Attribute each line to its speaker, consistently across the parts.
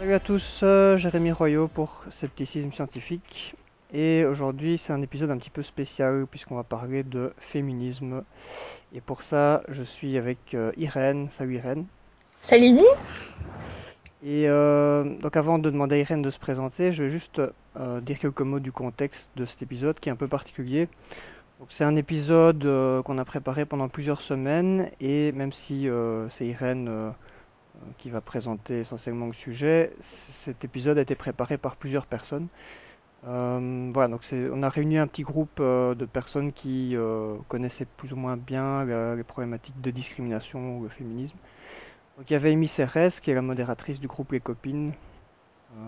Speaker 1: Salut à tous, euh, Jérémy Royaux pour Scepticisme Scientifique. Et aujourd'hui, c'est un épisode un petit peu spécial puisqu'on va parler de féminisme. Et pour ça, je suis avec euh, Irène. Salut Irène.
Speaker 2: Salut
Speaker 1: Et euh, donc avant de demander à Irène de se présenter, je vais juste euh, dire quelques mots du contexte de cet épisode qui est un peu particulier. C'est un épisode euh, qu'on a préparé pendant plusieurs semaines et même si c'est Irène qui va présenter essentiellement le sujet, cet épisode a été préparé par plusieurs personnes. Euh, voilà, donc on a réuni un petit groupe euh, de personnes qui euh, connaissaient plus ou moins bien les problématiques de discrimination ou le féminisme. Il y avait Amy Serres, qui est la modératrice du groupe Les Copines,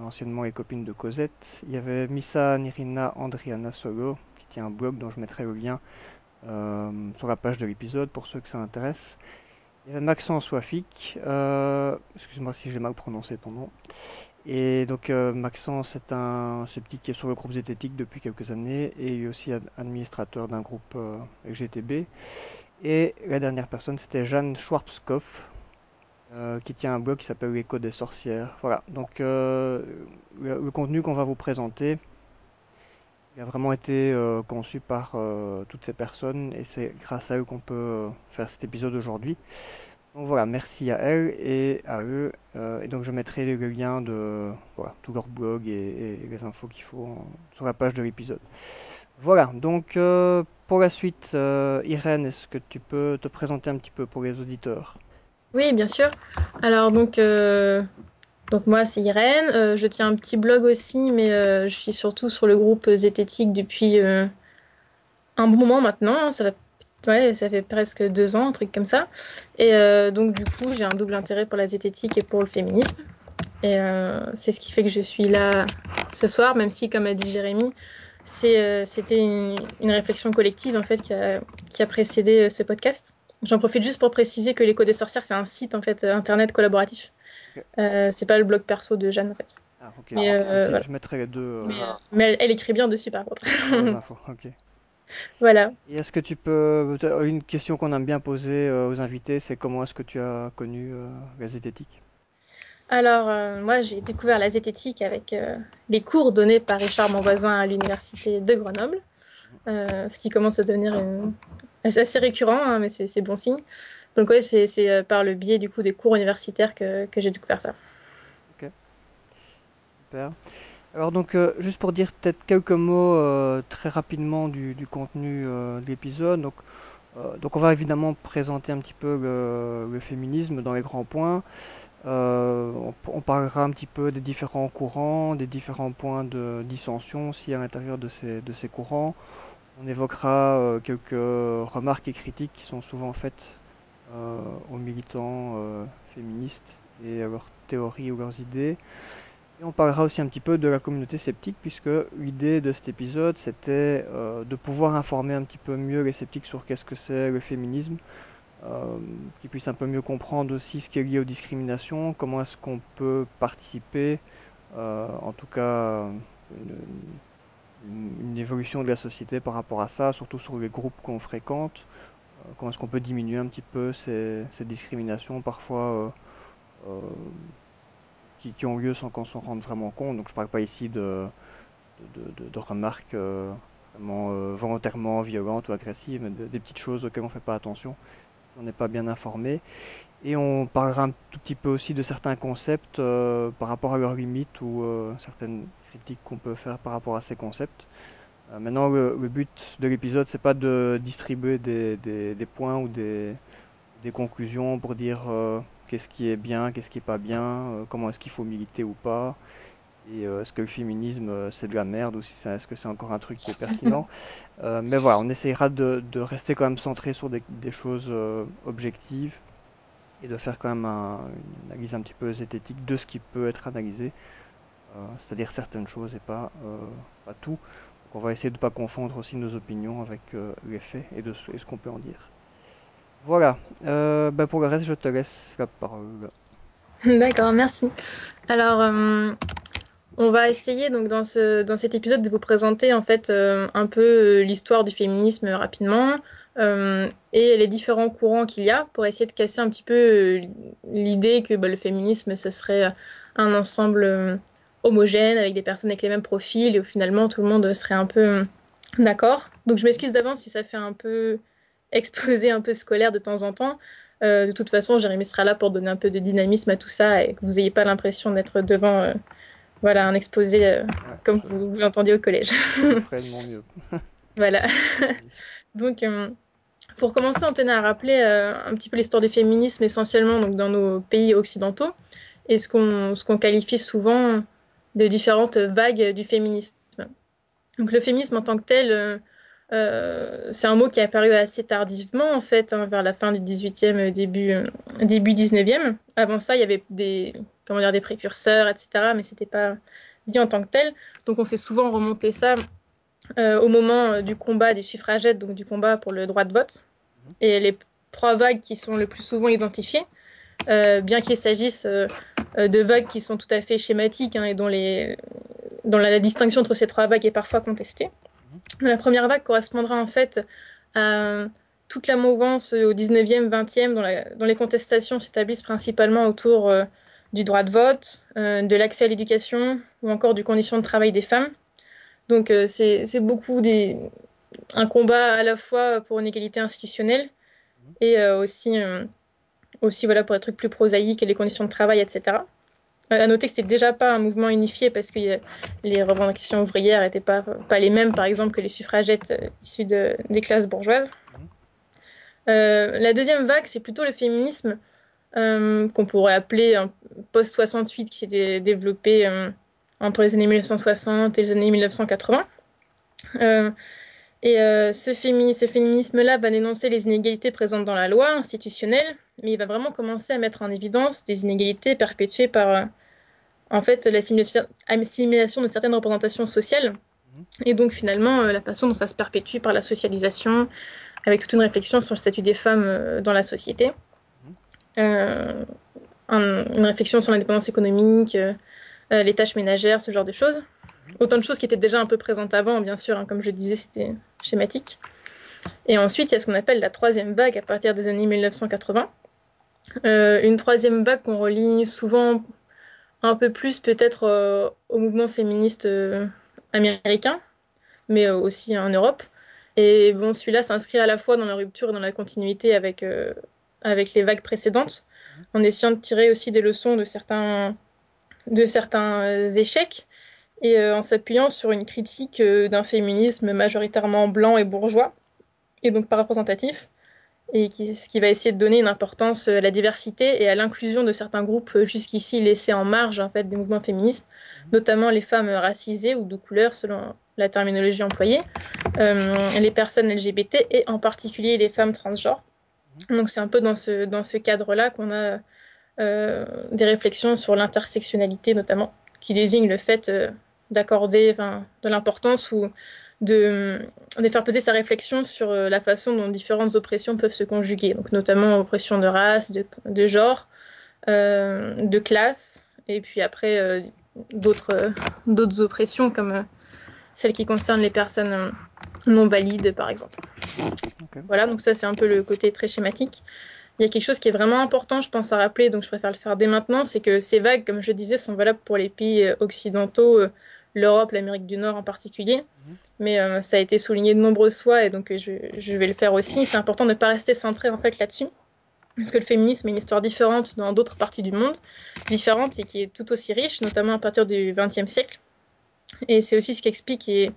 Speaker 1: anciennement Les Copines de Cosette. Il y avait Missa Nirina Andriana Solo, qui tient un blog dont je mettrai le lien sur la page de l'épisode pour ceux que ça intéresse. Il y avait Maxence Wafik, euh, excuse-moi si j'ai mal prononcé ton nom. Et donc euh, Maxence est un sceptique qui est sur le groupe Zététique depuis quelques années et il est aussi ad- administrateur d'un groupe euh, LGTB. Et la dernière personne c'était Jeanne Schwarzkopf euh, qui tient un blog qui s'appelle L'écho des sorcières. Voilà, donc euh, le contenu qu'on va vous présenter il a vraiment été euh, conçu par euh, toutes ces personnes et c'est grâce à eux qu'on peut euh, faire cet épisode aujourd'hui. Donc voilà, merci à elles et à eux. Et donc je mettrai le lien de voilà, tout leur blog et, les infos qu'il faut sur la page de l'épisode. Voilà, donc pour la suite, Irène, est-ce que tu peux te présenter un petit peu pour les auditeurs?
Speaker 2: Oui, bien sûr. Alors donc, donc moi c'est Irène, Euh, je tiens un petit blog aussi, mais euh, je suis surtout sur le groupe Zététique depuis euh, un bon moment maintenant, hein. ça fait presque deux ans, un truc comme ça. Et donc du coup j'ai un double intérêt pour la zététique et pour le féminisme. Et c'est ce qui fait que je suis là ce soir, même si comme a dit Jérémy, c'était une, réflexion collective en fait qui a, qui a précédé ce podcast. J'en profite juste pour préciser que l'Écho des sorcières, c'est un site en fait internet collaboratif. Euh, c'est pas le blog perso de Jeanne en fait.
Speaker 1: Ah, ok.
Speaker 2: Mais, euh, voilà.
Speaker 1: je mettrai les deux, euh,
Speaker 2: Mais, mais elle, elle écrit bien dessus par contre.
Speaker 1: Ok.
Speaker 2: voilà.
Speaker 1: Et est-ce que tu peux... Une question qu'on aime bien poser aux invités, c'est comment est-ce que tu as connu la zététique?
Speaker 2: Alors euh, moi j'ai découvert la zététique avec euh, les cours donnés par Richard mon voisin à l'université de Grenoble, euh, ce qui commence à devenir une- assez, récurrent, hein, mais c'est bon signe. Donc ouais, c'est euh, par le biais du coup des cours universitaires que, que j'ai découvert ça.
Speaker 1: Ok, super. Alors donc, euh, juste pour dire peut-être quelques mots euh, très rapidement du, contenu de l'épisode. Donc, donc on va évidemment présenter un petit peu le, féminisme dans les grands points. On, parlera un petit peu des différents courants, des différents points de dissension aussi à l'intérieur de ces, de ces courants. On évoquera quelques remarques et critiques qui sont souvent faites euh, aux militants euh, féministes et à leurs théories ou leurs idées. Et on parlera aussi un petit peu de la communauté sceptique, puisque l'idée de cet épisode, c'était euh, de pouvoir informer un petit peu mieux les sceptiques sur qu'est-ce que c'est le féminisme, qu'ils puissent un peu mieux comprendre aussi ce qui est lié aux discriminations, comment est-ce qu'on peut participer, en tout cas, une, évolution de la société par rapport à ça, surtout sur les groupes qu'on fréquente, comment est-ce qu'on peut diminuer un petit peu ces, discriminations parfois euh, euh, qui, ont lieu sans qu'on s'en rende vraiment compte. Donc je parle pas ici de, remarques euh, vraiment volontairement violentes ou agressives, mais de- des petites choses auxquelles on fait pas attention, on n'est pas bien informé. Et on parlera un tout petit peu aussi de certains concepts par rapport à leurs limites ou certaines critiques qu'on peut faire par rapport à ces concepts. Euh, maintenant, le, le but de l'épisode, c'est pas de distribuer des, des, des points ou des, des conclusions pour dire euh, qu'est-ce qui est bien, qu'est-ce qui est pas bien, euh, comment est-ce qu'il faut militer ou pas, et est-ce que le féminisme c'est de la merde ou si est-ce que c'est encore un truc qui est pertinent. Mais voilà, on essayera de, de rester quand même centré sur des, des choses objectives et de faire quand même un- une analyse un petit peu zététique de ce qui peut être analysé, c'est-à-dire certaines choses et pas, pas tout. On va essayer de ne pas confondre aussi nos opinions avec euh, les faits et de ce, qu'on peut en dire. Voilà, euh, bah pour le reste, je te laisse la parole.
Speaker 2: D'accord, merci. Alors euh, on va essayer donc dans ce dans cet épisode de vous présenter en fait un peu l'histoire du féminisme rapidement et les différents courants qu'il y a pour essayer de casser un petit peu l'idée que bah, le féminisme ce serait un ensemble homogène avec des personnes avec les mêmes profils et où finalement tout le monde serait un peu d'accord. Donc je m'excuse d'avance si ça fait un peu exploser un peu scolaire de temps en temps. Euh, de toute façon, Jérémy sera là pour donner un peu de dynamisme à tout ça et que vous n'ayez pas l'impression d'être devant euh, voilà, un exposé euh, ouais, comme vous, vous l'entendiez au collège.
Speaker 1: mieux.
Speaker 2: voilà. donc, pour commencer, on tenait à rappeler un petit peu l'histoire du féminisme essentiellement donc, dans nos pays occidentaux et ce qu'on ce qu'on qualifie souvent de différentes vagues du féminisme. Donc le féminisme en tant que tel, euh, c'est un mot qui est apparu assez tardivement, en fait, hein, vers la fin du 18e, début, euh, début 19e. Avant ça, il y avait des, comment dire, des précurseurs, etc., mais c'était pas dit en tant que tel. Donc on fait souvent remonter ça euh, au moment du combat des suffragettes, donc du combat pour le droit de vote. Et les trois vagues qui sont le plus souvent identifiées, bien qu'il s'agisse de vagues qui sont tout à fait schématiques hein, et dont, les, dont la, la distinction entre ces trois vagues est parfois contestée. La première vague correspondra en fait à toute la mouvance au 19e, 20e, dont, la, dont les contestations s'établissent principalement autour euh, du droit de vote, euh, de l'accès à l'éducation ou encore du condition de travail des femmes. Donc euh, c'est beaucoup des, un combat à la fois pour une égalité institutionnelle et aussi, aussi voilà, pour des trucs plus prosaïques et les conditions de travail, etc. À noter que c'est déjà pas un mouvement unifié parce que les revendications ouvrières n'étaient pas, pas les mêmes, par exemple, que les suffragettes euh, issues de, des classes bourgeoises. Euh, la deuxième vague, c'est plutôt le féminisme euh, qu'on pourrait appeler un post-68 qui s'était développé euh, entre les années 1960 et les années 1980. Euh, et euh, ce, fémi ce féminisme-là va dénoncer les inégalités présentes dans la loi institutionnelle, mais il va vraiment commencer à mettre en évidence des inégalités perpétuées par en fait l'assimilation de certaines représentations sociales. Et donc finalement euh, la façon dont ça se perpétue par la socialisation avec toute une réflexion sur le statut des femmes euh, dans la société. Euh, un, une réflexion sur l'indépendance économique euh, les tâches ménagères ce genre de choses autant de choses qui étaient déjà un peu présentes avant bien sûr hein, comme je disais c'était schématique. Et ensuite il y a ce qu'on appelle la troisième vague à partir des années 1980 euh, une troisième vague qu'on relie souvent un peu plus peut-être euh, au mouvement féministe euh, américain, mais aussi en Europe. Et bon, celui-là s'inscrit à la fois dans la rupture et dans la continuité avec, avec les vagues précédentes, en essayant de tirer aussi des leçons de certains, de certains échecs et euh, en s'appuyant sur une critique euh, d'un féminisme majoritairement blanc et bourgeois, et donc pas représentatif, et qui, ce qui va essayer de donner une importance à la diversité et à l'inclusion de certains groupes jusqu'ici laissés en marge en fait, des mouvements féministes, notamment les femmes racisées ou de couleur selon la terminologie employée, euh, les personnes LGBT et en particulier les femmes transgenres. Donc c'est un peu dans ce, dans ce cadre-là qu'on a euh, des réflexions sur l'intersectionnalité notamment, qui désigne le fait euh, d'accorder de l'importance ou de, de, faire peser sa réflexion sur euh, la façon dont différentes oppressions peuvent se conjuguer, donc notamment oppression de race, de, de genre, euh, de classe, et puis après euh, d'autres d'autres oppressions comme celles qui concernent les personnes non valides, par exemple. Okay. Voilà, donc ça c'est un peu le côté très schématique. Il y a quelque chose qui est vraiment important, je pense, à rappeler, donc je préfère le faire dès maintenant, c'est que ces vagues, comme je disais, sont valables pour les pays occidentaux l'Europe, l'Amérique du Nord en particulier. Mmh. Mais euh, ça a été souligné de nombreuses fois et donc je, je vais le faire aussi. C'est important de ne pas rester centré en fait là-dessus. Parce que le féminisme est une histoire différente dans d'autres parties du monde, différente et qui est tout aussi riche, notamment à partir du XXe siècle. Et c'est aussi ce qui explique et,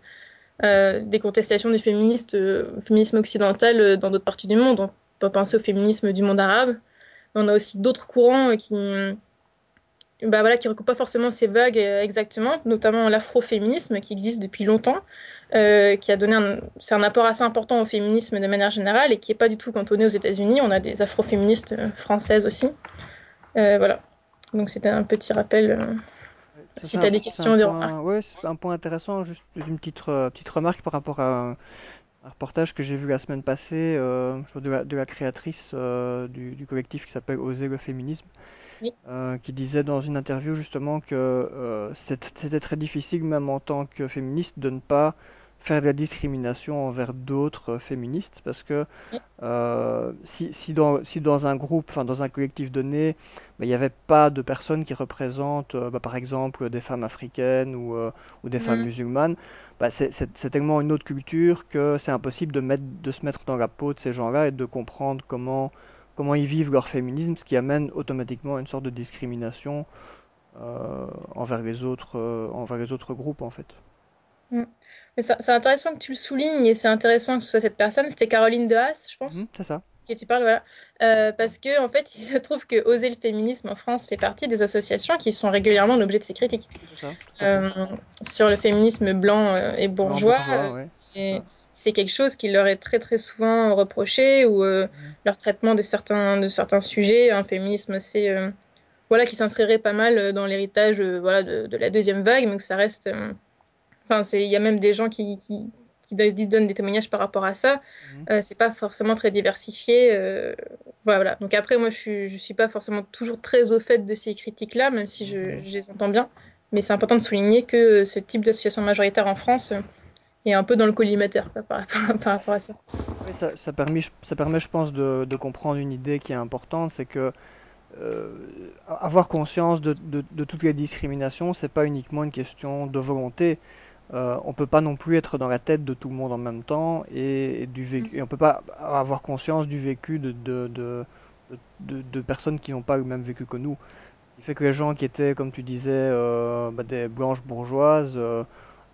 Speaker 2: euh, des contestations du féministe, euh, féminisme occidental euh, dans d'autres parties du monde. On peut penser au féminisme du monde arabe. On a aussi d'autres courants qui, bah voilà, qui ne recoupent pas forcément ces vagues euh, exactement, notamment l'afroféminisme qui existe depuis longtemps, euh, qui a donné un, c'est un apport assez important au féminisme de manière générale et qui n'est pas du tout cantonné aux États-Unis. On a des afroféministes euh, françaises aussi. Euh, voilà. Donc c'était un petit rappel. Euh, si tu as des questions,
Speaker 1: des remarques. Oui, c'est un point intéressant. Juste une petite, petite remarque par rapport à un reportage que j'ai vu la semaine passée de, la, de la créatrice du, du, collectif qui s'appelle Oser le féminisme,
Speaker 2: oui.
Speaker 1: euh, qui disait dans une interview justement que c'était très difficile, même en tant que féministe, de ne pas faire de la discrimination envers d'autres euh, féministes parce que euh, si, si, dans, si dans un groupe, enfin dans un collectif donné, bah, il n'y avait pas de personnes qui représentent, euh, bah, par exemple, des femmes africaines ou, euh, ou des femmes
Speaker 2: Mhm.
Speaker 1: musulmanes, bah, c'est c'est- c'est tellement une autre culture que c'est impossible de mettre, de se mettre dans la peau de ces gens-là et de comprendre comment, comment ils vivent leur féminisme, ce qui amène automatiquement à une sorte de discrimination euh, envers les autres, euh, envers les autres groupes en fait.
Speaker 2: Mm. Mais ça- c'est intéressant que tu le soulignes et c'est intéressant que ce soit cette personne. C'était Caroline de Haas, je pense,
Speaker 1: c'est ça,
Speaker 2: qui tu parles, voilà. Euh, parce que en fait, il se trouve que Oser le féminisme en France fait partie des associations qui sont régulièrement l'objet de ces critiques.
Speaker 1: ça.
Speaker 2: Euh, sur le féminisme blanc et bourgeois,
Speaker 1: bourgeois, ouais, c'est
Speaker 2: quelque chose qui leur est très très souvent reproché ou euh,
Speaker 1: Mhm,
Speaker 2: leur traitement de certains de certains sujets, un féminisme c'est euh, voilà qui s'inscrirait pas mal dans l'héritage euh, voilà de, de la deuxième vague, mais que ça reste Enfin, c'est, il y a même des gens qui, qui, qui donnent des témoignages par rapport à ça. Euh, c'est pas forcément très diversifié. voilà. Donc après, moi, je suis, je suis pas forcément toujours très au fait de ces critiques-là, même si je,
Speaker 1: mhm.
Speaker 2: je les entends bien. Mais c'est important de souligner que ce type d'association majoritaire en France euh, est un peu dans le collimateur quoi, par, rapport- par rapport à ça.
Speaker 1: Oui, ça, ça permet, je- ça permet, je pense, de, de comprendre une idée qui est importante, c'est que euh, avoir conscience de, de, de toutes les discriminations, c'est pas uniquement une question de volonté. Euh, on peut pas non plus être dans la tête de tout le monde en même temps et, et du vécu, et on peut pas avoir conscience du vécu de, de, de, de, de- de personnes qui n'ont pas le même vécu que nous. Il fait que les gens qui étaient, comme tu disais, euh, bah, des blanches bourgeoises,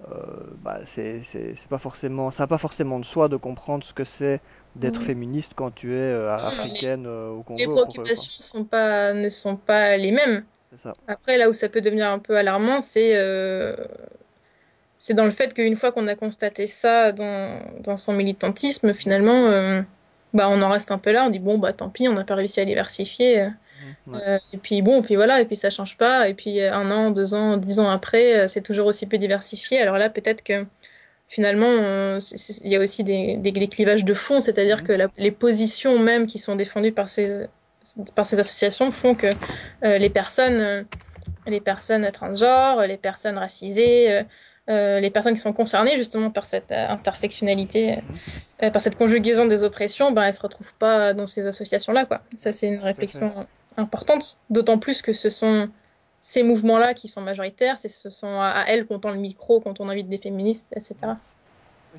Speaker 1: euh, bah, c'est c'est- c'est pas forcément, ça n'a pas forcément de soi de comprendre ce que c'est d'être féministe quand tu es euh,
Speaker 2: Les,
Speaker 1: africaine euh, au
Speaker 2: les
Speaker 1: Congo quoi.
Speaker 2: préoccupations sont pas, ne sont pas les mêmes.
Speaker 1: C'est ça.
Speaker 2: Après, là où ça peut devenir un peu alarmant, c'est c'est dans le fait qu'une fois qu'on a constaté ça dans, dans son militantisme, finalement, bah, on en reste un peu là. On dit bon, bah tant pis, on n'a pas réussi à diversifier.
Speaker 1: Ouais,
Speaker 2: Euh, et puis bon, puis voilà, et puis ça change pas. Et puis euh, un an, deux ans, dix ans après, euh, c'est toujours aussi peu diversifié. Alors là, peut-être que finalement, il y a aussi des, des, des clivages de fond, c'est-à-dire
Speaker 1: mhm,
Speaker 2: que la- les positions même qui sont défendues par ces, par ces associations font que euh, les personnes euh, les personnes transgenres, les personnes racisées, euh, les personnes qui sont concernées justement par cette intersectionnalité,
Speaker 1: mhm.
Speaker 2: par cette conjugaison des oppressions, ben, elles se retrouvent pas dans ces associations-là, quoi. Ça, c'est une réflexion importante, d'autant plus que ce sont ces mouvements-là qui sont majoritaires, c'est ce sont à, à elles qu'on tend le micro quand on invite des féministes, etc.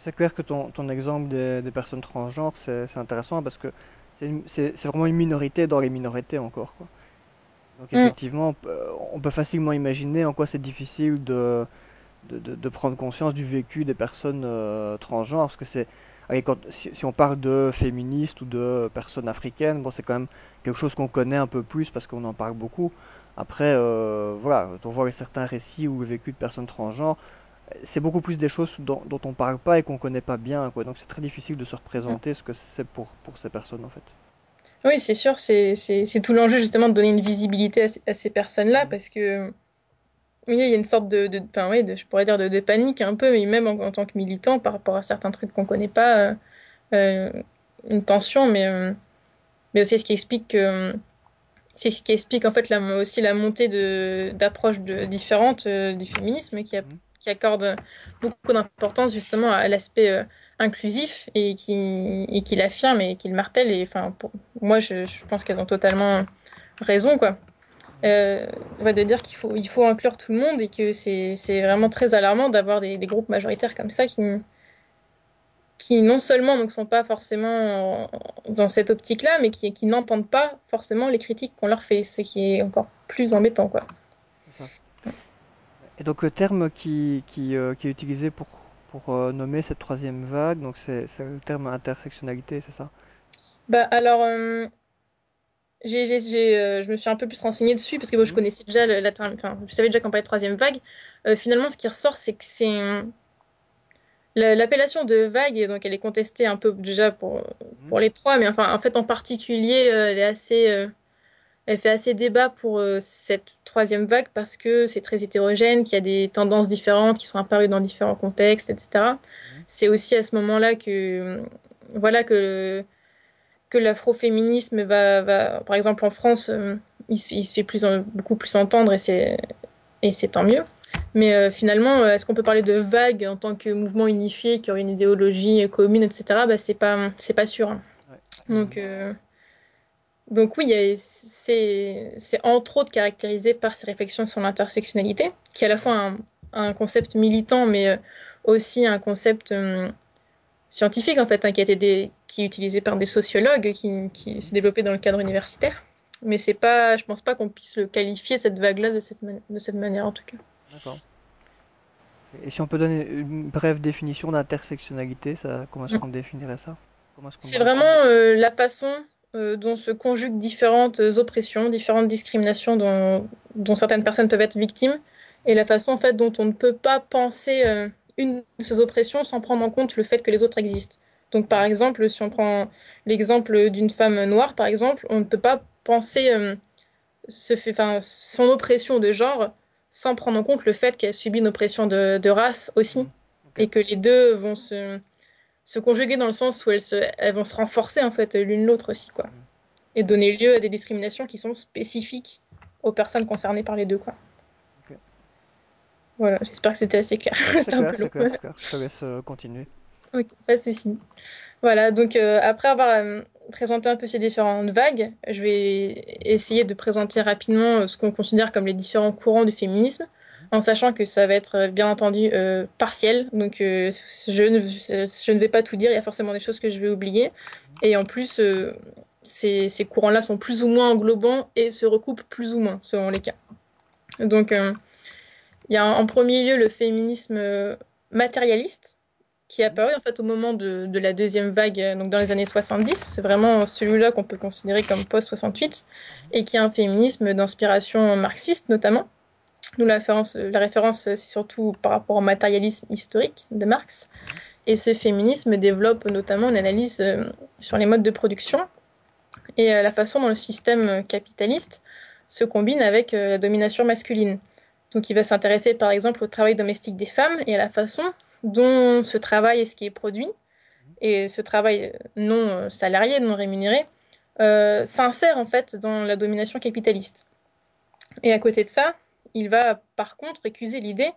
Speaker 1: C'est clair que ton, ton exemple des, des personnes transgenres, c'est intéressant parce que c'est vraiment une minorité dans les minorités encore, quoi. Donc
Speaker 2: Mm,
Speaker 1: effectivement, on peut, on peut facilement imaginer en quoi c'est difficile de, de, de- de prendre conscience du vécu des personnes euh, transgenres, parce que c'est, allez, quand, si, si on parle de féministes ou de personnes africaines, bon, c'est quand même quelque chose qu'on connaît un peu plus parce qu'on en parle beaucoup. Après, euh, voilà, on voit certains récits ou le vécu de personnes transgenres, c'est beaucoup plus des choses dont, dont on parle pas et qu'on connaît pas bien, quoi. Donc c'est très difficile de se
Speaker 2: mm.
Speaker 1: représenter ce que c'est pour, pour ces personnes, en fait.
Speaker 2: Oui, c'est sûr, c'est tout l'enjeu justement de donner une visibilité à ces, à ces personnes-là,
Speaker 1: Mhm,
Speaker 2: parce que Oui, il y a une sorte de, de, enfin, oui, de, je pourrais dire de, de panique un peu, mais même en, en tant que militant par rapport à certains trucs qu'on connaît pas, euh, euh, une tension, mais, euh, mais aussi ce qui explique que, c'est ce qui explique en fait la, aussi la montée de d'approches différentes euh, du féminisme qui, a,
Speaker 1: mhm,
Speaker 2: qui accorde beaucoup d'importance justement à l'aspect euh, inclusif et qui, et qui l'affirme et qui le martèle. Et enfin, pour, moi, je, je pense qu'elles ont totalement raison, quoi. Euh, de dire qu'il faut, il faut inclure tout le monde et que c'est, vraiment très alarmant d'avoir des, des groupes majoritaires comme ça qui, qui non seulement ne sont pas forcément dans cette optique-là, mais qui, qui n'entendent pas forcément les critiques qu'on leur fait, ce qui est encore plus embêtant, quoi.
Speaker 1: Et donc le terme qui, qui, euh, qui est utilisé pour, pour euh, nommer cette troisième vague, donc c'est le terme intersectionnalité, c'est ça?
Speaker 2: Bah alors, euh, euh, je me suis un peu plus renseignée dessus parce que bon, je
Speaker 1: Mhm,
Speaker 2: connaissais déjà le- la, enfin, je savais déjà qu'on parlait de troisième vague. Euh, finalement, ce qui ressort, c'est que c'est La- L'appellation de vague, et donc elle est contestée un peu déjà pour,
Speaker 1: mhm,
Speaker 2: pour les trois, mais enfin, en fait, en particulier, euh, elle est assez, euh, elle fait assez débat pour euh, cette troisième vague parce que c'est très hétérogène, qu'il y a des tendances différentes qui sont apparues dans différents contextes, etc.
Speaker 1: mhm,
Speaker 2: C'est aussi à ce moment-là que, euh, voilà, que, que l'afroféminisme va, va, par exemple, en France, euh, il, se il se fait plus beaucoup plus entendre et c'est, et c'est tant mieux. Mais euh, finalement, est-ce qu'on peut parler de vague en tant que mouvement unifié qui aurait une idéologie commune, etc. Bah, c'est pas, c'est pas sûr. Ouais. Donc, euh, donc oui, c'est, c'est entre autres caractérisé par ses réflexions sur l'intersectionnalité, qui est à la fois un, un concept militant, mais aussi un concept scientifique en fait, hein, qui a été des, qui est utilisé par des sociologues, qui, qui s'est développé dans le cadre universitaire. Mais c'est pas, je pense pas qu'on puisse le qualifier cette vague-là de cette, de cette manière en tout cas. D'accord.
Speaker 1: Et si on peut donner une brève définition d'intersectionnalité, ça, comment est-ce qu'on définirait ça?
Speaker 2: C'est vraiment euh, la façon euh, dont se conjuguent différentes oppressions, différentes discriminations dont, dont, certaines personnes peuvent être victimes, et la façon en fait dont on ne peut pas penser euh, une de ces oppressions sans prendre en compte le fait que les autres existent. Donc par exemple, si on prend l'exemple d'une femme noire, par exemple, on ne peut pas penser euh, ce fait, son oppression de genre sans prendre en compte le fait qu'elle subit une oppression de, de race aussi, mmh. okay. et que les deux vont se, se, conjuguer dans le sens où elles, se, elles vont se renforcer en fait l'une l'autre aussi, quoi, mmh. et donner lieu à des discriminations qui sont spécifiques aux personnes concernées par les deux, quoi. Voilà, j'espère que c'était assez clair.
Speaker 1: C'est un peu long. Clair, clair. Je te laisse euh, continuer.
Speaker 2: Ok, pas de souci. Voilà, donc euh, après avoir euh, présenté un peu ces différentes vagues, je vais essayer de présenter rapidement euh, ce qu'on considère comme les différents courants du féminisme, en sachant que ça va être bien entendu partiel. Donc je ne, je, ne, vais pas tout dire, il y a forcément des choses que je vais oublier. Et en plus, ces, ces courants-là sont plus ou moins englobants et se recoupent plus ou moins selon les cas. Donc il y a en premier lieu le féminisme matérialiste qui est apparu en fait au moment de, de, la deuxième vague, donc dans les années 70. C'est vraiment celui-là qu'on peut considérer comme post-68 et qui est un féminisme d'inspiration marxiste notamment. Nous, la référence, la référence c'est surtout par rapport au matérialisme historique de Marx. Et ce féminisme développe notamment une analyse euh, sur les modes de production et euh, la façon dont le système capitaliste se combine avec euh, la domination masculine. Donc il va s'intéresser par exemple au travail domestique des femmes et à la façon dont ce travail est ce qui est produit, et ce travail non salarié, non rémunéré, euh, s'insère en fait dans la domination capitaliste. Et à côté de ça, il va par contre accuser l'idée,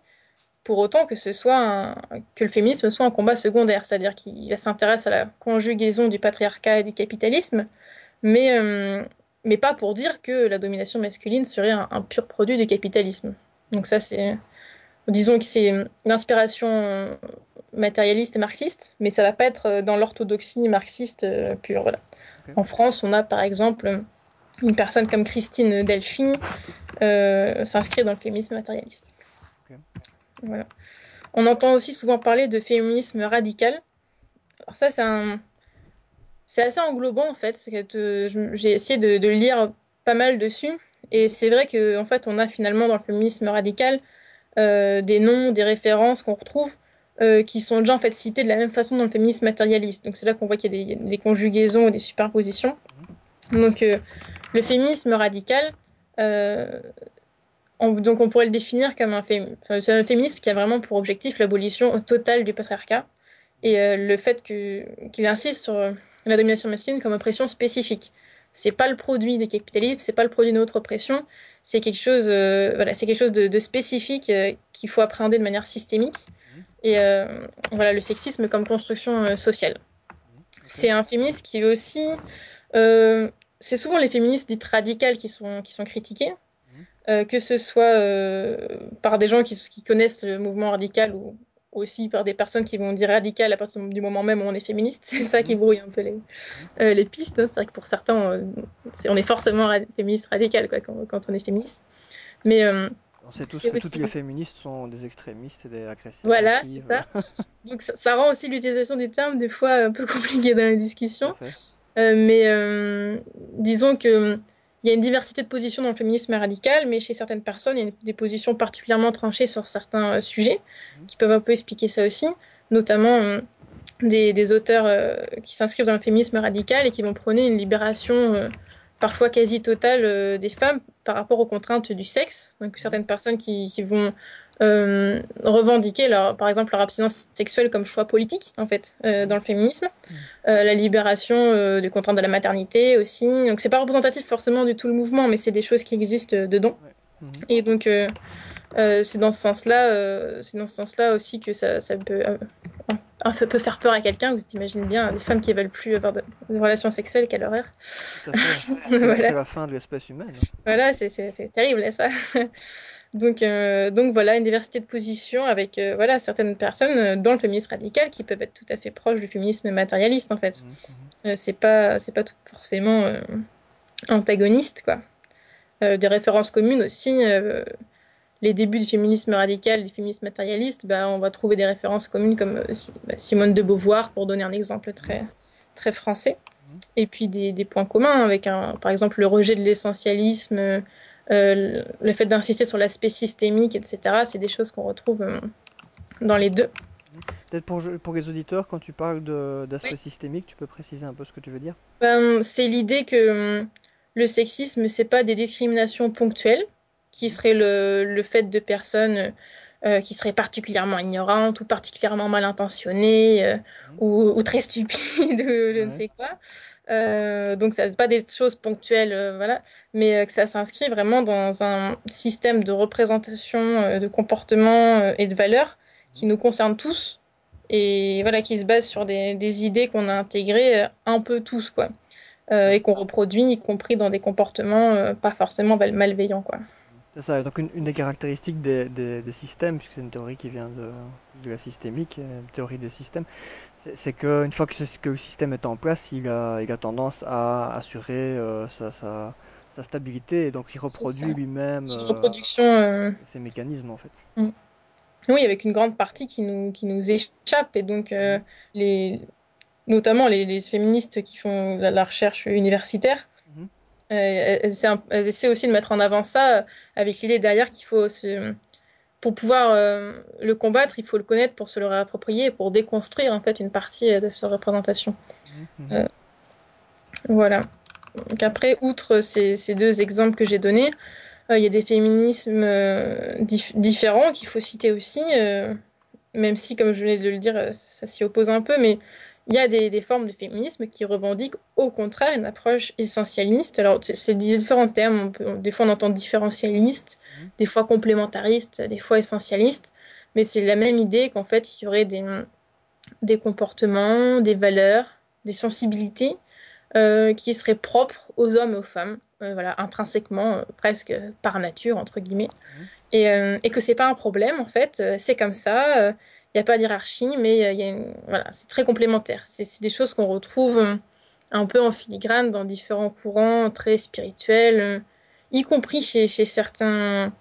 Speaker 2: pour autant que ce soit que le féminisme soit un combat secondaire, c'est-à-dire qu'il s'intéresse à la conjugaison du patriarcat et du capitalisme, mais, euh, mais pas pour dire que la domination masculine serait un, un pur produit du capitalisme. Donc ça, c'est disons que c'est l'inspiration matérialiste et marxiste, mais ça va pas être dans l'orthodoxie marxiste euh, pure. Voilà. Okay. En France, on a par exemple une personne comme Christine Delphi euh, s'inscrit dans le féminisme matérialiste. Okay. Voilà. On entend aussi souvent parler de féminisme radical. Alors ça, c'est un... C'est assez englobant en fait. J'ai essayé de, de, lire pas mal dessus. Et c'est vrai qu'en en fait, on a finalement dans le féminisme radical euh, des noms, des références qu'on retrouve euh, qui sont déjà en fait cités de la même façon dans le féminisme matérialiste. Donc c'est là qu'on voit qu'il y a des, conjugaisons, des superpositions. Donc euh, le féminisme radical, euh, on, donc on pourrait le définir comme un, féminisme qui a vraiment pour objectif l'abolition totale du patriarcat et euh, le fait qu'il qu insiste sur la domination masculine comme oppression spécifique. C'est pas le produit du capitalisme, c'est pas le produit d'une autre oppression, c'est quelque chose, euh, voilà, c'est quelque chose de, de spécifique euh, qu'il faut appréhender de manière systémique. Et euh, voilà, le sexisme comme construction sociale. C'est un féministe qui veut aussi, c'est souvent les féministes dites radicales qui sont qui sont critiquées, que ce soit par des gens qui, qui connaissent le mouvement radical ou aussi par des personnes qui vont dire radical à partir du moment même où on est féministe. C'est ça qui brouille un peu les, euh, les pistes. Hein. C'est vrai que pour certains, on, est, on est forcément rad féministe radical quoi, quand, quand, on est féministe. Mais euh,
Speaker 1: on sait tous que aussi... toutes les féministes sont des extrémistes et des agressifs.
Speaker 2: Voilà, c'est ça. Donc ça, ça, rend aussi l'utilisation du terme des fois un peu compliqué dans la discussion. Euh, mais euh, disons que il y a une diversité de positions dans le féminisme radical, mais chez certaines personnes, il y a des positions particulièrement tranchées sur certains euh, sujets mmh. qui peuvent un peu expliquer ça aussi, notamment euh, des, des, auteurs euh, qui s'inscrivent dans le féminisme radical et qui vont prôner une libération parfois quasi totale des femmes par rapport aux contraintes du sexe. Donc certaines personnes qui, qui vont euh, revendiquer leur, par exemple leur abstinence sexuelle comme choix politique en fait euh, dans le féminisme, euh, la libération des contraintes de la maternité aussi. Donc c'est pas représentatif forcément du tout le mouvement, mais c'est des choses qui existent dedans. Ouais. Mmh. Et donc c'est dans ce sens-là, c'est dans ce sens-là aussi que ça, ça peut, peut faire peur à quelqu'un. Vous imaginez bien des femmes qui veulent plus avoir de, de relations sexuelles, quelle horreur. Voilà.
Speaker 1: c'est la fin de l'espèce humaine.
Speaker 2: Voilà, c'est terrible, n'est-ce pas? Donc, euh, donc voilà, une diversité de positions avec euh, voilà, certaines personnes euh, dans le féminisme radical qui peuvent être tout à fait proches du féminisme matérialiste en fait.
Speaker 1: Mhm,
Speaker 2: Euh, c'est pas, c'est pas tout forcément antagoniste quoi. Des références communes aussi. Les débuts du féminisme radical, du féminisme matérialiste, bah, on va trouver des références communes comme euh, bah, Simone de Beauvoir pour donner un exemple très, très français.
Speaker 1: Mhm.
Speaker 2: Et puis des, des points communs avec un, par exemple le rejet de l'essentialisme, euh, le fait d'insister sur l'aspect systémique, etc. C'est des choses qu'on retrouve euh, dans les deux.
Speaker 1: Peut-être pour, pour les auditeurs, quand tu parles d'aspect
Speaker 2: Oui.
Speaker 1: systémique, tu peux préciser un peu ce que tu veux dire?
Speaker 2: Ben, c'est l'idée que hum, le sexisme, c'est pas des discriminations ponctuelles, qui seraient le, le fait de personnes euh, qui seraient particulièrement ignorantes ou particulièrement mal intentionnées euh,
Speaker 1: Mhm.
Speaker 2: ou, ou très stupides ou je ne sais quoi. Euh, donc, ça n'est pas des choses ponctuelles, euh, voilà, mais que ça s'inscrit vraiment dans un système de représentation de comportements euh, et de valeurs qui nous concerne tous et voilà, qui se base sur des, des idées qu'on a intégrées un peu tous, quoi euh, et qu'on reproduit, y compris dans des comportements euh, pas forcément mal- malveillants, quoi.
Speaker 1: C'est ça, donc une, une des caractéristiques des, des- des systèmes, puisque c'est une théorie qui vient de, de la systémique, euh, théorie des systèmes, c'est c'est qu'une fois que, ce- que le système est en place, il a, il a tendance à assurer euh, sa, sa, sa stabilité, et donc il
Speaker 2: C'est ça.
Speaker 1: reproduit lui-même
Speaker 2: Une
Speaker 1: euh,
Speaker 2: reproduction, euh,
Speaker 1: ces mécanismes en fait.
Speaker 2: mm. oui, avec une grande partie qui nous, qui nous échappe, et donc euh, les, notamment les, les féministes qui font la, la recherche universitaire, elles, un- elles essaient aussi de mettre en avant ça euh, avec l'idée derrière qu'il faut se, pour pouvoir euh, le combattre, il faut le connaître pour se le réapproprier, pour déconstruire en fait une partie euh, de sa représentation. Euh, Voilà. Donc après, outre ces, ces deux exemples que j'ai donnés, euh, il y a des féminismes euh, dif- différents qu'il faut citer aussi, euh, même si, comme je venais de le dire, euh, ça s'y oppose un peu, mais il y a des, des formes de féminisme qui revendiquent au contraire une approche essentialiste. Alors, c'est différents termes, on peut- des fois on entend différentialiste,
Speaker 1: Mhm.
Speaker 2: des fois complémentariste, des fois essentialiste, mais c'est la même idée qu'en fait, il y aurait des, des comportements, des valeurs, des sensibilités euh, qui seraient propres aux hommes et aux femmes, euh, voilà, intrinsèquement, euh, presque par nature, entre guillemets.
Speaker 1: Mhm.
Speaker 2: Et, et que c'est pas un problème, en fait, c'est comme ça, n'y a pas d'hierarchie, mais euh, il y a une- voilà, c'est très complémentaire. C'est des choses qu'on retrouve euh, un peu en filigrane dans différents courants très spirituels, euh, y compris chez, chez certains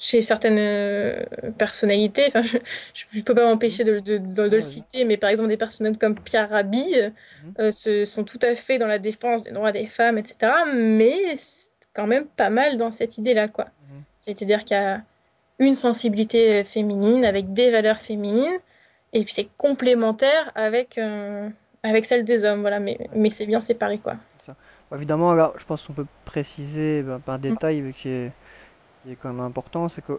Speaker 2: chez certaines euh, personnalités. Enfin, je ne peux pas m'empêcher de, de- de- de
Speaker 1: Ouais,
Speaker 2: le citer, mais par exemple des personnes comme Pierre Rabhi euh, se- sont tout à fait dans la défense des droits des femmes, etc. Mais c'est quand même pas mal dans cette idée-là, quoi.
Speaker 1: Mhm.
Speaker 2: C'est-à-dire qu'il y a une sensibilité euh, féminine avec des valeurs féminines, et puis c'est complémentaire avec, euh, celle des hommes, voilà. Mais, c'est bien séparé, quoi.
Speaker 1: Bon, évidemment, là, je pense qu'on peut préciser ben, par détail qui est, qui est quand même important, c'est que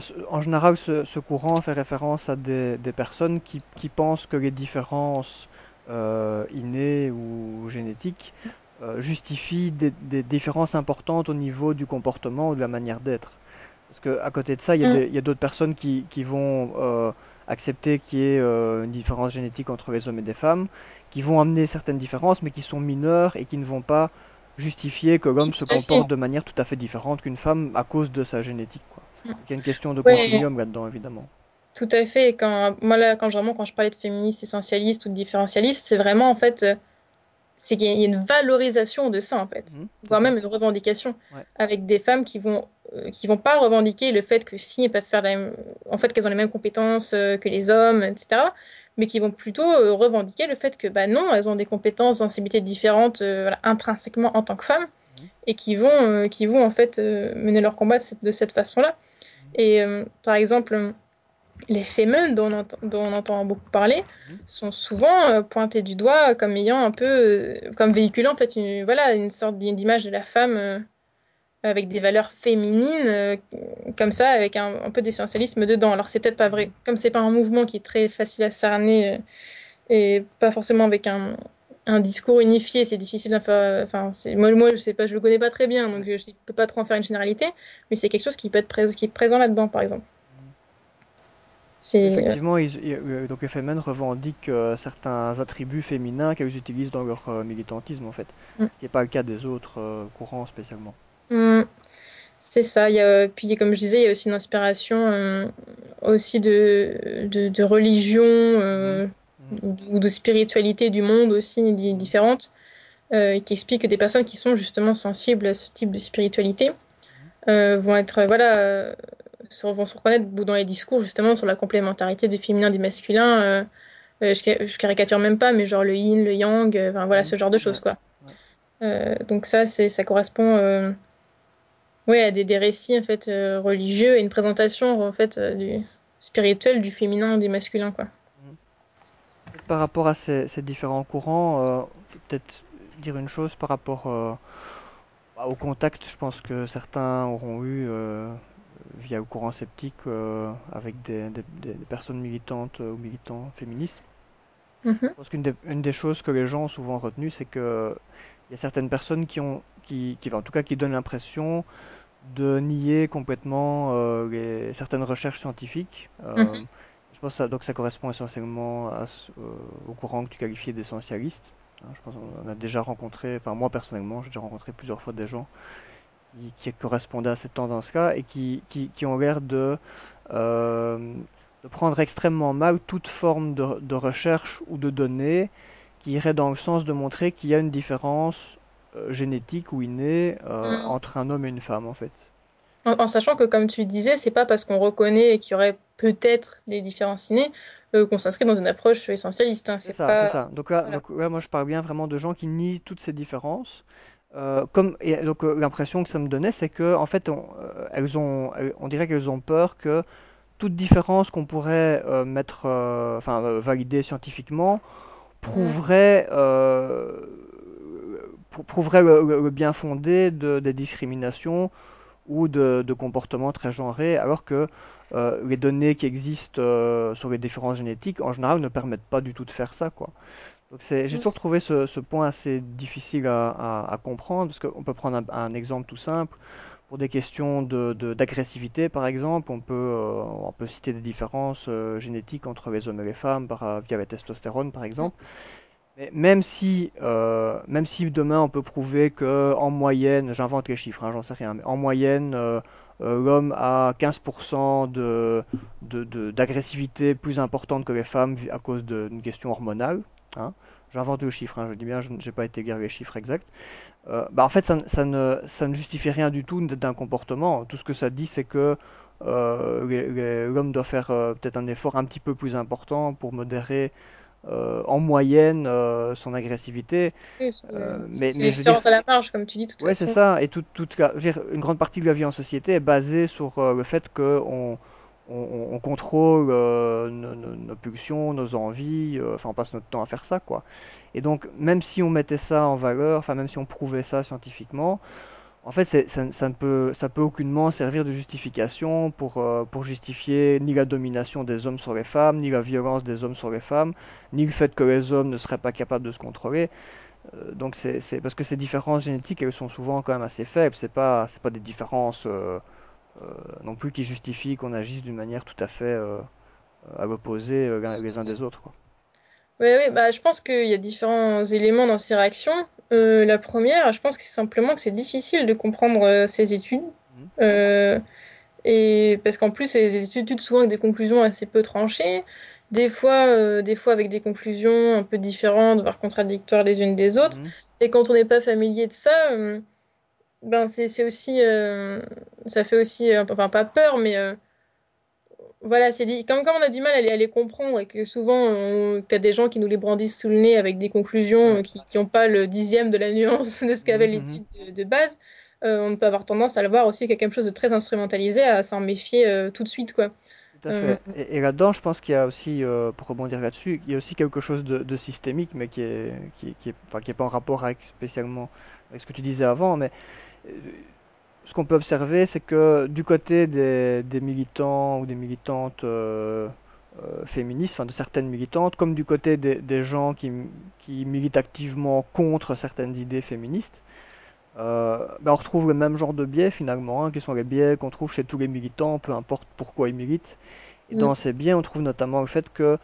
Speaker 1: ce- en général, ce, courant fait référence à des, personnes qui, qui pensent que les différences euh, innées ou génétiques justifient des différences importantes au niveau du comportement ou de la manière d'être. Parce que à côté de ça, il y a
Speaker 2: Mm.
Speaker 1: d'autres personnes qui, qui vont euh, accepter qu'il y ait euh, une différence génétique entre les hommes et des femmes, qui vont amener certaines différences, mais qui sont mineures et qui ne vont pas justifier que l'homme se comporte de manière tout à fait différente qu'une femme à cause de sa génétique, quoi.
Speaker 2: Mm.
Speaker 1: Donc, il y a une question de
Speaker 2: Ouais,
Speaker 1: continuum là-dedans, évidemment.
Speaker 2: Tout à fait. Et quand, moi, là, quand, vraiment, quand je parlais de féministe essentialiste ou de différentialiste, c'est vraiment, en fait, euh, c'est qu'il y a une valorisation de ça, en fait,
Speaker 1: Mhm,
Speaker 2: voire même une revendication,
Speaker 1: Ouais.
Speaker 2: avec des femmes qui vont, euh, qui vont pas revendiquer le fait que si elles peuvent faire la même, en fait, qu'elles ont les mêmes compétences euh, que les hommes, etc., mais qui vont plutôt euh, revendiquer le fait que, bah non, elles ont des compétences, sensibilités différentes, voilà, intrinsèquement en tant que femmes,
Speaker 1: Mhm.
Speaker 2: et qui vont, qui vont, en fait, mener leur combat de cette, façon-là. Et, euh, par exemple, les femmes dont on entend, dont on entend beaucoup parler
Speaker 1: Mhm.
Speaker 2: sont souvent euh, pointés du doigt comme ayant un peu, euh, comme véhiculant en fait une, voilà, une sorte d'image de la femme euh, avec des valeurs féminines, euh, comme ça, avec un, un peu d'essentialisme dedans. Alors c'est peut-être pas vrai, comme c'est pas un mouvement qui est très facile à cerner et pas forcément avec un, un discours unifié, c'est difficile d'en faire. Enfin, moi, moi, je sais pas, je le connais pas très bien, donc je ne peux pas trop en faire une généralité, mais c'est quelque chose qui peut être pré- qui est présent là-dedans, par exemple. Euh,
Speaker 1: Effectivement, ils, ils- euh, donc les Femen revendiquent euh, certains attributs féminins qu'elles utilisent dans leur euh, militantisme, en fait.
Speaker 2: mm,
Speaker 1: Ce qui n'est pas le cas des autres euh, courants spécialement.
Speaker 2: mm, c'est ça. Il y a, puis, comme je disais, il y a aussi une inspiration euh, aussi de, de, de religion
Speaker 1: Mhm.
Speaker 2: euh,
Speaker 1: Mhm.
Speaker 2: ou de, ou de spiritualité du monde aussi di-
Speaker 1: Mhm.
Speaker 2: différentes, euh, qui expliquent que des personnes qui sont justement sensibles à ce type de spiritualité euh, vont être, euh, voilà, euh, vont se reconnaître dans les discours justement sur la complémentarité du féminin et du masculin. euh, euh, je, je caricature même pas, mais genre le yin, le yang, euh, enfin voilà, ce genre de choses, quoi. Euh, donc ça, c'est, ça correspond euh, ouais, à des, des récits en fait euh, religieux et une présentation en fait euh, du spirituel du féminin et du masculin, quoi.
Speaker 1: Par rapport à ces, ces différents courants, euh, peut-être dire une chose par rapport au contact. Je pense que certains auront eu euh, via le courant sceptique euh, avec des, des- des- des personnes militantes euh, ou militants féministes.
Speaker 2: Mhm,
Speaker 1: Je pense qu'une des, une des choses que les gens ont souvent retenues, c'est que il y a certaines personnes qui ont, qui, qui, en tout cas, qui donnent l'impression de nier complètement euh, les, certaines recherches scientifiques. Euh,
Speaker 2: mhm,
Speaker 1: je pense que ça, donc ça correspond essentiellement à euh, au courant que tu qualifiais d'essentialiste. Hein, je pense qu'on a déjà rencontré, enfin moi personnellement, j'ai déjà rencontré plusieurs fois des gens qui, qui correspondaient à cette tendance-là et qui, qui, qui ont l'air de, euh, de prendre extrêmement mal toute forme de, de recherche ou de données qui irait dans le sens de montrer qu'il y a une différence euh, génétique ou innée euh,
Speaker 2: mhm.
Speaker 1: entre un homme et une femme en fait.
Speaker 2: En, en sachant que, comme tu disais, c'est pas parce qu'on reconnaît qu'il y aurait peut-être des différences innées euh, qu'on s'inscrit dans une approche essentialiste. hein.
Speaker 1: C'est ça,
Speaker 2: pas.
Speaker 1: ça. Donc là,
Speaker 2: Voilà.
Speaker 1: donc là, moi je parle bien vraiment de gens qui nient toutes ces différences. Euh, comme, et donc euh, l'impression que ça me donnait, c'est que en fait, on, euh, elles ont, elles- on dirait qu'elles ont peur que toute différence qu'on pourrait euh, mettre, euh, enfin euh, valider scientifiquement,
Speaker 2: Mm,
Speaker 1: prouverait, euh, prou- prouverait le, le- le bien fondé de, des discriminations ou de, de comportements très genrés, alors que euh, les données qui existent euh, sur les différences génétiques, en général, ne permettent pas du tout de faire ça, quoi. Donc c'est, j'ai toujours
Speaker 2: mm,
Speaker 1: trouvé ce, ce point assez difficile à, à- à comprendre, parce qu'on peut prendre un, un exemple tout simple. Pour des questions de, de- d'agressivité, par exemple, on peut, euh, on peut citer des différences euh, génétiques entre les hommes et les femmes par, euh, via la testostérone, par
Speaker 2: mm,
Speaker 1: exemple. Mais même si, euh, même si demain on peut prouver que en moyenne, j'invente les chiffres, hein, j'en sais rien, mais en moyenne, euh, euh, l'homme a 15% de, de, de- d'agressivité plus importante que les femmes vi- à cause de- d'une question hormonale. Hein. J'invente le chiffre, hein, je dis bien, je n'ai pas été les chiffres exacts. Euh, bah en fait, ça, ne- ça ne, ça ne justifie rien du tout d'un comportement. Tout ce que ça dit, c'est que euh, l'homme doit faire euh, peut-être un effort un petit peu plus important pour modérer en moyenne son agressivité.
Speaker 2: oui, C'est c'est-
Speaker 1: mais,
Speaker 2: c'est
Speaker 1: mais je dire,
Speaker 2: à la marge, comme tu dis, de toute
Speaker 1: ouais, c'est
Speaker 2: façon.
Speaker 1: ça. Et toute, toute la- je veux dire, une grande partie de la vie en société est basée sur le fait qu'on on, on- on contrôle euh, nos, pulsions, nos envies. euh, Enfin, on passe notre temps à faire ça, quoi. Et donc, même si on mettait ça en valeur, enfin, même si on prouvait ça scientifiquement, en fait, ça, ça ne peut, ça peut aucunement servir de justification pour, euh, pour justifier ni la domination des hommes sur les femmes, ni la violence des hommes sur les femmes, ni le fait que les hommes ne seraient pas capables de se contrôler. Donc c'est, parce que ces différences génétiques, elles sont souvent quand même assez faibles. C'est pas, pas des différences non plus qui justifient qu'on agisse d'une manière tout à fait euh, à l'opposé euh, les uns des autres, quoi.
Speaker 2: Oui, oui, bah, je pense qu'il y a différents éléments dans ces réactions. Euh, la première, je pense que c'est simplement que c'est difficile de comprendre euh, ces études. Euh, et parce qu'en plus, c'est des études souvent avec des conclusions assez peu tranchées, des fois, euh, des fois avec des conclusions un peu différentes, voire contradictoires les unes des autres.
Speaker 1: Mhm.
Speaker 2: Et quand on n'est pas familier de ça, euh, ben c'est c'est aussi, euh, ça fait aussi, euh, enfin pas peur, mais euh, voilà, c'est dit, quand, quand on a du mal à les, à les comprendre et que souvent on, t'as des gens qui nous les brandissent sous le nez avec des conclusions qui n'ont pas le dixième de la nuance de ce qu'avait
Speaker 1: Mhm, mhm.
Speaker 2: l'étude de, de base, euh, on peut avoir tendance à le voir aussi quelque chose de très instrumentalisé, à s'en méfier euh, tout de suite, quoi.
Speaker 1: Tout à
Speaker 2: Euh,
Speaker 1: fait. Et, et là-dedans, je pense qu'il y a aussi, pour rebondir là-dessus, il y a aussi quelque chose de, de systémique, mais qui est, qui, qui est, enfin, qui est pas en rapport avec spécialement avec ce que tu disais avant. Mais ce qu'on peut observer, c'est que du côté des, des militants ou des militantes euh, euh, féministes, enfin de certaines militantes, comme du côté des, des gens qui, qui militent activement contre certaines idées féministes. Euh, ben on retrouve le même genre de biais finalement, hein, qui sont les biais qu'on trouve chez tous les militants, peu importe pourquoi ils militent. Et
Speaker 2: Mm.
Speaker 1: dans ces biais, on trouve notamment le fait que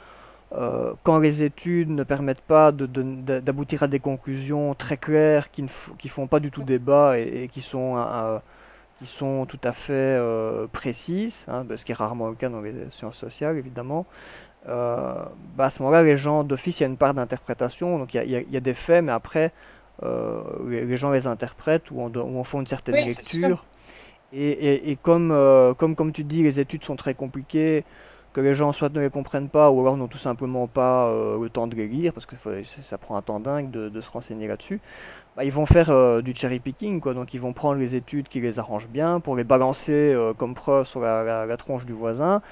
Speaker 1: euh, quand les études ne permettent pas de- de- de- d'aboutir à des conclusions très claires, qui ne qui font pas du tout débat et, et qui sont, euh, qui sont tout à fait euh, précises, hein, ce qui est rarement le cas dans les sciences sociales évidemment, euh, bah à ce moment-là, les gens d'office, il y a une part d'interprétation, donc il y a, y y des faits, mais après, euh, les, les gens les interprètent ou ou en font une certaine
Speaker 2: Oui,
Speaker 1: lecture. Et, et, et comme, euh, comme, comme tu dis, les études sont très compliquées, que les gens soit ne les comprennent pas, ou alors n'ont tout simplement pas euh, le temps de les lire, parce que faut- ça prend un temps dingue de, de se renseigner là-dessus, bah, ils vont faire euh, du cherry picking, quoi. Donc ils vont prendre les études qui les arrangent bien pour les balancer euh, comme preuve sur la, la, la tronche du voisin.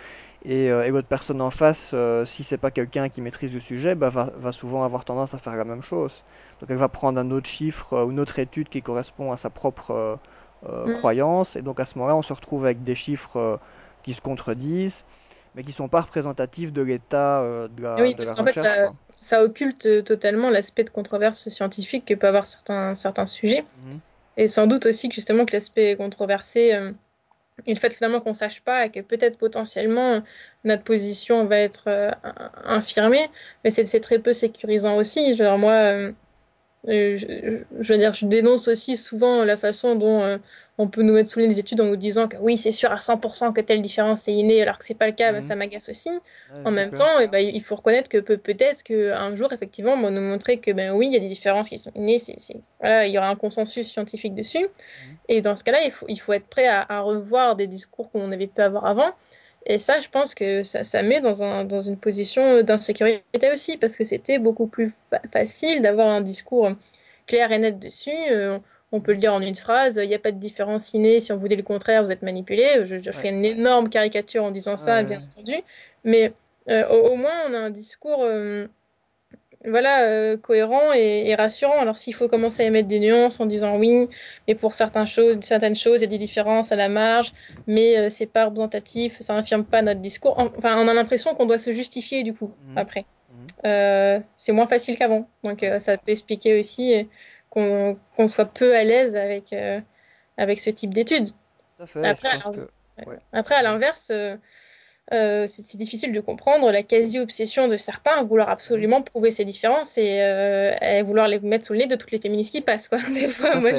Speaker 1: Et, et l'autre personne en face, si c'est pas quelqu'un qui maîtrise le sujet, bah, va, va souvent avoir tendance à faire la même chose. Donc elle va prendre un autre chiffre ou une autre étude qui correspond à sa propre
Speaker 2: Mm.
Speaker 1: croyance. Et donc à ce moment-là, on se retrouve avec des chiffres qui se contredisent, mais qui sont pas représentatifs de l'état euh, de la,
Speaker 2: Oui,
Speaker 1: de
Speaker 2: parce qu'en fait, ça, occulte euh, totalement l'aspect de controverse scientifique que peut avoir certains, certains sujets.
Speaker 1: Mhm.
Speaker 2: Et sans doute aussi que justement que l'aspect controversé euh, et le fait finalement qu'on sache pas et que peut-être potentiellement notre position va être euh, infirmée, mais c'est c'est très peu sécurisant aussi. Genre moi, je, je veux dire, je dénonce aussi souvent la façon dont euh, on peut nous mettre sous les études en nous disant que oui, c'est sûr à 100% que telle différence est innée, alors que c'est pas le cas, bah,
Speaker 1: Mhm.
Speaker 2: ça m'agace aussi. En même temps, eh ben, il faut reconnaître que peut- peut-être qu'un jour, effectivement, on va nous montrer que ben oui, il y a des différences qui sont innées, voilà, il y aura un consensus scientifique dessus.
Speaker 1: Mhm.
Speaker 2: Et dans ce cas-là, il faut, il faut être prêt à, à revoir des discours qu'on avait pu avoir avant. Et ça, je pense que ça, ça met dans un, dans une position d'insécurité aussi, parce que c'était beaucoup plus fa- facile d'avoir un discours clair et net dessus. Euh, on peut le dire en une phrase, il n'y a pas de différence innée, si on vous dit le contraire, vous êtes manipulé. Je, je
Speaker 1: Ouais,
Speaker 2: fais une énorme caricature en disant ça, bien entendu. Mais euh, au, au moins, on a un discours euh, voilà, euh, cohérent et, et rassurant. Alors s'il faut commencer à émettre des nuances en disant oui, mais pour certaines choses, certaines choses, il y a des différences à la marge, mais euh, c'est pas représentatif, ça n'infirme pas notre discours. En- Enfin, on a l'impression qu'on doit se justifier du coup
Speaker 1: Mhm.
Speaker 2: après.
Speaker 1: Mhm.
Speaker 2: Euh, c'est moins facile qu'avant. Donc euh, ça peut expliquer aussi qu'on soit peu à l'aise avec, avec ce type d'études. Après,
Speaker 1: que, ouais.
Speaker 2: après, à l'inverse, euh, c'est difficile de comprendre la quasi-obsession de certains à vouloir absolument prouver ces différences et euh, à vouloir les mettre sous le nez de toutes les féministes qui passent, quoi. Des fois, moi,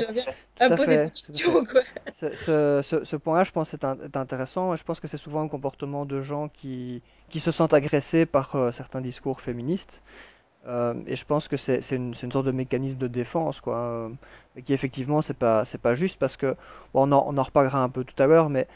Speaker 2: à me
Speaker 1: à
Speaker 2: poser des
Speaker 1: fait.
Speaker 2: Questions, quoi.
Speaker 1: Ce, ce, ce, ce point-là, je pense, est, un- est intéressant. Je pense que c'est souvent un comportement de gens qui, qui se sentent agressés par euh, certains discours féministes. Euh, et je pense que c'est une, sorte de mécanisme de défense, quoi. mais qui effectivement, c'est pas, c'est pas juste parce que, bon, on en, on en reparlera un peu tout à l'heure, mais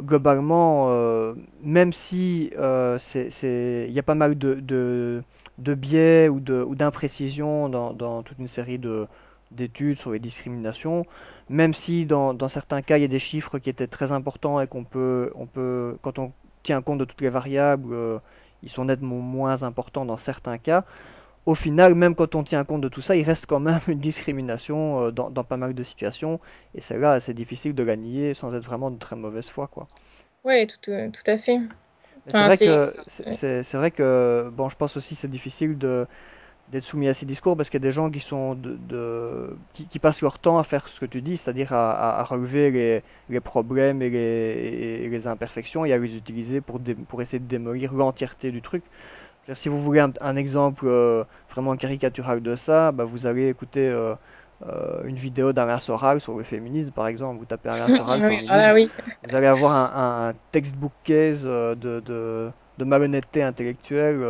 Speaker 1: globalement, euh, même si euh, c'est, il y a pas mal de, de, biais ou de, d'imprécisions dans, dans toute une série de, d'études sur les discriminations, même si dans, dans certains cas il y a des chiffres qui étaient très importants et qu'on peut, on peut, quand on tient compte de toutes les variables, euh, ils sont nettement moins importants dans certains cas. Au final, même quand on tient compte de tout ça, il reste quand même une discrimination euh, dans, dans pas mal de situations, et celle-là, c'est difficile de la nier sans être vraiment de très mauvaise foi, quoi.
Speaker 2: Ouais, tout, euh, tout à fait.
Speaker 1: C'est vrai que vrai bon, je pense aussi que c'est difficile de d'être soumis à ces discours parce qu'il y a des gens qui sont de, de- qui, qui passent leur temps à faire ce que tu dis, c'est-à-dire à, à- à relever les, les problèmes et les, et les imperfections et à les utiliser pour dé- pour essayer de démolir l'entièreté du truc. Si vous voulez un, un exemple euh, vraiment caricatural de ça, bah, vous allez écouter euh, euh, une vidéo d'Alain Soral sur le féminisme, par exemple. Vous tapez Alain Soral
Speaker 2: Oui, oui.
Speaker 1: vous allez avoir un, un textbook case de, de, de malhonnêteté intellectuelle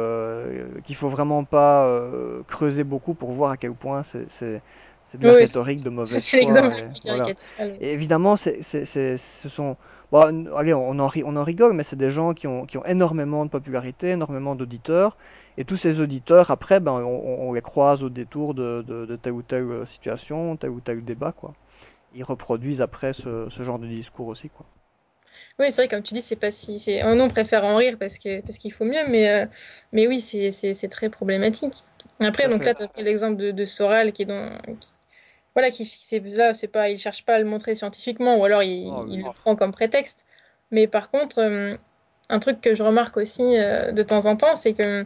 Speaker 1: qu'il faut vraiment pas creuser beaucoup pour voir à quel point c'est c'est- c'est de la
Speaker 2: Oui, c'est
Speaker 1: rhétorique de mauvaise
Speaker 2: c'est
Speaker 1: foi.
Speaker 2: l'exemple
Speaker 1: Et
Speaker 2: le plus
Speaker 1: voilà. évidemment, c'est, c'est, c'est- ce sont... Bon, n- allez, on en, ri- on en rigole, mais c'est des gens qui ont, qui ont énormément de popularité, énormément d'auditeurs. Et tous ces auditeurs, après, ben, on, les croise au détour de, de, de telle ou telle euh, situation, tel ou tel débat, quoi. Ils reproduisent après ce, ce genre de discours aussi, quoi.
Speaker 2: Oui, c'est vrai, comme tu dis, c'est pas si. C'est... Oh non, on préfère en rire parce que parce qu'il faut mieux, mais, euh, mais oui, c'est, c'est, c'est très problématique. Après, donc là, tu as pris l'exemple de, de Soral qui est dans. Voilà, qui, c'est, là, c'est pas, il cherche pas à le montrer scientifiquement, ou alors il,
Speaker 1: Oh
Speaker 2: il le prend comme prétexte. Mais par contre, euh, un truc que je remarque aussi euh, de temps en temps, c'est que euh,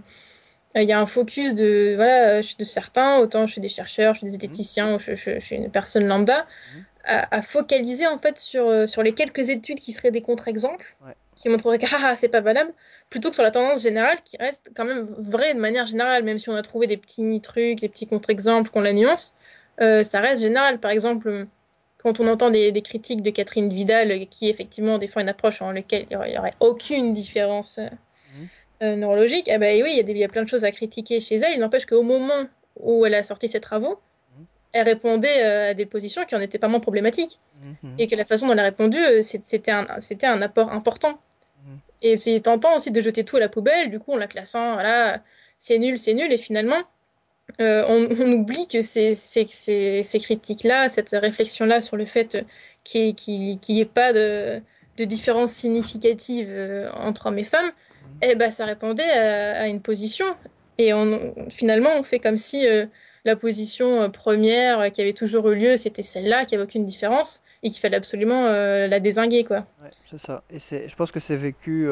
Speaker 2: il y a un focus de voilà, de certains, autant chez des chercheurs, chez des
Speaker 1: Mhm,
Speaker 2: zététiciens, ou chez une personne lambda,
Speaker 1: mhm.
Speaker 2: à, à focaliser en fait sur, sur les quelques études qui seraient des contre-exemples,
Speaker 1: Ouais.
Speaker 2: qui montreraient que ah, c'est pas valable, plutôt que sur la tendance générale qui reste quand même vraie de manière générale, même si on a trouvé des petits trucs, des petits contre-exemples qu'on la nuance, ça reste général. Par exemple, euh, quand on entend des, des critiques de Catherine Vidal, euh, qui effectivement défend une approche en laquelle il n'y aurait, aucune différence euh,
Speaker 1: Mhm,
Speaker 2: euh, neurologique, eh ben oui, il y, a des- il y a plein de choses à critiquer chez elle. Il n'empêche qu'au moment où elle a sorti ses travaux,
Speaker 1: mhm,
Speaker 2: elle répondait euh, à des positions qui en étaient pas moins problématiques.
Speaker 1: Mhm,
Speaker 2: et que la façon dont elle a répondu, euh, c'était un, un apport important. Et c'est tentant aussi de jeter tout à la poubelle, du coup, en la classant, voilà, c'est nul, c'est nul, et finalement, euh, on, on oublie que ces, ces, ces, ces critiques-là, cette réflexion-là sur le fait qu'il n'y ait, pas de, de différence significative euh, entre hommes et femmes,
Speaker 1: mhm.
Speaker 2: eh ben, ça répondait à, à une position. Et on, finalement, on fait comme si euh, la position première qui avait toujours eu lieu, c'était celle-là, qu'il n'y avait aucune différence, et qu'il fallait absolument euh, la dézinguer, quoi.
Speaker 1: Ouais, c'est ça. Et je pense que c'est vécu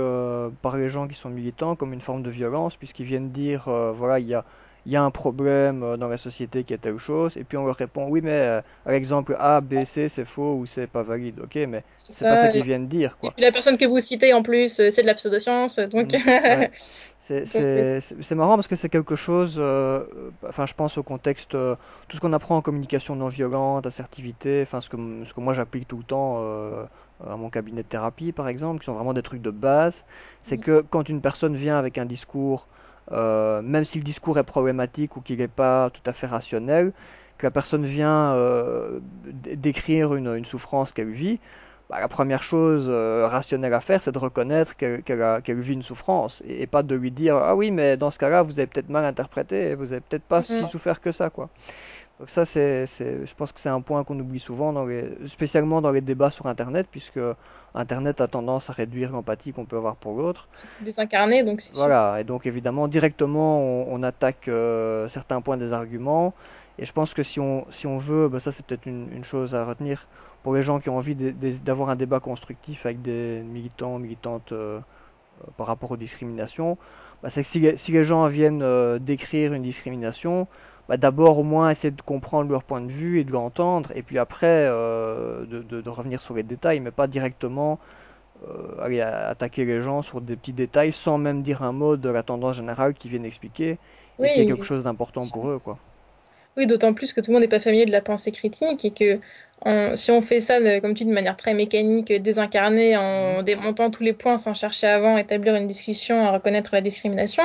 Speaker 1: par les gens qui sont militants comme une forme de violence, puisqu'ils viennent dire, voilà, il y a, il y a un problème euh, dans la société qui est telle chose, et puis on leur répond, oui, mais euh, à l'exemple A, B, C, c'est faux ou c'est pas valide. Ok, mais
Speaker 2: C'est
Speaker 1: pas ça qu'ils viennent dire,
Speaker 2: Et
Speaker 1: quoi.
Speaker 2: puis la personne que vous citez en plus, euh, c'est de la pseudoscience, donc,
Speaker 1: Mm, ouais. C'est marrant parce que c'est quelque chose, euh, euh, enfin je pense au contexte, euh, tout ce qu'on apprend en communication non violente, assertivité, enfin ce que, ce que moi j'applique tout le temps euh, à mon cabinet de thérapie par exemple, qui sont vraiment des trucs de base, c'est que quand une personne vient avec un discours, euh, même si le discours est problématique ou qu'il n'est pas tout à fait rationnel, que la personne vient euh, décrire une, une souffrance qu'elle vit, bah, la première chose euh, rationnelle à faire, c'est de reconnaître qu'elle a- qu'elle vit une souffrance et, et pas de lui dire ah oui mais dans ce cas-là vous avez peut-être mal interprété, vous avez peut-être pas si souffert que ça quoi. Donc ça c'est, c'est, je pense que c'est un point qu'on oublie souvent dans les, spécialement dans les débats sur Internet puisque Internet a tendance à réduire l'empathie qu'on peut avoir pour l'autre.
Speaker 2: C'est désincarné, donc c'est sûr.
Speaker 1: Voilà et donc évidemment directement on, on attaque euh, certains points des arguments et je pense que si on si on veut, bah, ça c'est peut-être une, une chose à retenir pour les gens qui ont envie d'avoir un débat constructif avec des militants, militantes euh, euh, par rapport aux discriminations, bah, c'est que si les, si les gens viennent euh, décrire une discrimination, bah, d'abord au moins essayer de comprendre leur point de vue et de l'entendre, et puis après euh, de, de- de revenir sur les détails, mais pas directement euh, aller attaquer les gens sur des petits détails sans même dire un mot de la tendance générale qui viennent expliquer et qui est quelque chose d'important pour eux, quoi.
Speaker 2: oui, d'autant plus que tout le monde n'est pas familier de la pensée critique et que on- si on fait ça, de- comme tu dis, de manière très mécanique, désincarnée, en démontant tous les points sans chercher avant, établir une discussion, à reconnaître la discrimination,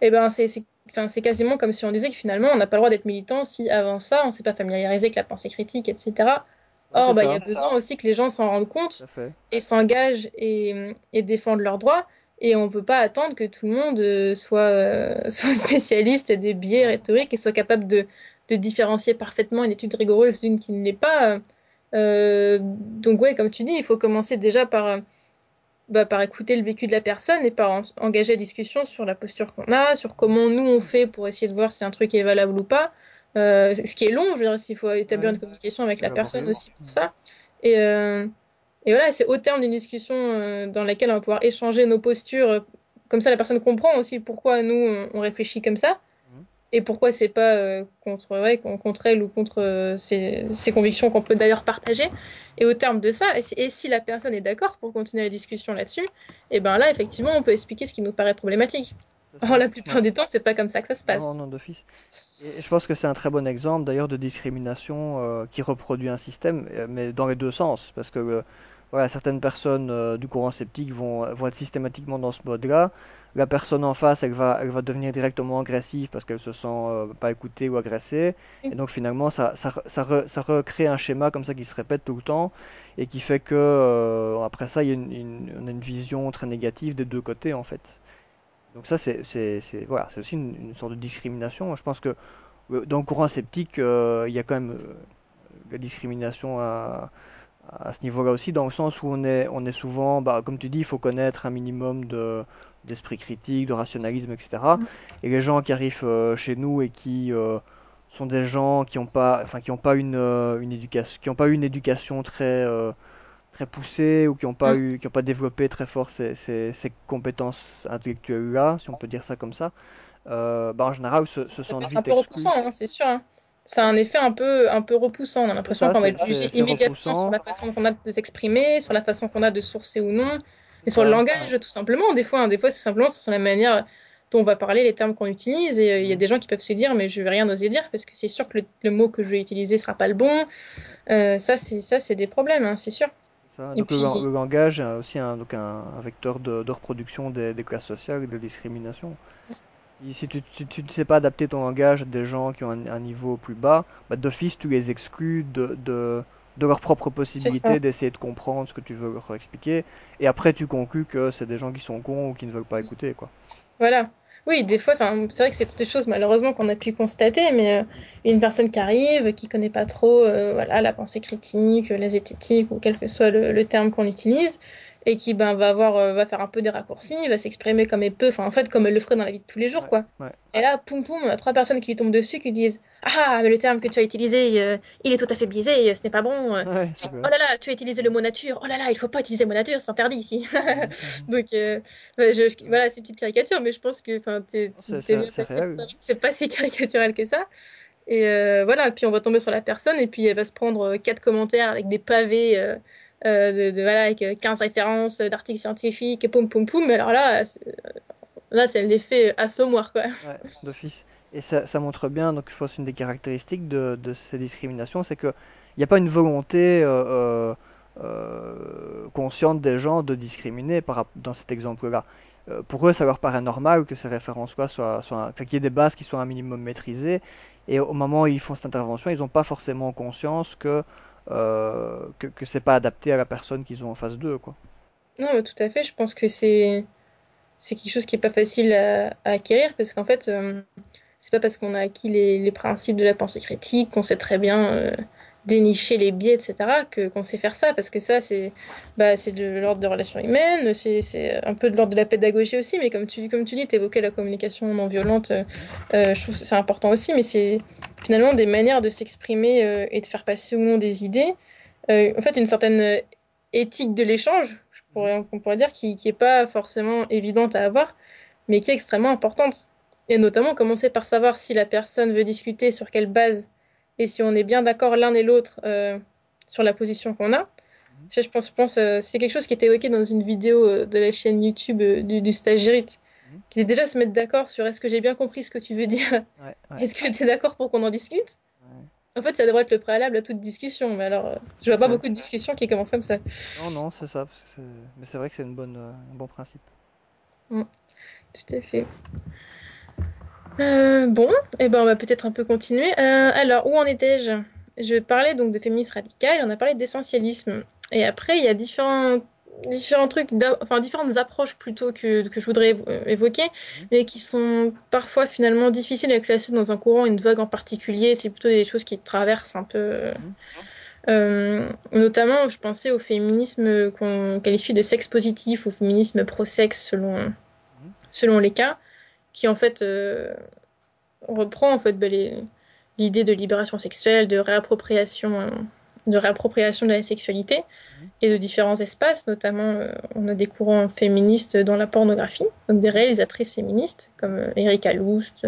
Speaker 2: eh ben c'est- enfin, c'est quasiment comme si on disait que finalement on n'a pas le droit d'être militant si avant ça on s'est pas familiarisé avec la pensée critique, etc. Or, bah, il y a besoin aussi que les gens s'en rendent compte et s'engagent et, et défendent leurs droits. Et on peut pas attendre que tout le monde euh, soit, euh, soit spécialiste des biais rhétoriques et soit capable de, de différencier parfaitement une étude rigoureuse d'une qui ne l'est pas. Euh, donc ouais, comme tu dis, il faut commencer déjà par, bah, par écouter le vécu de la personne et par en- engager la discussion sur la posture qu'on a, sur comment nous on fait pour essayer de voir si un truc est valable ou pas. Euh, ce qui est long, je veux dire, s'il faut établir
Speaker 1: Ouais,
Speaker 2: une communication avec la personne aussi pour ça. Et, euh, et voilà, c'est au terme d'une discussion euh, dans laquelle on va pouvoir échanger nos postures. Comme ça, la personne comprend aussi pourquoi nous, on réfléchit comme ça. Et pourquoi c'est pas euh, contre, ouais, con- contre elle ou contre euh, ses, ses convictions qu'on peut d'ailleurs partager. Et au terme de ça, et si, et si la personne est d'accord pour continuer la discussion là-dessus, et ben là, effectivement, on peut expliquer ce qui nous paraît problématique. Or, la plupart du temps, c'est pas comme ça que ça se passe.
Speaker 1: non, d'office. Et je pense que c'est un très bon exemple d'ailleurs de discrimination euh, qui reproduit un système, mais dans les deux sens. Parce que voilà, certaines personnes du courant sceptique vont, vont être systématiquement dans ce mode-là. La personne en face, elle va, elle va devenir directement agressive parce qu'elle se sent euh, pas écoutée ou agressée. Et donc finalement, ça, ça, ça, re- ça recrée un schéma comme ça qui se répète tout le temps et qui fait que euh, après ça, il y a une, une- on a une vision très négative des deux côtés en fait. Donc ça, c'est voilà, c'est aussi une, une sorte de discrimination. Je pense que euh, dans le courant sceptique, euh, il y a quand même la discrimination à, à ce niveau-là aussi, dans le sens où on est, on est souvent, bah, comme tu dis, il faut connaître un minimum de, d'esprit critique, de rationalisme, etc. Et les gens qui arrivent euh, chez nous et qui euh, sont des gens qui n'ont pas, enfin, qui ont pas une, euh, une éducation, qui ont pas eu une éducation très, euh, très poussés ou qui n'ont pas
Speaker 2: Mm.
Speaker 1: eu, qui ont pas développé très fort ces, ces, ces compétences intellectuelles-là, si on peut dire ça comme ça, euh, bah, en général se, se
Speaker 2: Ça peut
Speaker 1: sentent
Speaker 2: être un
Speaker 1: vite
Speaker 2: peu
Speaker 1: exclus.
Speaker 2: repoussant, hein, c'est sûr. hein. Ça a un effet un peu, un peu repoussant. On a l'impression qu'on va être jugé immédiatement sur la façon qu'on a de s'exprimer, sur la façon qu'on a de sourcer ou non, et sur le
Speaker 1: ouais.
Speaker 2: langage, tout simplement. Des fois, hein, des fois, c'est simplement sur la manière dont on va parler, les termes qu'on utilise. Et euh, il y a
Speaker 1: Mhm.
Speaker 2: des gens qui peuvent se dire, mais je vais rien oser dire parce que c'est sûr que le, le mot que je vais utiliser sera pas le bon. Euh, ça, c'est des problèmes, hein, c'est sûr.
Speaker 1: Ça. Donc le,
Speaker 2: puis,
Speaker 1: lang- le langage est aussi un, donc un, un vecteur de, de reproduction des, des classes sociales et de discrimination. Si tu, tu, tu ne sais pas adapter ton langage à des gens qui ont un, un niveau plus bas, bah, d'office tu les exclus de, de, de leur propre possibilité d'essayer de comprendre ce que tu veux leur expliquer. Et après tu conclus que c'est des gens qui sont cons ou qui ne veulent pas écouter, quoi.
Speaker 2: Voilà. Oui, des fois, c'est vrai que c'est des choses malheureusement qu'on a pu constater, mais euh, une personne qui arrive, qui connaît pas trop, euh, voilà, la pensée critique, la zététique ou quel que soit le, le terme qu'on utilise, et qui ben va avoir, euh, va faire un peu des raccourcis, va s'exprimer comme elle peut, enfin en fait comme elle le ferait dans la vie de tous les jours,
Speaker 1: Ouais,
Speaker 2: quoi.
Speaker 1: ouais,
Speaker 2: Et là, poum poum, on a trois personnes qui lui tombent dessus qui lui disent Ah, mais le terme que tu as utilisé, euh, il est tout à fait biaisé, euh, ce n'est pas bon.
Speaker 1: ouais,
Speaker 2: Tu- Oh là là, tu as utilisé le mot nature. Oh là là, il faut pas utiliser le mot nature, c'est interdit ici. Donc, euh, je, je- voilà, c'est une petite caricature, mais je pense que enfin, t'es,
Speaker 1: C'est
Speaker 2: bien pas si caricatural que ça. Et voilà, puis on va tomber sur la personne, et puis elle va se prendre quatre commentaires avec des pavés, euh, euh, de, voilà, avec euh, 15 références euh, d'articles scientifiques, et poum poum poum. Mais alors là, c'est- là, c'est l'effet assommoir, quoi.
Speaker 1: D'office. Et ça, montre bien, donc je pense une des caractéristiques de, ces discriminations, c'est que il n'y a pas une volonté euh, euh, euh, consciente des gens de discriminer dans cet exemple-là. Euh, pour eux, ça leur paraît normal que ces références-là soient, soient, qu'il y ait des bases qui soient un minimum maîtrisées. Et au moment où ils font cette intervention, ils n'ont pas forcément conscience que, euh, que, c'est pas adapté à la personne qu'ils ont en face d'eux, quoi.
Speaker 2: Non, mais tout à fait, je pense que c'est c'est quelque chose qui est pas facile à, à acquérir parce qu'en fait, euh, c'est pas parce qu'on a acquis les, les principes de la pensée critique qu'on sait très bien euh, dénicher les biais, etc., que qu'on sait faire ça parce que ça, c'est bah, c'est de l'ordre des relations humaines, c'est un peu de l'ordre de la pédagogie aussi, mais comme tu, comme tu dis, tu évoquais la communication non violente, euh, euh, je trouve que c'est important aussi, mais c'est finalement des manières de s'exprimer euh, et de faire passer ou non des idées en fait une certaine éthique de l'échange, pourrais, on pourrait dire, qui, qui est pas forcément évidente à avoir, mais qui est extrêmement importante. Et notamment commencer par savoir si la personne veut discuter sur quelle base et si on est bien d'accord l'un et l'autre euh, sur la position qu'on a.
Speaker 1: mhm,
Speaker 2: je pense, je pense euh, c'est quelque chose qui était évoqué dans une vidéo euh, de la chaîne YouTube du, du stagiaire,
Speaker 1: mhm.
Speaker 2: qui était déjà se mettre d'accord sur est-ce que j'ai bien compris ce que tu veux dire,
Speaker 1: Ouais, ouais,
Speaker 2: est-ce que tu es d'accord pour qu'on en discute?
Speaker 1: ouais.
Speaker 2: En fait, ça devrait être le préalable à toute discussion, mais alors, je vois pas beaucoup de discussions qui commencent comme ça.
Speaker 1: Non, non, c'est ça. parce que c'est- Mais c'est vrai que c'est une bonne, un bon principe.
Speaker 2: Mm, tout à fait. Euh, bon, et ben on va peut-être un peu continuer. Euh, alors, où en étais-je? Je parlais donc de féminisme radical, on a parlé d'essentialisme. Et après, il y a différents, différents trucs, enfin différentes approches plutôt que, que je voudrais euh, évoquer, mais qui sont parfois finalement difficiles à classer dans un courant, une vague en particulier. C'est plutôt des choses qui traversent un peu. euh, euh, notamment, je pensais au féminisme qu'on qualifie de sexe positif ou féminisme pro-sexe selon, selon les cas, qui en fait euh, reprend en fait bah, l'idée de libération sexuelle, de réappropriation, euh, de réappropriation de la sexualité
Speaker 1: mhm,
Speaker 2: et de différents espaces, notamment euh, on a des courants féministes dans la pornographie, donc des réalisatrices féministes comme Erika Lust,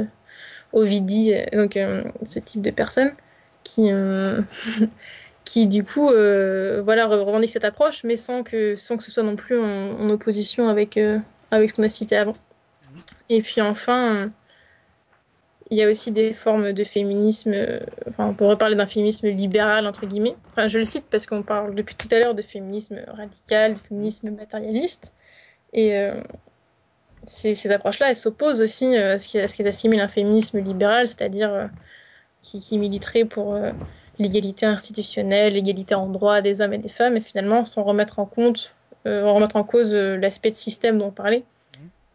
Speaker 2: Ovidie, euh, donc euh, ce type de personnes qui, euh, qui du coup euh, voilà revendiquent cette approche, mais sans que sans que ce soit non plus en, en opposition avec avec ce qu'on a cité avant. Et puis enfin, il y a aussi des formes de féminisme. euh, enfin, on pourrait parler d'un féminisme libéral entre guillemets. Enfin, je le cite parce qu'on parle depuis tout à l'heure de féminisme radical, de féminisme matérialiste. Et euh, ces, approches-là, elles s'opposent aussi euh, à ce qu'ils qu assimilent un féminisme libéral, c'est-à-dire euh, qui, militerait pour euh, l'égalité institutionnelle, l'égalité en droit des hommes et des femmes, et finalement sans remettre en compte, euh, remettre en cause euh, l'aspect de système dont on parlait.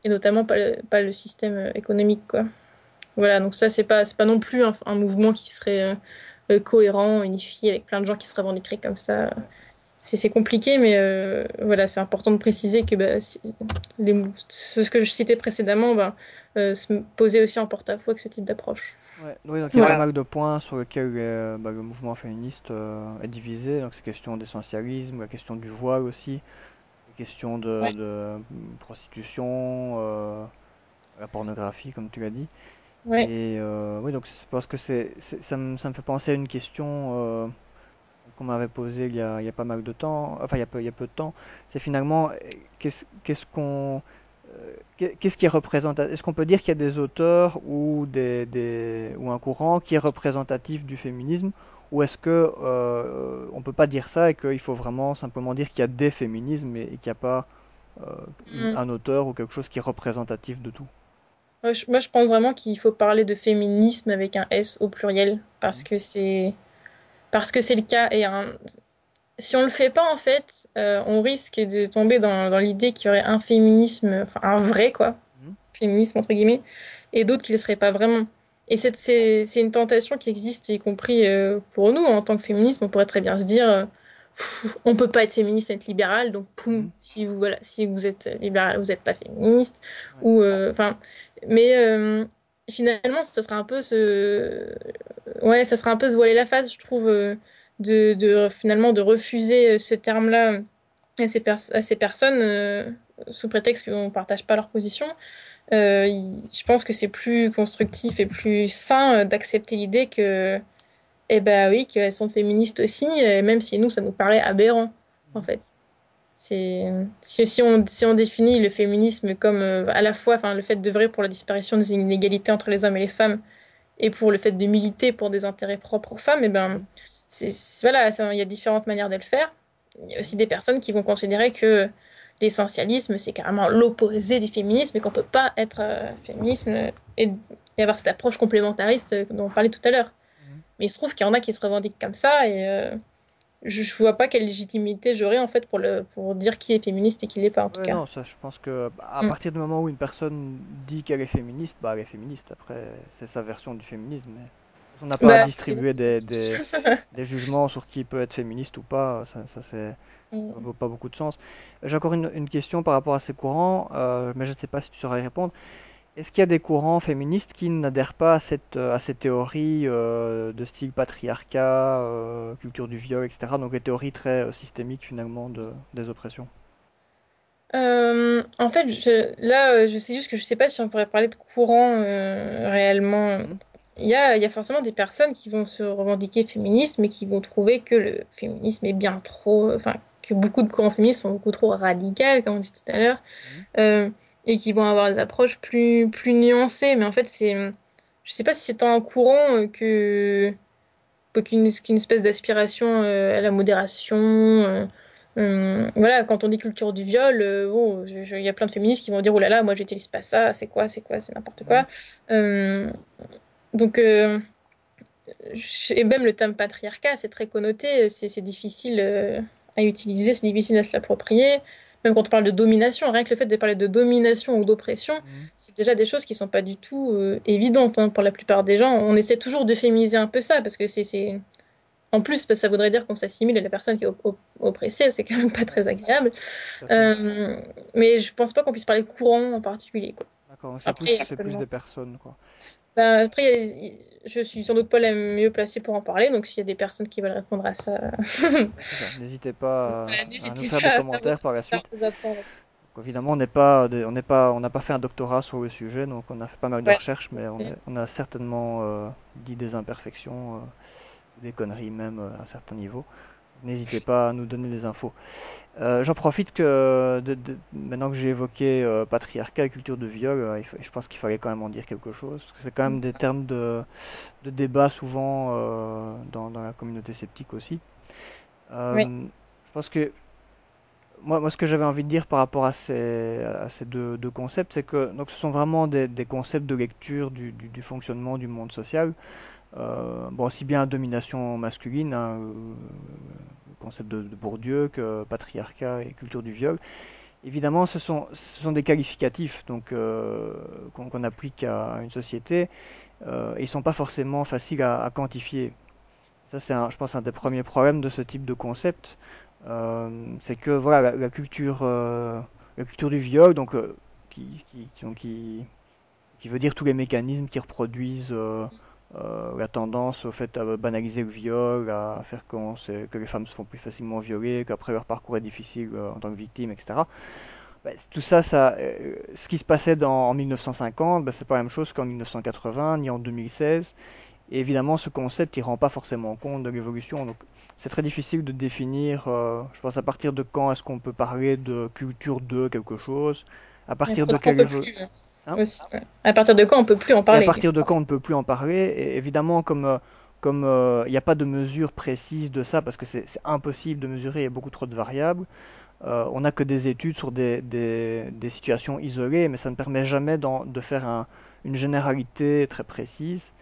Speaker 2: Et notamment pas le, pas le système euh, économique, quoi. Voilà, donc ça, c'est pas, c'est pas non plus un, un mouvement qui serait euh, euh, cohérent, unifié, avec plein de gens qui se revendiqueraient comme ça. C'est compliqué, mais euh, voilà, c'est important de préciser que bah, si- les, ce que je citais précédemment bah, euh, se posait aussi en porte-à-faux avec ce type d'approche.
Speaker 1: Ouais, oui, donc il y a pas
Speaker 2: Voilà.
Speaker 1: mal de points sur lesquels euh, bah, le mouvement féministe euh, est divisé. Donc, c'est question d'essentialisme, la question du voile aussi, la question de,
Speaker 2: Ouais.
Speaker 1: de euh, prostitution, euh, la pornographie, comme tu l'as dit.
Speaker 2: Ouais.
Speaker 1: Et euh, oui, donc je pense que c'est, c'est- ça me, ça me fait penser à une question euh, qu'on m'avait posée il y a, il y a pas mal de temps, enfin il y a peu, il y a peu de temps. C'est finalement, euh, qu'est-ce, qu'est-ce qu'on, euh, qu'est- qu'est-ce qui est représentatif? Est-ce qu'on peut dire qu'il y a des auteurs ou des, des, ou un courant qui est représentatif du féminisme? Ou est-ce que euh, on peut pas dire ça et qu'il faut vraiment simplement dire qu'il y a des féminismes et, et qu'il n'y a pas euh,
Speaker 2: Mm.
Speaker 1: un auteur ou quelque chose qui est représentatif de tout?
Speaker 2: Moi, je, moi, je pense vraiment qu'il faut parler de féminisme avec un S au pluriel parce
Speaker 1: Mhm.
Speaker 2: que c'est parce que c'est le cas et un, si on le fait pas en fait, euh, on risque de tomber dans, dans l'idée qu'il y aurait un féminisme, enfin un vrai quoi,
Speaker 1: Mhm.
Speaker 2: féminisme entre guillemets, et d'autres qui ne le seraient pas vraiment. Et c'est une tentation qui existe, y compris euh, pour nous en tant que féminisme. On pourrait très bien se dire, euh, on peut pas être féministe être libéral, donc poum,
Speaker 1: Mhm.
Speaker 2: si vous voilà, si vous êtes libéral, vous n'êtes pas féministe,
Speaker 1: Ouais.
Speaker 2: ou euh, mais euh, finalement, ce sera un peu ce, ouais, ça sera un peu se voiler la face, je trouve, de, de finalement de refuser ce terme-là à ces, pers- à ces personnes euh, sous prétexte qu'on ne partage pas leur position. Euh, je pense que c'est plus constructif et plus sain euh, d'accepter l'idée que, eh ben oui, qu'elles sont féministes aussi, même si nous, ça nous paraît aberrant, en
Speaker 1: Mhm.
Speaker 2: fait. Si, si on, si on définit le féminisme comme euh, à la fois le fait d'œuvrer pour la disparition des inégalités entre les hommes et les femmes, et pour le fait de militer pour des intérêts propres aux femmes, et ben, c'est, c'est- voilà, il y a différentes manières de le faire. Il y a aussi des personnes qui vont considérer que l'essentialisme, c'est carrément l'opposé du féminisme et qu'on peut pas être euh, féminisme et, et avoir cette approche complémentariste dont on parlait tout à l'heure.
Speaker 1: Mhm.
Speaker 2: Mais il se trouve qu'il y en a qui se revendiquent comme ça et euh, je, je vois pas quelle légitimité j'aurais en fait pour, le, pour dire qui est féministe et qui l'est pas en tout
Speaker 1: Ouais,
Speaker 2: cas.
Speaker 1: non, ça, je pense que bah, à
Speaker 2: Mm.
Speaker 1: partir du moment où une personne dit qu'elle est féministe, bah, elle est féministe. Après, c'est sa version du féminisme. Mais on n'a pas à
Speaker 2: Bah,
Speaker 1: distribuer des, des, des jugements sur qui peut être féministe ou pas. Ça, ça, c'est,
Speaker 2: Mm.
Speaker 1: n'a pas beaucoup de sens. J'ai encore une, une question par rapport à ces courants, euh, mais je ne sais pas si tu saurais y répondre. Est-ce qu'il y a des courants féministes qui n'adhèrent pas à cette, euh, à ces théories euh, de style patriarcat, euh, culture du viol, etc. Donc des théories très systémiques finalement de, des oppressions?
Speaker 2: Euh, en fait, je- là, je sais juste que je sais pas si on pourrait parler de courant euh, réellement. Il y a, il y a forcément des personnes qui vont se revendiquer féministes, mais qui vont trouver que le féminisme est bien trop, enfin, que beaucoup de courants féministes sont beaucoup trop radicales, comme on dit tout à l'heure,
Speaker 1: mhm,
Speaker 2: euh, et qui vont avoir des approches plus, plus nuancées. Mais en fait, c'est, je sais pas si c'est tant un courant euh, que qu'une espèce d'aspiration euh, à la modération. euh, voilà, quand on dit culture du viol, euh, bon, il y a plein de féministes qui vont dire oh là là, moi j'utilise pas ça, c'est quoi, c'est quoi, c'est n'importe quoi. Euh, donc, euh, et même le terme patriarcat, c'est très connoté, c'est difficile euh, à utiliser, c'est difficile à se l'approprier. Même quand on parle de domination, rien que le fait de parler de domination ou d'oppression,
Speaker 1: mhm.
Speaker 2: c'est déjà des choses qui sont pas du tout euh, évidentes hein, pour la plupart des gens. On essaie toujours de féminiser un peu ça parce que c'est en plus, ça voudrait dire qu'on s'assimile à la personne qui est op- op- oppressée, c'est quand même pas très agréable. Euh, mais je pense pas qu'on puisse parler de courant en particulier.
Speaker 1: D'accord, c'est plus, plus des personnes, quoi.
Speaker 2: Ben, après, il y a- je suis sans doute pas la mieux placée pour en parler, donc s'il y a des personnes qui veulent répondre à ça.
Speaker 1: N'hésitez pas
Speaker 2: voilà,
Speaker 1: à, à nous faire des commentaires par la suite. Donc, évidemment, on n'est pas, on n'est pas, on n'a pas fait un doctorat sur le sujet, donc on a fait pas mal de
Speaker 2: Ouais,
Speaker 1: recherches, mais on,
Speaker 2: fait.
Speaker 1: est- on a certainement euh, dit des imperfections, euh, des conneries même euh, à un certain niveau. N'hésitez pas à nous donner des infos. Euh, j'en profite que de- de- maintenant que j'ai évoqué euh, patriarcat et culture de viol, euh, je pense qu'il fallait quand même en dire quelque chose, parce que c'est quand même des termes de, de débat souvent dans, dans la communauté sceptique aussi.
Speaker 2: Oui,
Speaker 1: je pense que moi, moi, ce que j'avais envie de dire par rapport à ces, à ces deux, deux concepts, c'est que donc, ce sont vraiment des, des concepts de lecture du, du, du fonctionnement du monde social. Euh, bon, aussi bien domination masculine, hein, euh, concept de, Bourdieu, que patriarcat et culture du viol. Évidemment, ce sont, des qualificatifs donc euh, qu'on applique à une société. Et ils sont pas forcément faciles à, quantifier. Ça, c'est, je pense, un des premiers problèmes de ce type de concept. C'est que voilà, la, culture, la culture du viol, donc qui, qui, qui, qui veut dire tous les mécanismes qui reproduisent euh, la tendance au fait à banaliser le viol, à faire sait- que les femmes se font plus facilement violer, qu'après leur parcours est difficile euh, en tant que victime, etc. Bah, tout ça, ça euh, ce qui se passait dans, en 1950, bah, c'est pas la même chose qu'en 1980 ni en 2016. Et évidemment, ce concept, il rend pas forcément compte de l'évolution. Donc, c'est très difficile de définir, euh, je pense, à partir de quand est-ce qu'on peut parler de culture de quelque chose, à partir de quelle
Speaker 2: plus
Speaker 1: hein
Speaker 2: aussi. ouais. À partir de quand on peut plus en
Speaker 1: et à
Speaker 2: parler.
Speaker 1: partir de quand on ne peut plus en parler? Et évidemment, comme euh, comme euh, il n'y a pas de mesure précise de ça, parce que c'est impossible de mesurer, il y a beaucoup trop de variables, euh, on n'a que des études sur des, des, des situations isolées, mais ça ne permet jamais de faire un- une généralité très précise.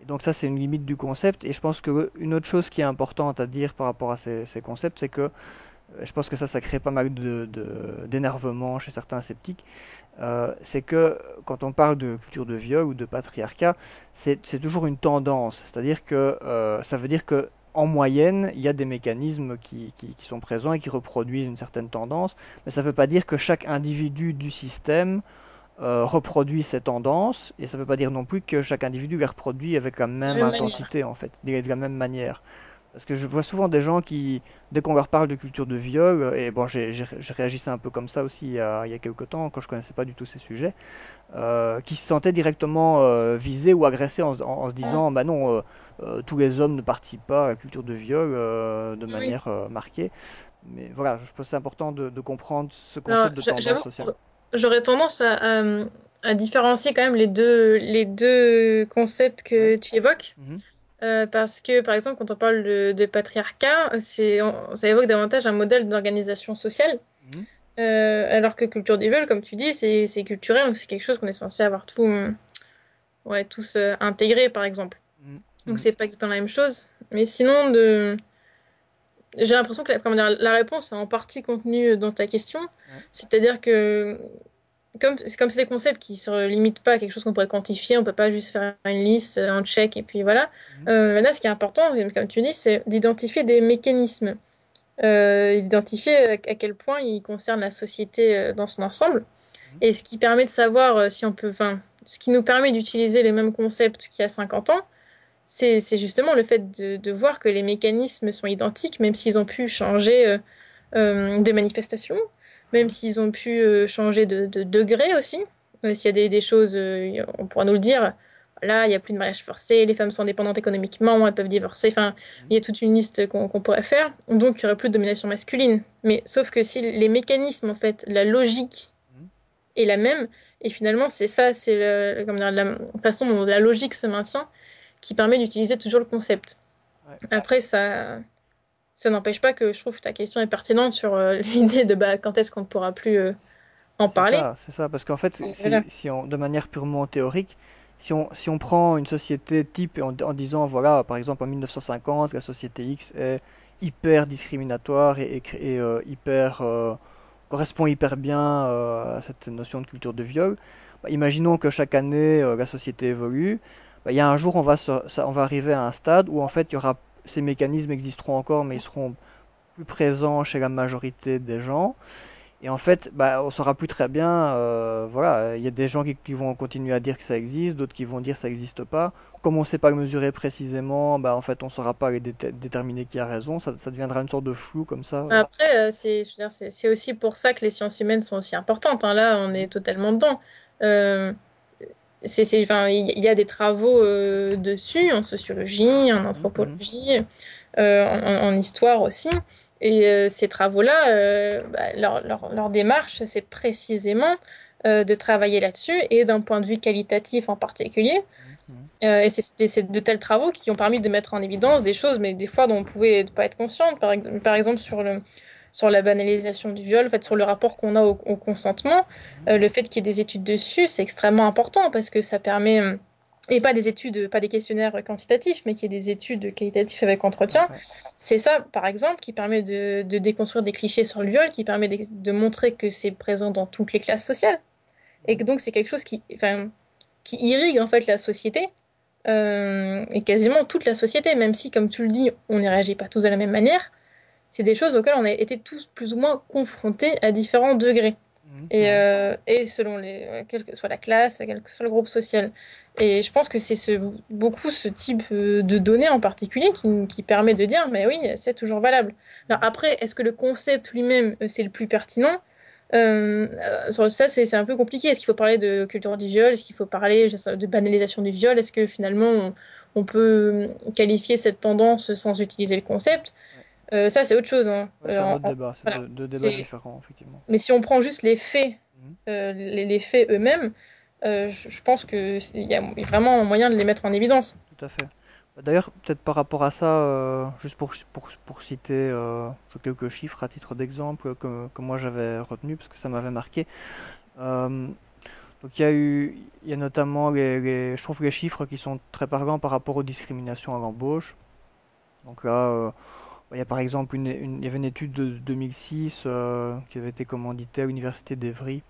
Speaker 1: Et donc ça, c'est une limite du concept. Et je pense que une autre chose qui est importante à dire par rapport à ces, ces concepts, c'est que je pense que ça, ça crée pas mal de- d'énervement chez certains sceptiques. Euh, c'est que quand on parle de culture de viol ou de patriarcat, c'est c'est toujours une tendance. C'est-à-dire que euh, ça veut dire que en moyenne, il y a des mécanismes qui, qui, qui sont présents et qui reproduisent une certaine tendance, mais ça ne veut pas dire que chaque individu du système euh, reproduit ces tendances, et ça ne veut pas dire non plus que chaque individu les reproduit avec la même intensité, en fait, de la même manière. Parce que je vois souvent des gens qui, dès qu'on leur parle de culture de viol, euh, et bon, j'ai j'ai- j'ai réagi un peu comme ça aussi il y a, il y a quelques temps, quand je connaissais pas du tout ces sujets, euh, qui se sentaient directement euh, visés ou agressés en, se en- en se disant, bah non, euh, euh, tous les hommes ne participent pas à la culture de viol euh, de
Speaker 2: oui.
Speaker 1: manière euh, marquée. Mais voilà, je pense que c'est important de, de comprendre ce
Speaker 2: Alors,
Speaker 1: concept de
Speaker 2: j'a-
Speaker 1: tendance
Speaker 2: j'avoue,
Speaker 1: sociale.
Speaker 2: j'aurais tendance à, à, à différencier quand même les deux, les deux concepts
Speaker 1: Ouais.
Speaker 2: que tu évoques.
Speaker 1: Mhm.
Speaker 2: Euh, parce que, par exemple, quand on parle de, de patriarcat, c'est, on- ça évoque davantage un modèle d'organisation sociale.
Speaker 1: Mhm.
Speaker 2: Euh, alors que culture des viols, comme tu dis, c'est, culturel, donc c'est quelque chose qu'on est censé avoir tout, euh, ouais, tous euh, intégré, par exemple.
Speaker 1: Mhm.
Speaker 2: Donc
Speaker 1: Mhm.
Speaker 2: c'est pas exactement la même chose. Mais sinon, de... j'ai l'impression que la, comment dire, la réponse est en partie contenue dans ta question. C'est-à-dire que comme c'est comme des concepts qui se limitent pas à quelque chose qu'on pourrait quantifier, on peut pas juste faire une liste, un check et puis voilà. Euh, là, ce qui est important, comme tu dis, c'est d'identifier des mécanismes, euh, identifier à à quel point ils concernent la société euh, dans son ensemble,
Speaker 1: Mhm.
Speaker 2: et ce qui permet de savoir euh, si on peut, enfin, ce qui nous permet d'utiliser les mêmes concepts qu'il y a 50 ans, c'est c'est justement le fait de, de voir que les mécanismes sont identiques, même s'ils ont pu changer euh, euh, de manifestation, même s'ils ont pu euh, changer de, de degré aussi. Euh, S'il y a des, des choses, euh, on pourra nous le dire. Là, il n'y a plus de mariage forcé, les femmes sont indépendantes économiquement, elles peuvent divorcer. Enfin, il y a toute une liste qu'on pourrait faire. Donc, il n'y aurait plus de domination masculine. Mais sauf que si les mécanismes, en fait, la logique est la même, et finalement, c'est ça, c'est la façon dont la logique se maintient qui permet d'utiliser toujours le concept.
Speaker 1: Ouais.
Speaker 2: Après, ça, ça n'empêche pas que je trouve que ta question est pertinente sur euh, l'idée de bah, quand est-ce qu'on ne pourra plus euh, en parler.
Speaker 1: c'est ça, parce qu'en fait,
Speaker 2: C'est-
Speaker 1: si,
Speaker 2: Voilà.
Speaker 1: si on, de manière purement théorique, si on, si on prend une société type en, en disant, voilà, par exemple en 1950, la société X est hyper discriminatoire et, et, cré- et, euh, hyper, correspond hyper bien à cette notion de culture de viol, bah, imaginons que chaque année la société évolue, bah, il y a un jour on va, se- ça- on va arriver à un stade où en fait il y aura, ces mécanismes existeront encore, mais ils seront plus présents chez la majorité des gens. Et en fait, bah, on saura plus très bien. euh, voilà, il y a des gens qui, vont continuer à dire que ça existe, d'autres qui vont dire que ça n'existe pas. Comme on ne sait pas le mesurer précisément, bah, en fait, on saura pas déterminer qui a raison. Ça, deviendra une sorte de flou comme ça. euh.
Speaker 2: Après, euh, c'est, aussi pour ça que les sciences humaines sont aussi importantes. hein. Là, on est totalement dedans. Euh, c'est, c'est, enfin, il y a des travaux euh, dessus, en sociologie, en
Speaker 1: mhm,
Speaker 2: anthropologie, euh, en, en histoire aussi. Et euh, ces travaux-là, bah, leur, leur, leur démarche, c'est précisément de travailler là-dessus et d'un point de vue qualitatif en particulier.
Speaker 1: mhm,
Speaker 2: et c'est de tels travaux qui ont permis de mettre en évidence des choses, mais des fois dont on pouvait pas être. Par, ex- par exemple, sur le, sur la banalisation du viol, en fait, sur le rapport qu'on a au, au consentement, euh, le fait qu'il y ait des études dessus, c'est extrêmement important parce que ça permet, euh, et pas des études, pas des questionnaires quantitatifs, mais qu'il y ait des études qualitatives avec entretien. C'est ça, par exemple, qui permet de, de déconstruire des clichés sur le viol, qui permet de, de montrer que c'est présent dans toutes les classes sociales. Et que donc, c'est quelque chose qui, enfin, qui irrigue en fait la société euh, et quasiment toute la société, même si, comme tu le dis, on n'y réagit pas tous de la même manière. C'est des choses auxquelles on a été tous plus ou moins confrontés à différents degrés.
Speaker 1: Mhm,
Speaker 2: Et, euh, et selon les, quelle que soit la classe, quel que soit le groupe social. Et je pense que c'est ce, beaucoup ce type euh, de données en particulier qui, qui permet de dire, mais oui, c'est toujours valable. Alors après, est-ce que le concept lui-même, euh, c'est le plus pertinent? Euh, ça, c'est un peu compliqué. Est-ce qu'il faut parler de culture du viol? Est-ce qu'il faut parler de banalisation du viol? Est-ce que finalement, on, on peut qualifier cette tendance sans utiliser le concept? Euh, ça, c'est autre chose. hein.
Speaker 1: Ouais, c'est un autre
Speaker 2: en-
Speaker 1: débat, c'est
Speaker 2: voilà.
Speaker 1: deux, deux débats différents, effectivement.
Speaker 2: mais si on prend juste les faits,
Speaker 1: Mhm.
Speaker 2: euh, les, les faits eux-mêmes, euh, je, pense que c'est- il y a vraiment un moyen de les mettre en évidence.
Speaker 1: Tout à fait. Bah, D'ailleurs, peut-être par rapport à ça, juste pour, pour, pour citer quelques chiffres à titre d'exemple que, que moi j'avais retenu parce que ça m'avait marqué. Donc il y a eu, il y a notamment les, les- je trouve les chiffres qui sont très parlants par rapport aux discriminations à l'embauche. Donc là, euh, il y a par exemple une, une- il y avait une étude de 2006 euh, qui avait été commanditée à l'université d'Evry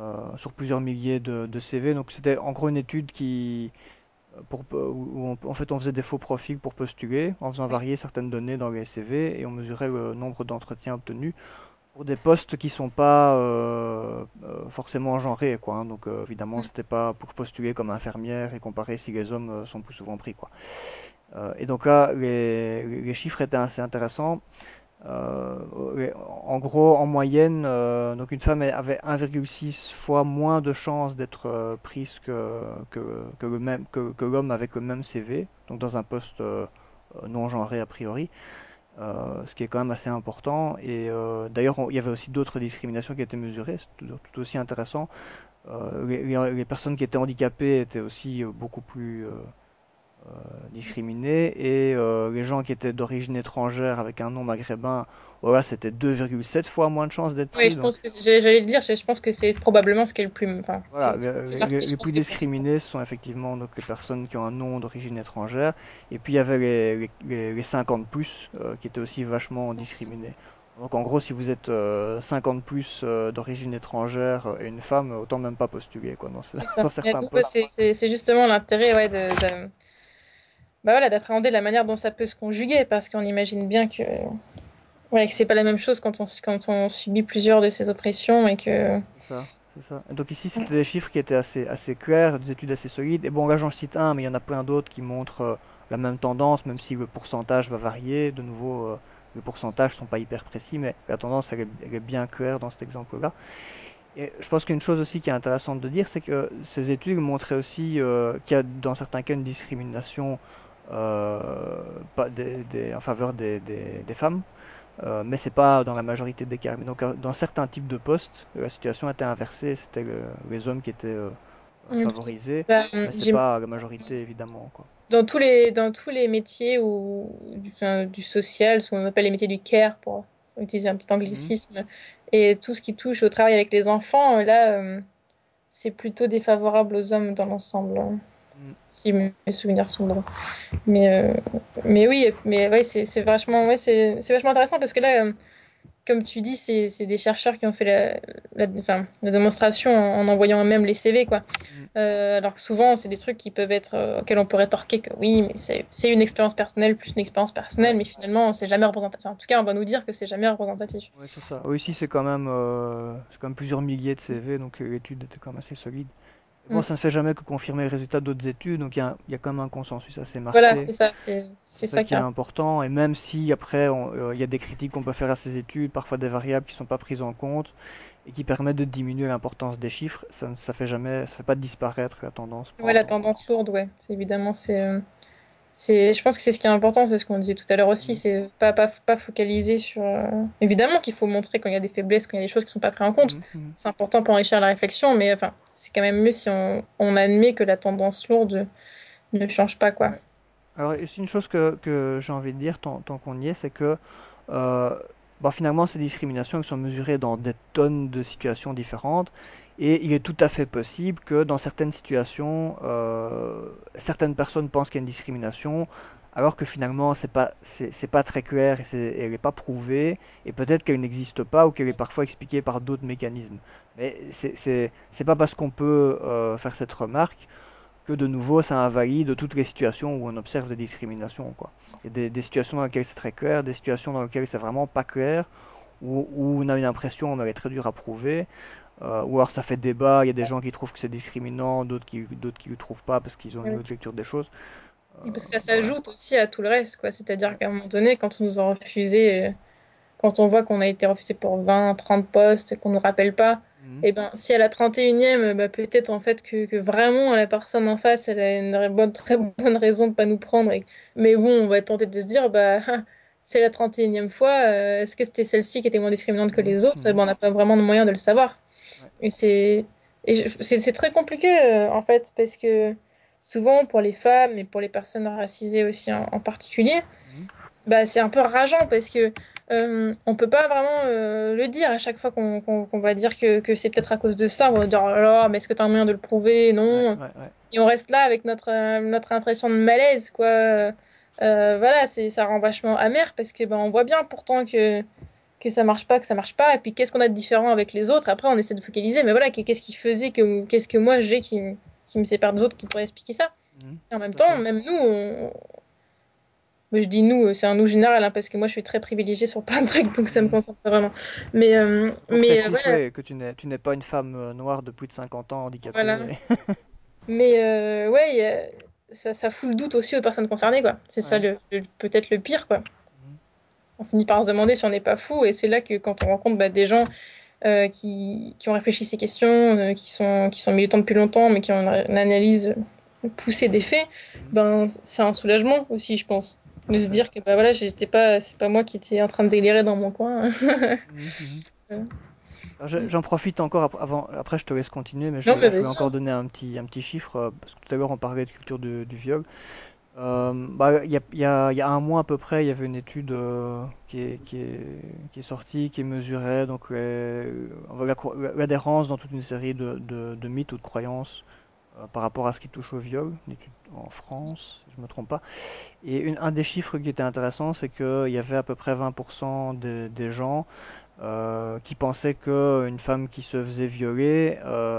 Speaker 1: euh, sur plusieurs milliers de, de CV. Donc c'était en gros une étude qui pour, où on, en fait on faisait des faux profils pour postuler en faisant varier certaines données dans les CV et on mesurait le nombre d'entretiens obtenus pour des postes qui sont pas euh, euh, forcément genrés quoi. hein. Donc euh, évidemment c'était pas pour postuler comme infirmière et comparer si les hommes euh, sont plus souvent pris quoi. Euh, et donc là les, chiffres étaient assez intéressants. Euh, en gros, en moyenne, euh, donc une femme avait 1,6 fois moins de chances d'être prise que, que, que l'homme avec le même CV, donc dans un poste non genré a priori, ce qui est quand même assez important. Et d'ailleurs, il y avait aussi d'autres discriminations qui étaient mesurées, c'est tout, aussi intéressant. Les, personnes qui étaient handicapées étaient aussi beaucoup plus discriminés et euh, les gens qui étaient d'origine étrangère avec un nom maghrébin, voilà, c'était 2,7 fois moins de chances d'être
Speaker 2: Oui,
Speaker 1: pris.
Speaker 2: je
Speaker 1: Donc
Speaker 2: pense que j'allais le dire, je, je pense que c'est probablement ce qui est le plus, enfin,
Speaker 1: voilà, le-
Speaker 2: plus marqué, je
Speaker 1: les plus discriminés sont effectivement donc les personnes qui ont un nom d'origine étrangère. Et puis il y avait les, les, les- les 50 plus euh, qui étaient aussi vachement discriminés. Donc en gros, si vous êtes euh, 50 plus euh, d'origine étrangère euh, et une femme, autant même pas postuler quoi,
Speaker 2: C'est justement l'intérêt, ouais, de, de- bah voilà, d'appréhender la manière dont ça peut se conjuguer, parce qu'on imagine bien que, ouais, que c'est pas la même chose quand on, quand on subit plusieurs de ces oppressions et que,
Speaker 1: ça, ça. Donc ici, c'était des chiffres qui étaient assez, assez clairs, des études assez solides. Et bon, là, j'en cite un, mais il y en a plein d'autres qui montrent euh, la même tendance, même si le pourcentage va varier. De nouveau, euh, les pourcentages sont pas hyper précis, mais la tendance, elle est, bien claire dans cet exemple-là. Et je pense qu'une chose aussi qui est intéressante de dire, c'est que ces études montraient aussi euh, qu'il y a dans certains cas une discrimination euh, pas des- des- en faveur des, femmes. Euh, mais c'est pas dans la majorité des cas. Mais donc, euh, dans certains types de postes, la situation était inversée. C'était le- les hommes qui étaient euh, euh,
Speaker 2: ok.
Speaker 1: favorisés,
Speaker 2: Bah,
Speaker 1: mais c'est pas la majorité évidemment, quoi.
Speaker 2: dans tous les, dans tous les métiers ou du, enfin, du social, ce qu'on appelle les métiers du care, pour utiliser un petit anglicisme, et tout ce qui touche au travail avec les enfants, euh, là, euh, c'est plutôt défavorable aux hommes dans l'ensemble, hein, si mes souvenirs sont bons. Mais, euh, mais oui, mais ouais, c'est c'est vachement, ouais, c'est c'est vachement intéressant parce que là, euh, comme tu dis, c'est c'est des chercheurs qui ont fait la, la, enfin, la démonstration en, en envoyant même les CV, quoi.
Speaker 1: mhm.
Speaker 2: Euh, alors que souvent, c'est des trucs qui peuvent être, auxquels on pourrait torquer que oui, mais c'est c'est une expérience personnelle plus une expérience personnelle, mais finalement, c'est jamais représentatif. Enfin, en tout cas, on va nous dire que c'est jamais représentatif.
Speaker 1: ouais, c'est ça. Oui, ici, c'est quand même, c'est quand même plusieurs milliers de CV, donc l'étude était quand même assez solide. Bon,
Speaker 2: Mm.
Speaker 1: ça ne fait jamais que confirmer les résultats d'autres études, donc il y a, il y a quand même un consensus assez
Speaker 2: Voilà,
Speaker 1: marqué.
Speaker 2: c'est ça, c'est
Speaker 1: ça
Speaker 2: ça
Speaker 1: qui est important, et même si après euh, il y a des critiques qu'on peut faire à ces études, parfois des variables qui sont pas prises en compte et qui permettent de diminuer l'importance des chiffres, ça ne ça fait jamais, ça fait pas disparaître la tendance
Speaker 2: Ouais, la tendance lourde, ouais. Évidemment, c'est. euh, C'est, je pense que c'est ce qui est important, c'est ce qu'on disait tout à l'heure aussi,
Speaker 1: Mhm,
Speaker 2: c'est pas, pas, pas focaliser sur... euh, Évidemment qu'il faut montrer quand il y a des faiblesses, quand il y a des choses qui sont pas prises en compte.
Speaker 1: mhm, mhm.
Speaker 2: C'est important pour enrichir la réflexion, mais enfin, c'est quand même mieux si on, on admet que la tendance lourde ne change pas, quoi.
Speaker 1: Alors, c'est une chose que, que j'ai envie de dire tant, tant qu'on y est, c'est que euh, bah, finalement, ces discriminations elles sont mesurées dans des tonnes de situations différentes. Et il est tout à fait possible que dans certaines situations, euh, certaines personnes pensent qu'il y a une discrimination, alors que finalement, c'est pas, pas très clair et c'est, elle n'est pas prouvée. Et peut-être qu'elle n'existe pas ou qu'elle est parfois expliquée par d'autres mécanismes. Mais c'est, c'est, pas parce qu'on peut euh, faire cette remarque que de nouveau ça invalide toutes les situations où on observe des discriminations, quoi. Il y a des, des situations dans lesquelles c'est très clair, des situations dans lesquelles c'est vraiment pas clair, où, on a une impression, elle est très dure à prouver, euh, ou alors ça fait débat, il y a des gens qui trouvent que c'est discriminant, d'autres qui d'autres qui le trouvent pas parce qu'ils ont une autre lecture des choses. Euh,
Speaker 2: parce que ça
Speaker 1: voilà.
Speaker 2: s'ajoute aussi à tout le reste, quoi. C'est-à-dire qu'à un moment donné, quand on nous a refusé, euh, quand on voit qu'on a été refusé pour 20, 30 postes, qu'on nous rappelle pas,
Speaker 1: Mhm.
Speaker 2: et ben, si à la 31e, euh, bah, peut-être en fait que, que vraiment la personne en face, elle a une bonne, très bonne raison de pas nous prendre. et- Mais bon, on va tenter de se dire, bah, c'est la 31e fois, euh, est-ce que c'était celle-ci qui était moins discriminante que les autres?
Speaker 1: Mhm.
Speaker 2: ben, on n'a pas vraiment de moyen de le savoir. Et c'est et je- c'est c'est très compliqué euh, en fait parce que souvent pour les femmes et pour les personnes racisées aussi en, en particulier,
Speaker 1: Mhm.
Speaker 2: bah c'est un peu rageant parce que euh, on peut pas vraiment euh, le dire à chaque fois qu'on qu'on- qu'on va dire que, que c'est peut-être à cause de ça. On va dire oh là là, mais est-ce que tu as un moyen de le prouver?
Speaker 1: Ouais,
Speaker 2: Non.
Speaker 1: ouais, ouais.
Speaker 2: Et on reste là avec notre euh, notre impression de malaise quoi. Euh, voilà, c'est ça rend vachement amer parce que ben on voit bien pourtant que que ça marche pas, que ça marche pas, et puis qu'est-ce qu'on a de différent avec les autres? Après, on essaie de focaliser, mais voilà, qu'est-ce qui faisait que, qu'est-ce que moi j'ai qui, qui me sépare des autres qui pourrait expliquer ça?
Speaker 1: Mhm.
Speaker 2: Et en même temps,
Speaker 1: fait.
Speaker 2: même nous, on- moi, je dis nous, c'est un nous général, hein, parce que moi je suis très privilégiée sur plein de trucs, donc ça me
Speaker 1: Mhm.
Speaker 2: concerne pas vraiment. Mais, euh, mais euh,
Speaker 1: précise,
Speaker 2: voilà,
Speaker 1: ouais, que tu n'es tu n'es pas une femme euh, noire de plus de 50 ans
Speaker 2: voilà.
Speaker 1: handicapée.
Speaker 2: Mais euh, ouais, ça, ça fout le doute aussi aux personnes concernées, quoi. C'est ça
Speaker 1: Ouais.
Speaker 2: le, le- peut-être le pire, quoi. On finit par se demander si on n'est pas fou, et c'est là que quand on rencontre bah, des gens euh, qui, qui ont réfléchi ces questions, euh, qui sont, qui sont militants depuis longtemps, mais qui ont une, analyse poussée des faits, ben, c'est un soulagement aussi, je pense. De se dire que bah, voilà, j'étais pas, c'est pas moi qui étais en train de délirer dans mon coin.
Speaker 1: Mhm. Mhm. J'en profite encore avant, après je te laisse continuer, mais
Speaker 2: non,
Speaker 1: je,
Speaker 2: mais
Speaker 1: je voulais
Speaker 2: vas-y.
Speaker 1: encore donner un petit, un petit chiffre, euh, parce que tout à l'heure on parlait de culture du, du viol. Euh, bah, il y a, un mois à peu près, il y avait une étude euh, qui est, qui est, qui est sortie, qui mesurait donc euh, l'adhérence dans toute une série de, mythes ou de croyances par rapport à ce qui touche au viol, une étude en France, si je me trompe pas. Et une- un des chiffres qui était intéressant, c'est qu'il y avait à peu près 20% des, gens qui pensaient qu'une femme qui se faisait violer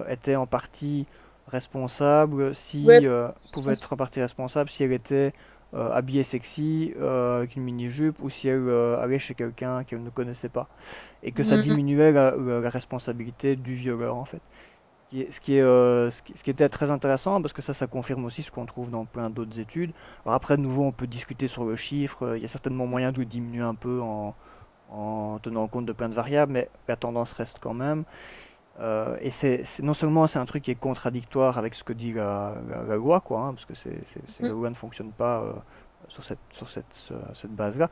Speaker 1: était en partie responsable
Speaker 2: Pouvait
Speaker 1: si euh, pouvait être en partie responsable si elle était euh, habillée sexy euh, avec une mini-jupe ou si elle euh, allait chez quelqu'un qu'elle ne connaissait pas et que ça
Speaker 2: Mhm.
Speaker 1: diminuait la, la- la responsabilité du violeur en fait. Qui est- Ce qui est, euh, ce qui, ce qui était très intéressant parce que ça, ça confirme aussi ce qu'on trouve dans plein d'autres études. Alors après, de nouveau, on peut discuter sur le chiffre. Il y a certainement moyen de le diminuer un peu en, en tenant compte de plein de variables, mais la tendance reste quand même. Euh, et c'est non seulement c'est un truc qui est contradictoire avec ce que dit la, la- la loi, quoi, hein, parce que c'est, la
Speaker 2: Mhm.
Speaker 1: loi ne fonctionne pas euh, sur cette, sur cette, ce- cette base-là.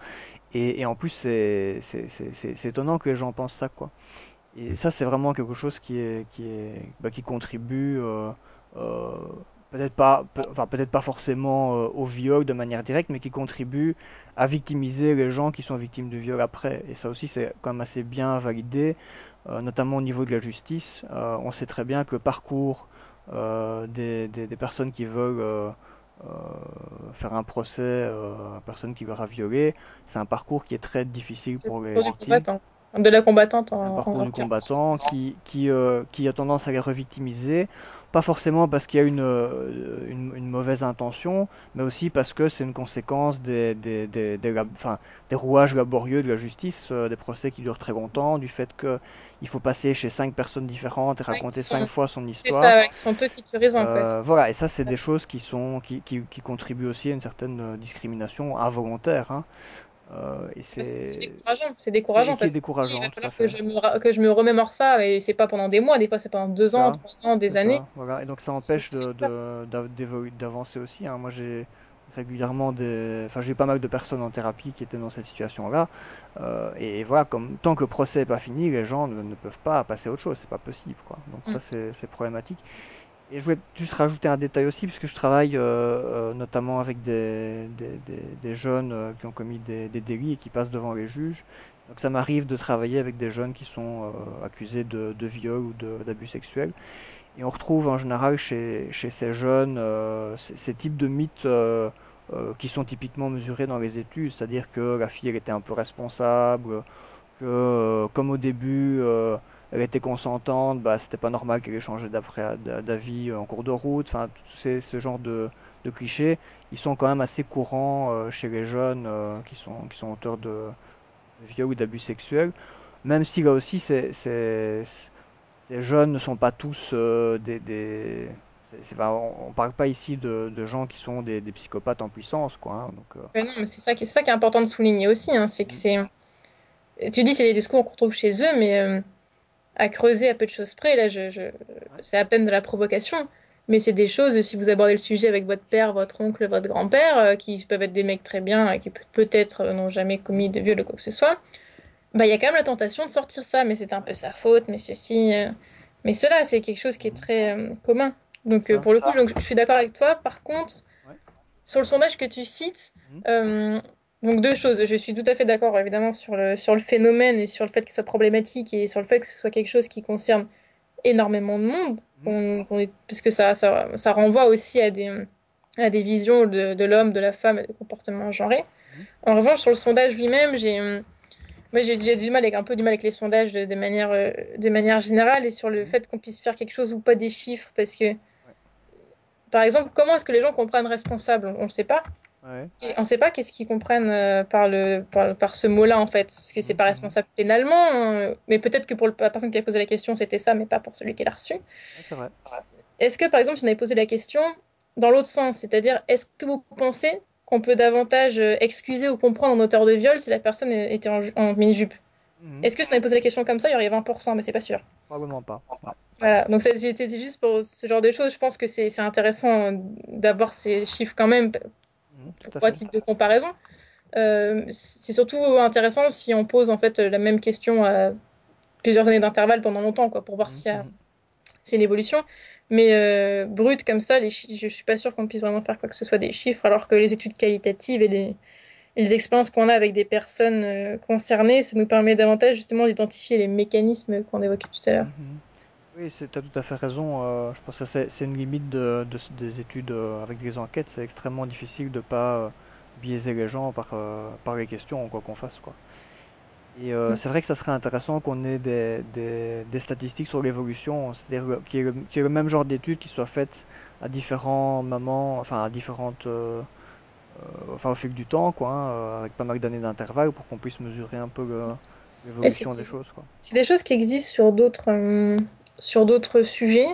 Speaker 1: Et, et en plus, c'est c'est- c'est- c'est- c'est étonnant que les gens pensent ça, quoi. Et ça, c'est vraiment quelque chose qui est, qui est, bah, qui contribue, euh, peut-être pas, peut- enfin peut-être pas forcément euh, au viol de manière directe, mais qui contribue à victimiser les gens qui sont victimes de viol après. Et ça aussi, c'est quand même assez bien validé, notamment au niveau de la justice. Euh, on sait très bien que le parcours euh, des, des, des personnes qui veulent euh, euh, faire un procès euh, à une personne qui leur a violé, c'est un parcours qui est très difficile pour les
Speaker 2: parcours. De la combattante
Speaker 1: C'est un
Speaker 2: en, en
Speaker 1: parcours du combattant qui, qui, euh, qui a tendance à les revictimiser, pas forcément parce qu'il y a une, euh, une, une mauvaise intention, mais aussi parce que c'est une conséquence des, des, des, des lab- enfin, des rouages laborieux de la justice, euh, des procès qui durent très longtemps, du fait qu'il faut passer chez cinq personnes différentes et
Speaker 2: Ouais,
Speaker 1: raconter cinq fois son
Speaker 2: C'est
Speaker 1: histoire.
Speaker 2: ça, ouais, qui sont peu sécurisants, quoi. C'est-
Speaker 1: Euh, voilà, et ça, c'est des choses qui, sont, qui, qui, qui contribuent aussi à une certaine euh, discrimination involontaire. hein. Euh, et
Speaker 2: C'est décourageant, c'est décourageant parce que il va
Speaker 1: décourageant,
Speaker 2: falloir que je me, que je me remémore ça et c'est pas pendant des mois, des fois c'est pendant deux ans, trois ans, des années.
Speaker 1: ça, voilà. Et donc ça empêche d'avancer aussi. hein. Moi j'ai régulièrement des, enfin j'ai pas mal de personnes en thérapie qui étaient dans cette situation-là. Euh, et voilà, comme tant que le procès n'est pas fini, les gens ne, ne peuvent pas passer à autre chose, c'est pas possible, quoi. Donc ça c'est c'est problématique. Et je voulais juste rajouter un détail aussi, puisque je travaille euh, euh, notamment avec des, des, des- jeunes euh, qui ont commis des, délits et qui passent devant les juges. Donc ça m'arrive de travailler avec des jeunes qui sont euh, accusés de, de viol ou d'abus sexuels. Et on retrouve en général chez, chez ces jeunes euh, ces, ces types de mythes euh, qui sont typiquement mesurés dans les études, c'est-à-dire que la fille elle était un peu responsable, que comme au début, elle était consentante, bah c'était pas normal qu'elle ait changé d'avis en cours de route. Enfin, ces, ce genre de, de clichés, ils sont quand même assez courants euh, chez les jeunes euh, qui sont qui sont auteurs de, de viol ou d'abus sexuels. Même si là aussi, ces jeunes ne sont pas tous euh, des, pas- on, on parle pas ici de, de gens qui sont des, des psychopathes en puissance, quoi. hein. donc, euh,
Speaker 2: non, mais c'est ça qui, c'est ça qui est important de souligner aussi, hein, c'est que
Speaker 1: mm,
Speaker 2: c'est. Tu dis c'est des discours qu'on retrouve chez eux, mais euh, à creuser à peu de choses près, là, je, je-
Speaker 1: ouais,
Speaker 2: c'est à peine de la provocation. Mais c'est des choses, si vous abordez le sujet avec votre père, votre oncle, votre grand-père, euh, qui peuvent être des mecs très bien, et qui peut- peut-être euh, n'ont jamais
Speaker 1: mm,
Speaker 2: commis de viol ou quoi que ce soit, bah il y a quand même la tentation de sortir ça, mais c'est un peu sa faute, mais ceci. euh, Mais cela, c'est quelque chose qui est très euh, commun. Donc euh,
Speaker 1: ça.
Speaker 2: pour le coup, je, je suis d'accord avec toi. Par contre, sur le sondage que tu cites,
Speaker 1: mm,
Speaker 2: euh, donc deux choses. Je suis tout à fait d'accord, évidemment, sur le, sur le phénomène et sur le fait que ce soit problématique et sur le fait que ce soit quelque chose qui concerne énormément de monde,
Speaker 1: mm,
Speaker 2: est- puisque ça, ça, ça renvoie aussi à des, à des visions de, de l'homme, de la femme et des comportements genrés.
Speaker 1: mm,
Speaker 2: En revanche, sur le sondage lui-même, j'ai moi, j'ai du mal avec, un peu du mal avec les sondages de, de manière, de manière générale et sur le
Speaker 1: mm,
Speaker 2: fait qu'on puisse faire quelque chose ou pas des chiffres, parce que,
Speaker 1: ouais,
Speaker 2: par exemple, comment est-ce que les gens comprennent responsable? On ne sait pas.
Speaker 1: Ouais,
Speaker 2: on ne sait pas qu'est-ce qu'ils comprennent euh, par, le, par, par ce mot-là, en fait. Parce que c'est pas
Speaker 1: mhm.
Speaker 2: responsable pénalement. hein. Mais peut-être que pour la personne qui a posé la question, c'était ça, mais pas pour celui qui l'a reçu.
Speaker 1: Ouais.
Speaker 2: Est-ce que, par exemple, si on avait posé la question dans l'autre sens, c'est-à-dire, est-ce que vous pensez qu'on peut davantage euh, excuser ou comprendre un auteur de viol si la personne était en, en mini-jupe?
Speaker 1: Mhm.
Speaker 2: Est-ce que si on avait posé la question comme ça, il y aurait 20%, mais c'est pas sûr.
Speaker 1: Probablement pas.
Speaker 2: Voilà, donc c'était juste pour ce genre de choses. Je pense que c'est c'est intéressant euh, d'avoir ces chiffres quand même
Speaker 1: Fait.
Speaker 2: titre de comparaison. Euh, c'est surtout intéressant si on pose en fait la même question à plusieurs années d'intervalle pendant longtemps, quoi, pour voir
Speaker 1: Mhm,
Speaker 2: s'il y a, y a une évolution. Mais euh, brut comme ça, les je suis pas sûre qu'on puisse vraiment faire quoi que ce soit des chiffres, alors que les études qualitatives et les, et les expériences qu'on a avec des personnes euh, concernées, ça nous permet davantage justement d'identifier les mécanismes qu'on évoquait tout à l'heure.
Speaker 1: Mhm. Oui, c'est, t'as tout à fait raison. euh, je pense que c'est, c'est une limite de, de- des études euh, avec des enquêtes. C'est extrêmement difficile de pas euh, biaiser les gens par, euh, par les questions, quoi qu'on fasse, quoi. Et euh, c'est vrai que ça serait intéressant qu'on ait des, des, des statistiques sur l'évolution, c'est-à-dire qu'il y ait le, qu'il y ait le même genre d'études qui soient faites à différents moments, enfin à différentes, euh, euh, enfin au fil du temps, quoi, hein, euh, avec pas mal d'années d'intervalle pour qu'on puisse mesurer un peu le-
Speaker 2: Et c'est
Speaker 1: l'évolution des choses, quoi.
Speaker 2: c'est des choses qui existent sur d'autres euh, sur d'autres sujets.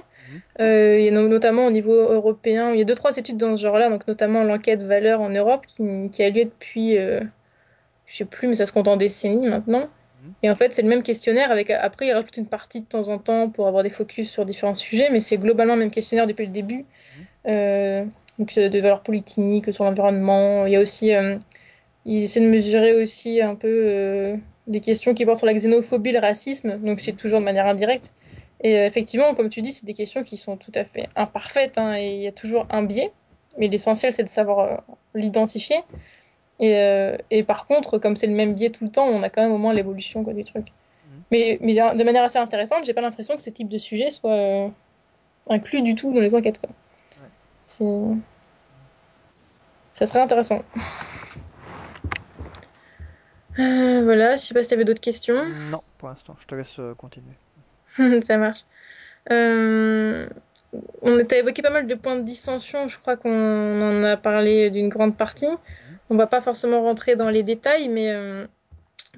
Speaker 2: Euh, il y a no- notamment au niveau européen, il y a deux, trois études dans ce genre-là, donc notamment l'enquête valeur en Europe qui, qui a lieu depuis, euh, je sais plus, mais ça se compte en décennies maintenant.
Speaker 1: mhm,
Speaker 2: Et en fait, c'est le même questionnaire avec, après, il rajoute une partie de temps en temps pour avoir des focus sur différents sujets, mais c'est globalement le même questionnaire depuis le début.
Speaker 1: mhm,
Speaker 2: Euh, donc, euh, de valeurs politiques, sur l'environnement. Il y a aussi, euh, il essaie de mesurer aussi un peu euh, des questions qui portent sur la xénophobie, le racisme, donc c'est
Speaker 1: mhm,
Speaker 2: toujours de manière indirecte. Et euh, effectivement, comme tu dis, c'est des questions qui sont tout à fait imparfaites, hein, et il y a toujours un biais, mais l'essentiel, c'est de savoir euh, l'identifier. Et, euh, et par contre, comme c'est le même biais tout le temps, on a quand même au moins l'évolution du truc.
Speaker 1: mhm.
Speaker 2: Mais, mais de manière assez intéressante, j'ai pas l'impression que ce type de sujet soit euh, inclus du tout dans les enquêtes. Quoi.
Speaker 1: Ouais.
Speaker 2: Ça serait intéressant. Euh, voilà, je sais pas si t'avais d'autres questions.
Speaker 1: Non, pour l'instant, je te laisse continuer.
Speaker 2: Ça marche. Euh, on t'a évoqué pas mal de points de dissension, je crois qu'on en a parlé d'une grande partie.
Speaker 1: Mhm,
Speaker 2: On va pas forcément rentrer dans les détails, mais euh,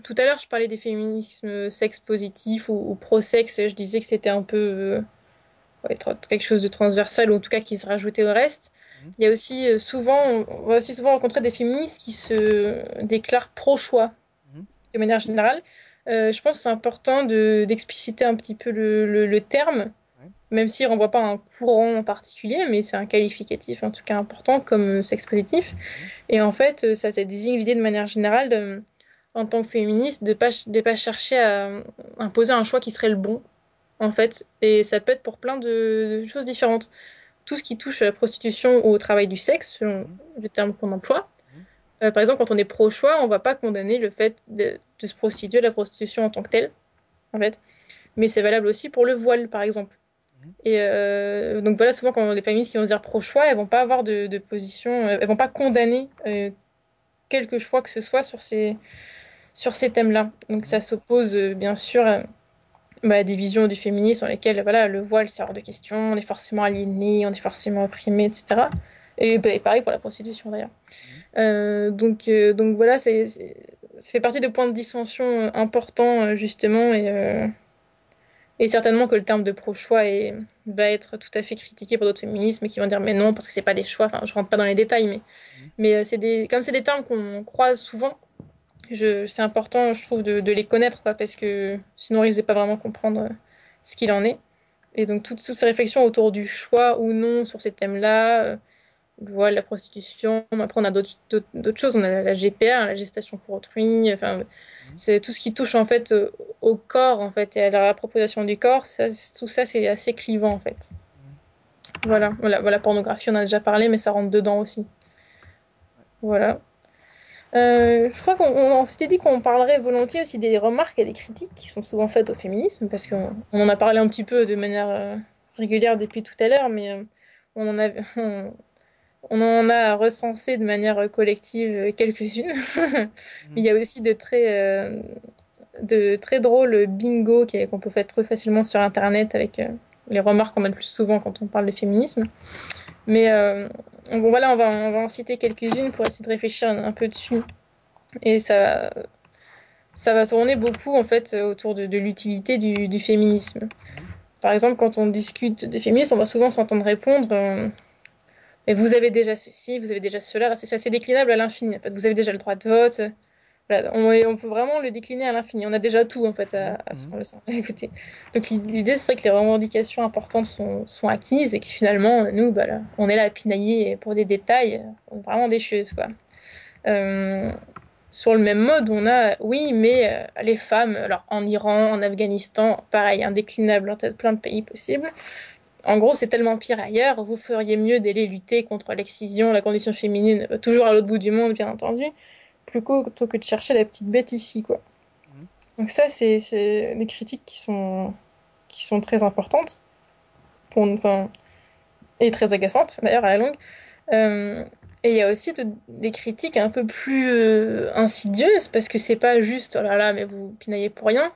Speaker 2: tout à l'heure je parlais des féminismes sexe positif ou, ou pro-sexe, je disais que c'était un peu euh, ouais, quelque chose de transversal, ou en tout cas qui se rajoutait au reste.
Speaker 1: mhm,
Speaker 2: Il y a aussi souvent, on va aussi souvent rencontrer des féministes qui se déclarent pro-choix
Speaker 1: mhm,
Speaker 2: de manière générale. Euh, je pense que c'est important de, d'expliciter un petit peu le, le, le terme
Speaker 1: ouais,
Speaker 2: même s'il ne renvoie pas à un courant en particulier, mais c'est un qualificatif en tout cas important comme euh, sexe positif. Et en fait, euh, ça, ça désigne l'idée de manière générale, de, en tant que féministe, de ne pas, de pas chercher à imposer un choix qui serait le bon, en fait. Et ça peut être pour plein de, de choses différentes. Tout ce qui touche à la prostitution ou au travail du sexe, selon
Speaker 1: mhm,
Speaker 2: le terme qu'on emploie. Euh, par exemple, quand on est pro-choix, on ne va pas condamner le fait de, de se prostituer, la prostitution en tant que telle, en fait. Mais c'est valable aussi pour le voile, par exemple.
Speaker 1: mhm,
Speaker 2: Et euh, donc voilà, souvent quand les féministes qui vont se dire pro-choix, elles vont pas avoir de, de position, euh, elles vont pas condamner euh, quelque choix que ce soit sur ces, sur ces thèmes-là. Donc ça s'oppose bien sûr à, bah, des visions du féminisme dans lesquelles voilà, le voile c'est hors de question, on est forcément aliéné, on est forcément opprimé, etc. Et, pareil pour la prostitution d'ailleurs. Euh, donc, euh, donc voilà, c'est, c'est- ça fait partie de points de dissension euh, importants justement et, et certainement que le terme de pro-choix est- va être tout à fait critiqué par d'autres féminismes qui vont dire mais non parce que c'est pas des choix. Enfin, je rentre pas dans les détails, mais mais c'est des comme c'est des termes qu'on croise souvent. Je, c'est important, je trouve, de, les connaître, parce que sinon, on risque de pas vraiment comprendre ce qu'il en est. Et donc, toutes, toutes ces réflexions autour du choix ou non sur ces thèmes-là, voilà, la prostitution, après, on a d'autres choses, on a la, GPA, la gestation pour autrui, enfin,
Speaker 1: Mhm.
Speaker 2: c'est tout ce qui touche, en fait, euh, au corps, en fait, et à la réappropriation du corps, ça, tout ça, c'est assez clivant, en fait.
Speaker 1: Mhm.
Speaker 2: Voilà, voilà, voilà, pornographie, on a déjà parlé, mais ça rentre dedans aussi. Voilà. Euh, je crois qu'on on, on s'était dit qu'on parlerait volontiers aussi des remarques et des critiques qui sont souvent faites au féminisme, parce qu'on on en a parlé un petit peu de manière euh, régulière depuis tout à l'heure, mais euh, on en a, on, on en a recensé de manière collective quelques-unes. Il y a aussi de très, euh, de très drôles bingo qu'on peut faire très facilement sur Internet avec euh, les remarques qu'on a le plus souvent quand on parle de féminisme. Mais euh, bon, voilà, on va, on va en citer quelques-unes pour essayer de réfléchir un, un peu dessus. Et ça, ça va tourner beaucoup en fait autour de, de l'utilité du, du féminisme.
Speaker 1: Mhm.
Speaker 2: Par exemple, quand on discute de féminisme, on va souvent s'entendre répondre euh, Mais vous avez déjà ceci, vous avez déjà cela. C'est assez déclinable à l'infini. En fait. Vous avez déjà le droit de vote. Voilà, on, on peut vraiment le décliner à l'infini. On a déjà tout en fait à, à,
Speaker 1: Mhm.
Speaker 2: à, à écouter. Donc l'idée serait que les revendications importantes sont, sont acquises et que finalement, nous, bah, là, on est là à pinailler pour des détails, vraiment des choses quoi. Euh, sur le même mode, on a, oui, mais euh, les femmes, alors en Iran, en Afghanistan, pareil, indéclinable dans plein de pays possibles. En gros, c'est tellement pire ailleurs, vous feriez mieux d'aller lutter contre l'excision, la condition féminine, euh, toujours à l'autre bout du monde, bien entendu, plutôt que de chercher la petite bête ici, quoi.
Speaker 1: Mhm.
Speaker 2: Donc ça, c'est c'est des critiques qui sont, qui sont très importantes, pour, enfin, et très agaçantes, d'ailleurs, à la longue. Euh, et il y a aussi de- des critiques un peu plus euh, insidieuses, parce que c'est pas juste, oh là là, mais vous pinaillez pour rien,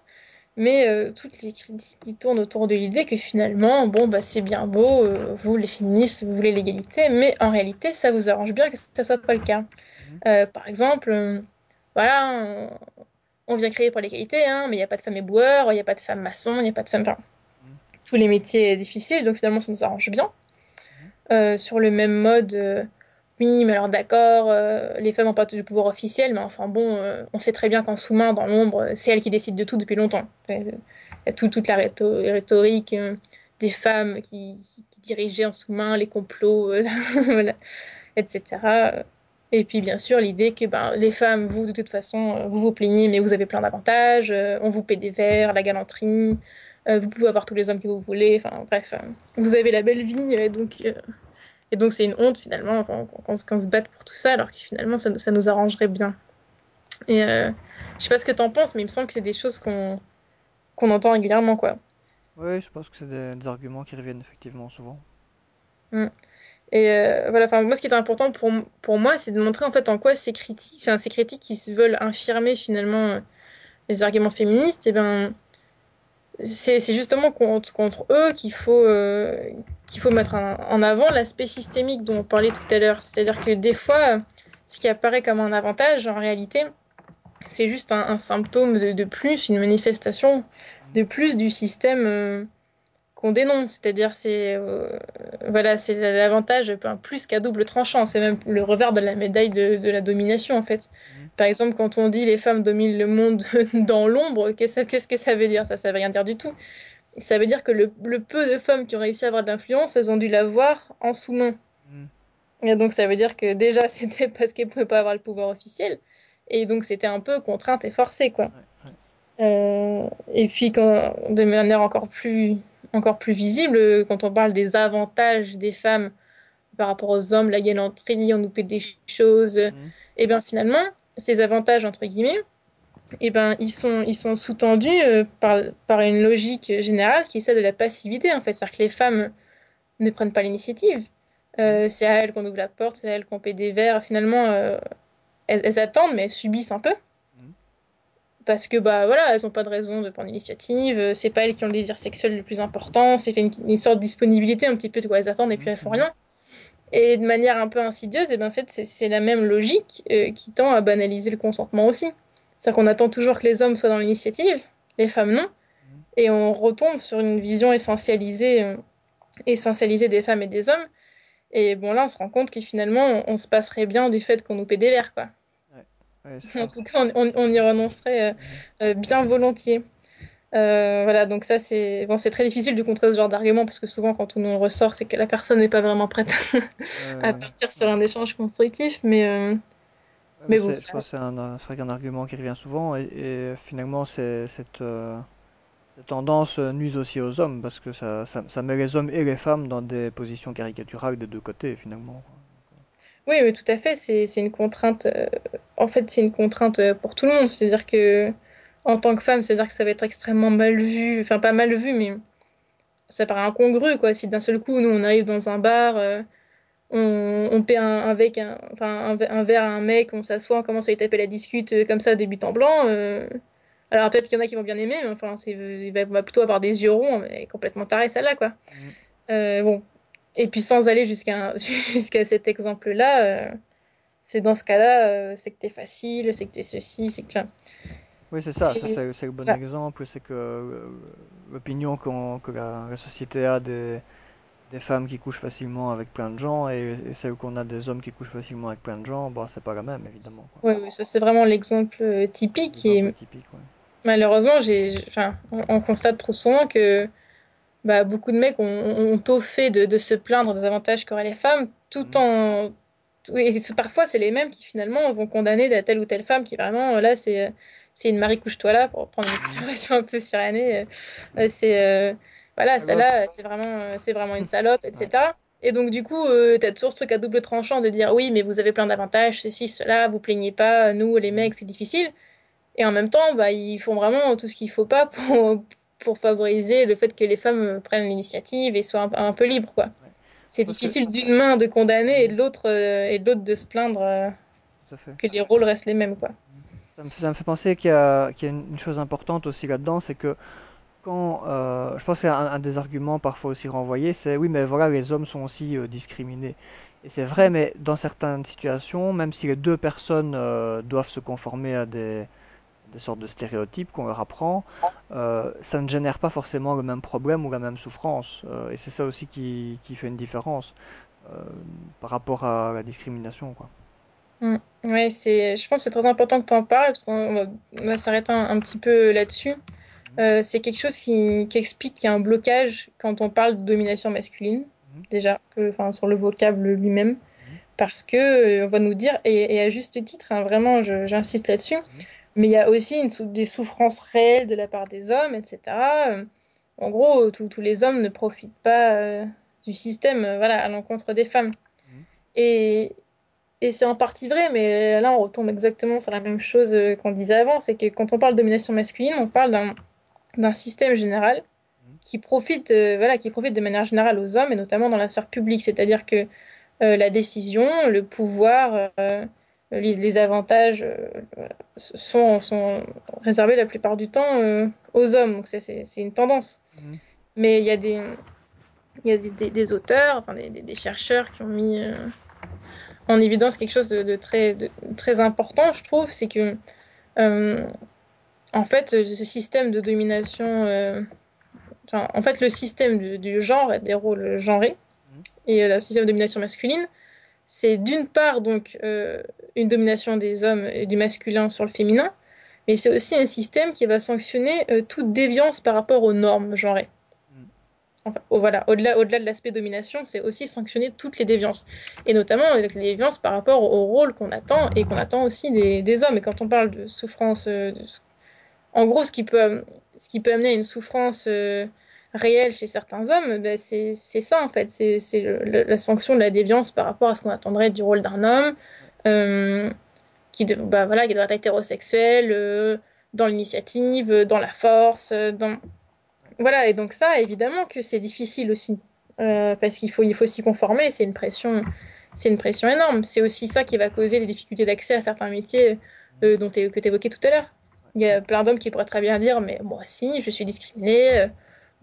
Speaker 2: mais euh, toutes les critiques qui tournent autour de l'idée que finalement, bon, bah c'est bien beau, euh, vous les féministes, vous voulez l'égalité, mais en réalité, ça vous arrange bien que ça soit pas le cas.
Speaker 1: Mhm.
Speaker 2: Euh, par exemple, voilà, on, on vient créer pour l'égalité, hein, mais il n'y a pas de femmes éboueurs, il n'y a pas de femmes maçons, il n'y a pas de femmes, enfin,
Speaker 1: Mhm.
Speaker 2: tous les métiers difficiles, donc finalement, ça nous arrange bien. Euh, sur le même mode, oui, mais alors d'accord, euh, les femmes n'ont pas de pouvoir officiel, mais enfin bon, euh, on sait très bien qu'en sous-main, dans l'ombre, c'est elles qui décident de tout depuis longtemps. Il y a tout- toute la rhéto- rhétorique euh, des femmes qui, dirigeaient en sous-main les complots, euh, etc. Et puis bien sûr l'idée que ben, les femmes, vous de toute façon, euh, vous vous plaignez, mais vous avez plein d'avantages, euh, on vous paie des verres, la galanterie, euh, vous pouvez avoir tous les hommes que vous voulez, enfin bref, euh, vous avez la belle vie, euh, donc... et donc c'est une honte finalement qu'on qu'on- qu'on se batte pour tout ça, alors que finalement ça, nous- ça nous arrangerait bien. Et euh, je sais pas ce que t'en penses, mais il me semble que c'est des choses qu'on qu'on entend régulièrement, quoi.
Speaker 1: Oui, je pense que c'est des, des arguments qui reviennent effectivement souvent.
Speaker 2: Mm. Et euh, voilà, enfin moi ce qui est important pour, pour moi, c'est de montrer en fait en quoi ces critiques, enfin, ces critiques qui se veulent infirmer finalement euh, les arguments féministes, et ben c'est justement contre, eux qu'il faut, euh, faut mettre en, avant l'aspect systémique dont on parlait tout à l'heure. C'est-à-dire que des fois, ce qui apparaît comme un avantage, en réalité, c'est juste un, symptôme de, plus, une manifestation de plus du système euh, qu'on dénonce. C'est-à-dire, c'est euh, voilà, c'est l'avantage plus qu'à double tranchant. C'est même le revers de la médaille de, de, la domination, en fait.
Speaker 1: Mhm.
Speaker 2: Par exemple, quand on dit les femmes dominent le monde dans l'ombre, qu'est-ce que ça veut dire? Ça, ça veut rien dire du tout. Ça veut dire que le, le peu de femmes qui ont réussi à avoir de l'influence, elles ont dû l'avoir en sous-main.
Speaker 1: Mhm.
Speaker 2: Et donc, ça veut dire que déjà, c'était parce qu'elles ne pouvaient pas avoir le pouvoir officiel. Et donc, c'était un peu contrainte et forcée, quoi.
Speaker 1: Ouais, ouais.
Speaker 2: Euh, et puis, quand, de manière encore plus, encore plus visible, quand on parle des avantages des femmes par rapport aux hommes, la galanterie, on nous paie des choses,
Speaker 1: Mhm.
Speaker 2: et bien finalement, ces avantages, entre guillemets, et ben, ils sont, ils sont sous-tendus euh, par, par une logique générale qui est celle de la passivité, en fait. C'est-à-dire que les femmes ne prennent pas l'initiative.
Speaker 1: Mhm.
Speaker 2: Euh, c'est à elles qu'on ouvre la porte, c'est à elles qu'on paie des verres. Finalement, euh, elles, elles attendent, mais elles subissent un peu. Parce que bah voilà, elles ont pas de raison de prendre l'initiative, euh, c'est pas elles qui ont le désir sexuel le plus important, c'est fait une, une sorte de disponibilité un petit peu de quoi elles attendent et puis elles font
Speaker 1: Mhm.
Speaker 2: rien. Et de manière un peu insidieuse, et ben en fait c'est c'est la même logique euh, qui tend à banaliser le consentement aussi. C'est-à-dire qu'on attend toujours que les hommes soient dans l'initiative, les femmes non,
Speaker 1: Mhm.
Speaker 2: et on retombe sur une vision essentialisée, euh, essentialisée des femmes et des hommes. Et bon là on se rend compte que finalement on, on se passerait bien du fait qu'on nous paie des verres quoi.
Speaker 1: Ouais,
Speaker 2: En tout cas on, on- on y renoncerait euh, euh, bien volontiers. Euh, voilà, donc ça c'est bon, c'est très difficile de contrer ce genre d'argument parce que souvent quand on le ressort, c'est que la personne n'est pas vraiment prête à
Speaker 1: ouais,
Speaker 2: partir sur un échange constructif, mais euh,
Speaker 1: Ouais, mais
Speaker 2: mais bon,
Speaker 1: c'est, je
Speaker 2: ça,
Speaker 1: pense que c'est un, c'est vrai qu'un argument qui revient souvent et, et finalement c'est, cette, euh, cette tendance euh, nuise aussi aux hommes parce que ça, ça, ça met les hommes et les femmes dans des positions caricaturales des deux côtés finalement.
Speaker 2: Oui, oui, tout à fait, c'est c'est une contrainte. euh, En fait, c'est une contrainte euh, pour tout le monde. C'est-à-dire que en tant que femme, c'est-à-dire que ça va être extrêmement mal vu, enfin pas mal vu, mais ça paraît incongru quoi. Si d'un seul coup nous on arrive dans un bar. euh, on, on paie un, un, un, enfin, un, un verre à un mec, on s'assoit, on commence à lui taper la discute euh, comme ça, de but en blanc. euh. Alors peut-être qu'il y en a qui vont bien aimer, mais enfin, c'est, il va, va plutôt avoir des yeux ronds, mais complètement taré celle-là, quoi. Euh, bon. Et puis sans aller jusqu'à jusqu'à cet exemple-là, euh, c'est dans ce cas-là, euh, c'est que t'es facile, c'est que t'es ceci, c'est que...
Speaker 1: Oui, c'est ça,
Speaker 2: c'est...
Speaker 1: le bon
Speaker 2: Voilà.
Speaker 1: exemple, c'est que euh, l'opinion qu'on, que la, la société a des, des femmes qui couchent facilement avec plein de gens et, et celle qu'on a des hommes qui couchent facilement avec plein de gens, bon, c'est pas la même évidemment, quoi.
Speaker 2: Ouais, ça c'est vraiment l'exemple typique et
Speaker 1: typique, ouais.
Speaker 2: malheureusement, j'ai, on constate trop souvent que bah, beaucoup de mecs ont, ont au fait de, de se plaindre des avantages qu'auraient les femmes, tout
Speaker 1: Mhm.
Speaker 2: en... Et parfois, c'est les mêmes qui finalement vont condamner de telle ou telle femme qui vraiment, là, c'est c'est une Marie couche-toi là, pour prendre une expression un peu surannée. euh, euh, c'est... euh, voilà, celle-là, c'est vraiment, c'est vraiment une salope,
Speaker 1: ouais.
Speaker 2: etc. Et donc, du coup, euh, t'as toujours ce truc à double tranchant de dire, oui, mais vous avez plein d'avantages, ceci, cela, vous plaignez pas, nous, les
Speaker 1: Mhm.
Speaker 2: mecs, c'est difficile. Et en même temps, bah, ils font vraiment tout ce qu'il faut pas pour, pour favoriser le fait que les femmes euh, prennent l'initiative et soient un, un peu libres, quoi.
Speaker 1: Ouais.
Speaker 2: C'est
Speaker 1: que,
Speaker 2: difficile d'une main de condamner et de l'autre euh, et de l'autre de se plaindre euh, que les rôles restent les mêmes, quoi.
Speaker 1: Ça me, fait ça me fait penser qu'il y a, qu'il y a une, chose importante aussi là-dedans, c'est que quand, euh, je pense c'est un, des arguments parfois aussi renvoyés, c'est oui, mais voilà, les hommes sont aussi euh, discriminés. Et c'est vrai, mais dans certaines situations, même si les deux personnes euh, doivent se conformer à des, des sortes de stéréotypes qu'on leur apprend, euh, ça ne génère pas forcément le même problème ou la même souffrance. Euh, et c'est ça aussi qui, qui fait une différence euh, par rapport à la discrimination, quoi.
Speaker 2: Mm. Ouais, c'est, je pense que c'est très important que tu en parles, parce qu'on va, s'arrêter un, un petit peu là-dessus. Euh, c'est quelque chose qui, qui explique qu'il y a un blocage quand on parle de domination masculine,
Speaker 1: mhm,
Speaker 2: déjà, que, sur le vocable lui-même. parce que euh, on va nous dire, et, et à juste titre, hein, vraiment, je- j'insiste là-dessus, mais il y a aussi une sou- des souffrances réelles de la part des hommes, etc. Euh, En gros, tous tous les hommes ne profitent pas euh, du système, euh, voilà, à l'encontre des femmes.
Speaker 1: mhm,
Speaker 2: Et, et c'est en partie vrai, mais là, on retombe exactement sur la même chose euh, qu'on disait avant, c'est que quand on parle de domination masculine, on parle d'un système général
Speaker 1: mhm,
Speaker 2: qui profite, euh, voilà, qui profite de manière générale aux hommes, et notamment dans la sphère publique, c'est-à-dire que euh, la décision, le pouvoir, euh, les, les avantages euh, sont, sont réservés la plupart du temps euh, aux hommes. Donc c'est une tendance.
Speaker 1: mhm,
Speaker 2: Mais il y a des, il y a des, des- des auteurs, enfin des, des- chercheurs qui ont mis euh, en évidence quelque chose de, de très, de très important, je trouve, c'est que euh, en fait, ce système de domination, euh, en fait, le système du, du genre et des rôles genrés
Speaker 1: mhm,
Speaker 2: et euh, le système de domination masculine c'est d'une part donc euh, une domination des hommes et du masculin sur le féminin, mais c'est aussi un système qui va sanctionner euh, toute déviance par rapport aux normes genrées.
Speaker 1: mhm,
Speaker 2: Enfin, voilà, au-delà, au-delà de l'aspect domination, c'est aussi sanctionner toutes les déviances. Et notamment avec les déviances par rapport au rôle qu'on attend et qu'on attend aussi des, des hommes. Et quand on parle de souffrance, euh, de- en gros, ce qui peut, ce qui peut amener à une souffrance euh, réelle chez certains hommes, ben, c'est, c'est ça en fait. C'est, c'est le- le- la sanction de la déviance par rapport à ce qu'on attendrait du rôle d'un homme, euh, qui, de- bah, voilà, qui doit être hétérosexuel, euh, dans l'initiative, euh, dans la force, euh, dans... Voilà, et donc ça, évidemment que c'est difficile aussi. Euh, parce qu'il faut, il faut s'y conformer, c'est une pression, c'est une pression énorme. C'est aussi ça qui va causer des difficultés d'accès à certains métiers euh, dont que tu évoquais tout à l'heure. Il y a plein d'hommes qui pourraient très bien dire, mais moi aussi, je suis discriminée.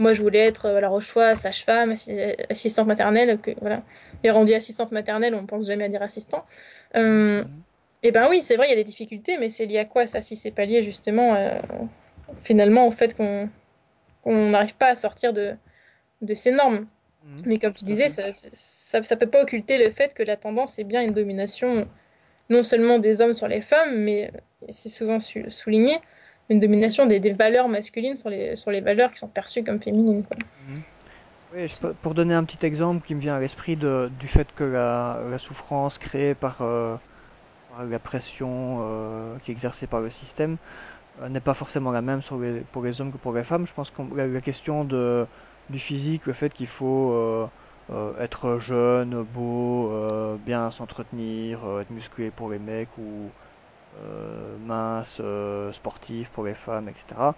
Speaker 2: Moi, je voulais être, euh, alors au choix, sage-femme, assi- assistante maternelle. Que, voilà. Et on dit assistante maternelle, on ne pense jamais à dire assistant. Euh, et ben oui, c'est vrai, il y a des difficultés, mais c'est lié à quoi ça Si c'est pas lié justement, euh, finalement, au fait qu'on n'arrive pas à sortir de, de ces normes.
Speaker 1: mhm,
Speaker 2: Mais comme tu disais, ça, ça, ça peut pas occulter le fait que la tendance est bien une domination non seulement des hommes sur les femmes, mais c'est souvent souligné, une domination des, valeurs masculines sur les, sur les valeurs qui sont perçues comme féminines. Quoi.
Speaker 1: Mhm. Pour donner un petit exemple qui me vient à l'esprit du fait que la, souffrance créée par, euh, la pression euh, qui est exercée par le système euh, n'est pas forcément la même pour les hommes que pour les femmes. Je pense que la, question du physique, le fait qu'il faut être jeune, beau, bien s'entretenir, être musclé pour les mecs ou mince, euh, sportif pour les femmes, etc.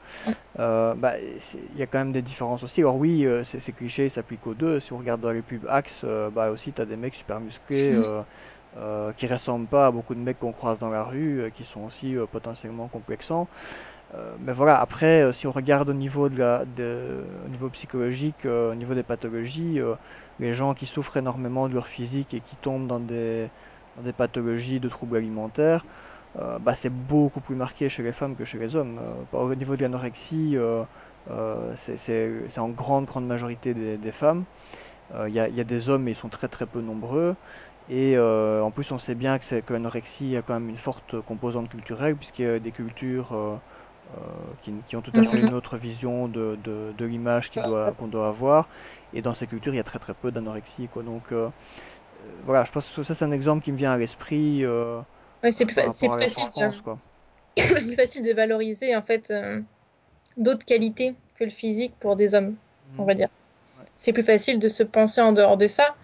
Speaker 1: Euh, bah, il y a quand même des différences aussi. Alors oui, euh, c'est c'est cliché, ça s'applique aux deux. Si on regarde dans les pubs Axe, euh, bah aussi t'as des mecs super musclés euh, euh, qui ressemblent pas à beaucoup de mecs qu'on croise dans la rue, euh, qui sont aussi euh, potentiellement complexants. Euh, mais voilà, après, euh, si on regarde au niveau de la, de- au niveau psychologique, euh, au niveau des pathologies, euh, les gens qui souffrent énormément de leur physique et qui tombent dans des, dans des pathologies de troubles alimentaires, euh, bah, c'est beaucoup plus marqué chez les femmes que chez les hommes. Euh, au niveau de l'anorexie, euh, c'est en grande, grande majorité des, des femmes. Il y a, y a des hommes, mais ils sont très, très peu nombreux. Et en plus, on sait bien que, que l'anorexie a quand même une forte composante culturelle, puisqu'il y a des cultures qui, qui ont tout à fait une autre vision de, de, de l'image qu'il doit, qu'on doit avoir. Et dans ces cultures, il y a très très peu d'anorexie. Donc voilà, je pense que ça c'est un exemple qui me vient à l'esprit
Speaker 2: Ouais, c'est plus, fa- facile de, plus facile de valoriser en fait euh, d'autres qualités que le physique pour des hommes, on
Speaker 1: Mhm.
Speaker 2: va dire.
Speaker 1: Ouais.
Speaker 2: C'est plus facile de se penser en dehors de ça.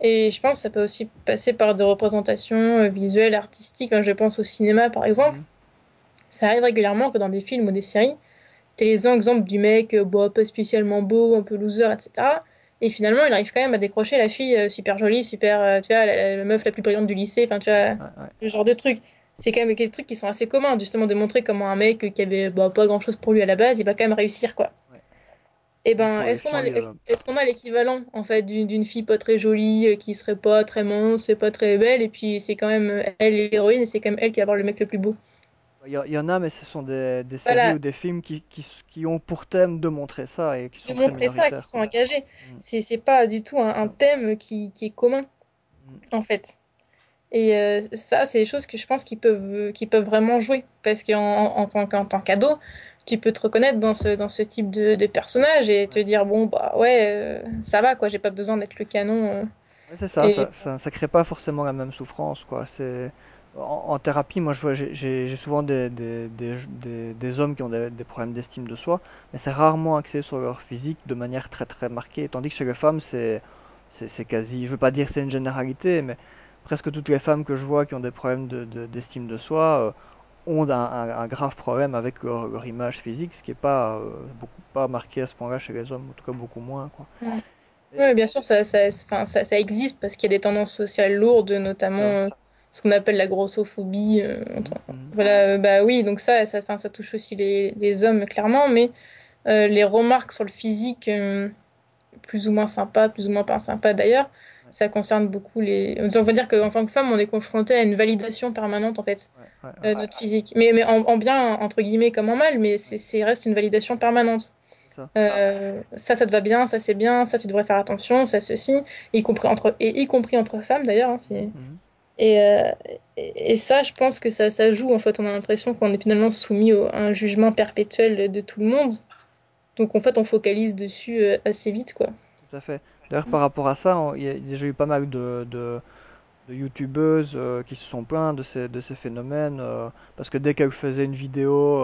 Speaker 2: Et je pense que ça peut aussi passer par des représentations euh, visuelles, artistiques. Hein, Je pense au cinéma, par exemple.
Speaker 1: Mhm.
Speaker 2: Ça arrive régulièrement que dans des films ou des séries, t'as les exemples du mec, bah, pas spécialement beau, un peu loser, etc. Et finalement, il arrive quand même à décrocher la fille euh, super jolie, super, euh, tu vois, la, la meuf la plus brillante du lycée, enfin, tu vois,
Speaker 1: Ouais, ouais.
Speaker 2: le genre de truc. C'est quand même des trucs qui sont assez communs, justement, de montrer comment un mec qui avait bah, pas grand-chose pour lui à la base, il va quand même réussir, quoi.
Speaker 1: Ouais.
Speaker 2: Et
Speaker 1: Oui,
Speaker 2: ben, est-ce qu'on a, l'équivalent, en fait, d'une fille pas très jolie, euh, qui serait pas très mince, pas très belle, et puis c'est quand même elle l'héroïne, et c'est quand même elle qui va avoir le mec le plus beau?
Speaker 1: Il y, en a, mais ce sont des, des séries ou des films qui, qui, qui ont pour thème de montrer ça et qui
Speaker 2: de
Speaker 1: sont très
Speaker 2: montrer ça, qui sont engagés.
Speaker 1: Mhm.
Speaker 2: C'est pas du tout un, thème qui, qui est commun,
Speaker 1: Mhm.
Speaker 2: en fait. Et euh, ça, c'est des choses que je pense qu'ils peuvent, qu'ils peuvent vraiment jouer. Parce qu'en en tant qu'en tant qu'ado, tu peux te reconnaître dans ce, dans ce type de, de personnage et te dire, bon, bah ouais, euh, ça va, quoi, j'ai pas besoin d'être le canon. euh.
Speaker 1: Ouais, c'est ça,
Speaker 2: et
Speaker 1: ça, ça, ça crée pas forcément la même souffrance, quoi. C'est en, en thérapie, moi, j'ai souvent des, des, des, hommes qui ont des, problèmes d'estime de soi, mais c'est rarement axé sur leur physique de manière très très marquée. Tandis que chez les femmes, c'est quasi, je veux pas dire que c'est une généralité, mais presque toutes les femmes que je vois qui ont des problèmes de, de- d'estime de soi euh, ont un, un- un grave problème avec leur, leur image physique, ce qui est pas euh, beaucoup pas marqué à ce point-là chez les hommes, en tout cas beaucoup moins, quoi.
Speaker 2: Mm. Ouais, bien sûr, ça, ça, ça, ça existe parce qu'il y a des tendances sociales lourdes, notamment ce qu'on appelle la grossophobie. euh,
Speaker 1: mhm.
Speaker 2: voilà, euh, bah oui, donc ça, ça, enfin, ça touche aussi les, les hommes, clairement, mais euh, les remarques sur le physique. euh, plus ou moins sympa, plus ou moins pas sympa d'ailleurs. Ça concerne beaucoup les. On va dire qu'en tant que femme, on est confronté à une validation permanente en fait,
Speaker 1: ouais, ouais, ouais,
Speaker 2: notre physique. Mais, mais en, en bien, entre guillemets, comme en mal, mais c'est, reste une validation permanente.
Speaker 1: ça.
Speaker 2: Ça, te va bien, ça c'est bien, ça tu devrais faire attention, ça ceci, y compris entre, et y compris entre femmes d'ailleurs. hein,
Speaker 1: mhm.
Speaker 2: Et, euh, et, et ça, je pense que ça, ça joue en fait. On a l'impression qu'on est finalement soumis au- à un jugement perpétuel de tout le monde. Donc en fait, on focalise dessus euh, assez vite, quoi.
Speaker 1: Tout à fait. D'ailleurs, par rapport à ça, il y a déjà eu pas mal de, de, de youtubeuses euh, qui se sont plaints de ces, de ces phénomènes, euh, parce que dès qu'elles faisaient une vidéo,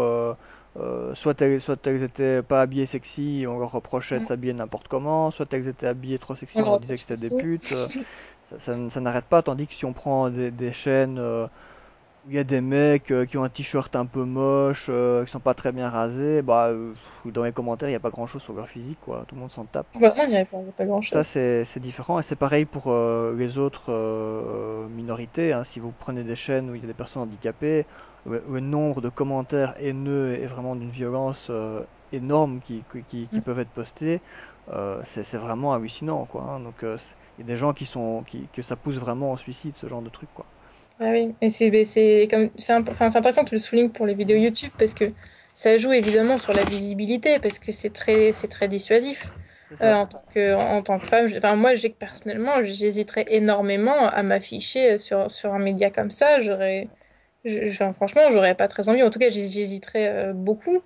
Speaker 1: euh, soit elles, soit elles étaient pas habillées sexy, on leur reprochait de s'habiller n'importe comment, soit elles étaient habillées trop sexy, on disait que c'était des putes. ça, ça n- ça n'arrête pas, tandis que si on prend des, des chaînes euh, où il y a des mecs euh, qui ont un t-shirt un peu moche, euh, qui sont pas très bien rasés, bah euh, dans les commentaires il n'y a pas grand-chose sur leur physique quoi, tout le monde s'en tape.
Speaker 2: Bah, il n'y a pas,
Speaker 1: Ça c'est différent et c'est pareil pour les autres minorités. hein. Si vous prenez des chaînes où il y a des personnes handicapées, le, le nombre de commentaires haineux est vraiment d'une violence énorme qui, qui,
Speaker 2: Mm.
Speaker 1: peuvent être postés. Euh, c'est vraiment hallucinant quoi. hein. Donc euh, il y a des gens qui sont qui, que ça pousse vraiment au suicide ce genre de truc quoi.
Speaker 2: Ah oui, et c'est c'est comme c'est intéressant que tu le soulignes pour les vidéos. YouTube parce que ça joue évidemment sur la visibilité parce que c'est très c'est très dissuasif. Euh, en tant que en tant que femme, enfin moi j'ai que personnellement j'hésiterais énormément à m'afficher sur sur un média comme ça. J'aurais franchement j'aurais pas très envie. En tout cas j'hés- j'hésiterais euh, beaucoup.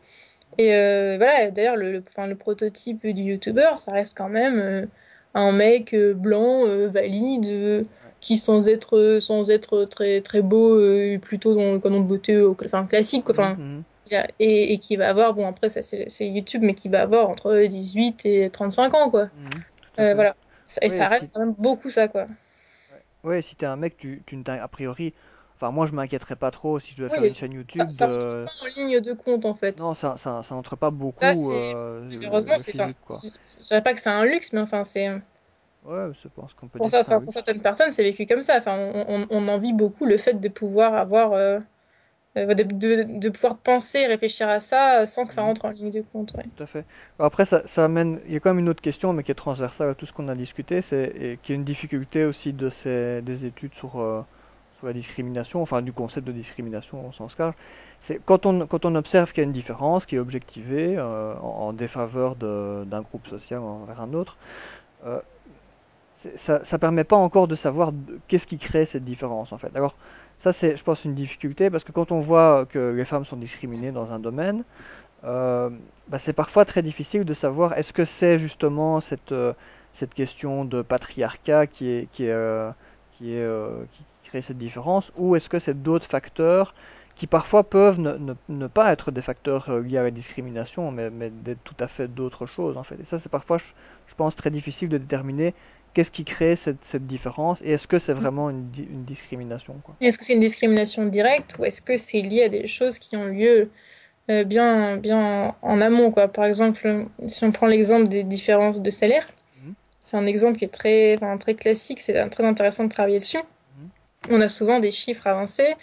Speaker 2: Et euh, voilà, d'ailleurs, le, le, enfin, le prototype du youtubeur, ça reste quand même euh, un mec euh, blanc, euh, valide, euh, qui sans être, sans être très, très beau, plutôt dans le canon de beauté enfin, classique, Enfin,
Speaker 1: mhm,
Speaker 2: et, et qui va avoir, bon, après, ça c'est YouTube, mais qui va avoir entre 18 et 35 ans, quoi.
Speaker 1: mhm,
Speaker 2: voilà. Et ça reste quand même beaucoup ça, quoi.
Speaker 1: ouais. Si t'es un mec, tu, tu a priori, enfin moi je m'inquiéterais pas trop si je devais faire une chaîne
Speaker 2: ça,
Speaker 1: YouTube
Speaker 2: ça rentre
Speaker 1: de
Speaker 2: pas en ligne de compte, en fait.
Speaker 1: Non, ça, ça, ça entre pas
Speaker 2: Ça,
Speaker 1: beaucoup
Speaker 2: c'est,
Speaker 1: euh,
Speaker 2: malheureusement, c'est,
Speaker 1: quoi.
Speaker 2: je dirais pas que c'est un luxe, mais enfin, c'est.
Speaker 1: Ouais, je pense qu'on peut
Speaker 2: Pour
Speaker 1: dire
Speaker 2: ça, pour certaines personnes, c'est vécu comme ça. Enfin, on, on, on envie beaucoup le fait de pouvoir avoir, euh, euh, de, de, de pouvoir penser, réfléchir à ça euh, sans que ça
Speaker 1: Mhm,
Speaker 2: rentre en ligne de compte. Ouais.
Speaker 1: tout à fait. Après, ça, ça amène. Il y a quand même une autre question, mais qui est transversale à tout ce qu'on a discuté, c'est qui est une difficulté aussi de ces, des études sur, euh, la discrimination, enfin du concept de discrimination au sens large. C'est quand on, quand on observe qu'il y a une différence qui est objectivée euh, en, en défaveur d'un groupe social envers un autre. euh, ça, ça permet pas encore de savoir qu'est-ce qui crée cette différence en fait. Alors ça c'est, je pense, une difficulté parce que quand on voit que les femmes sont discriminées dans un domaine, euh, bah, c'est parfois très difficile de savoir est-ce que c'est justement cette, euh, cette question de patriarcat qui est, qui est, cette différence ou est-ce que c'est d'autres facteurs qui parfois peuvent ne, ne- ne pas être des facteurs euh, liés à la discrimination, mais, mais d'être tout à fait d'autres choses en fait. Et ça c'est parfois, je, je pense, très difficile de déterminer qu'est-ce qui crée cette, cette différence et est-ce que c'est vraiment une, di- une discrimination
Speaker 2: Est-ce que c'est une discrimination directe ou est-ce que c'est lié à des choses qui ont lieu euh, bien, bien en amont, quoi? Par exemple, si on prend l'exemple des différences de salaire,
Speaker 1: Mhm,
Speaker 2: c'est un exemple qui est très, enfin, très classique, c'est très intéressant de travailler dessus. On a souvent des chiffres avancés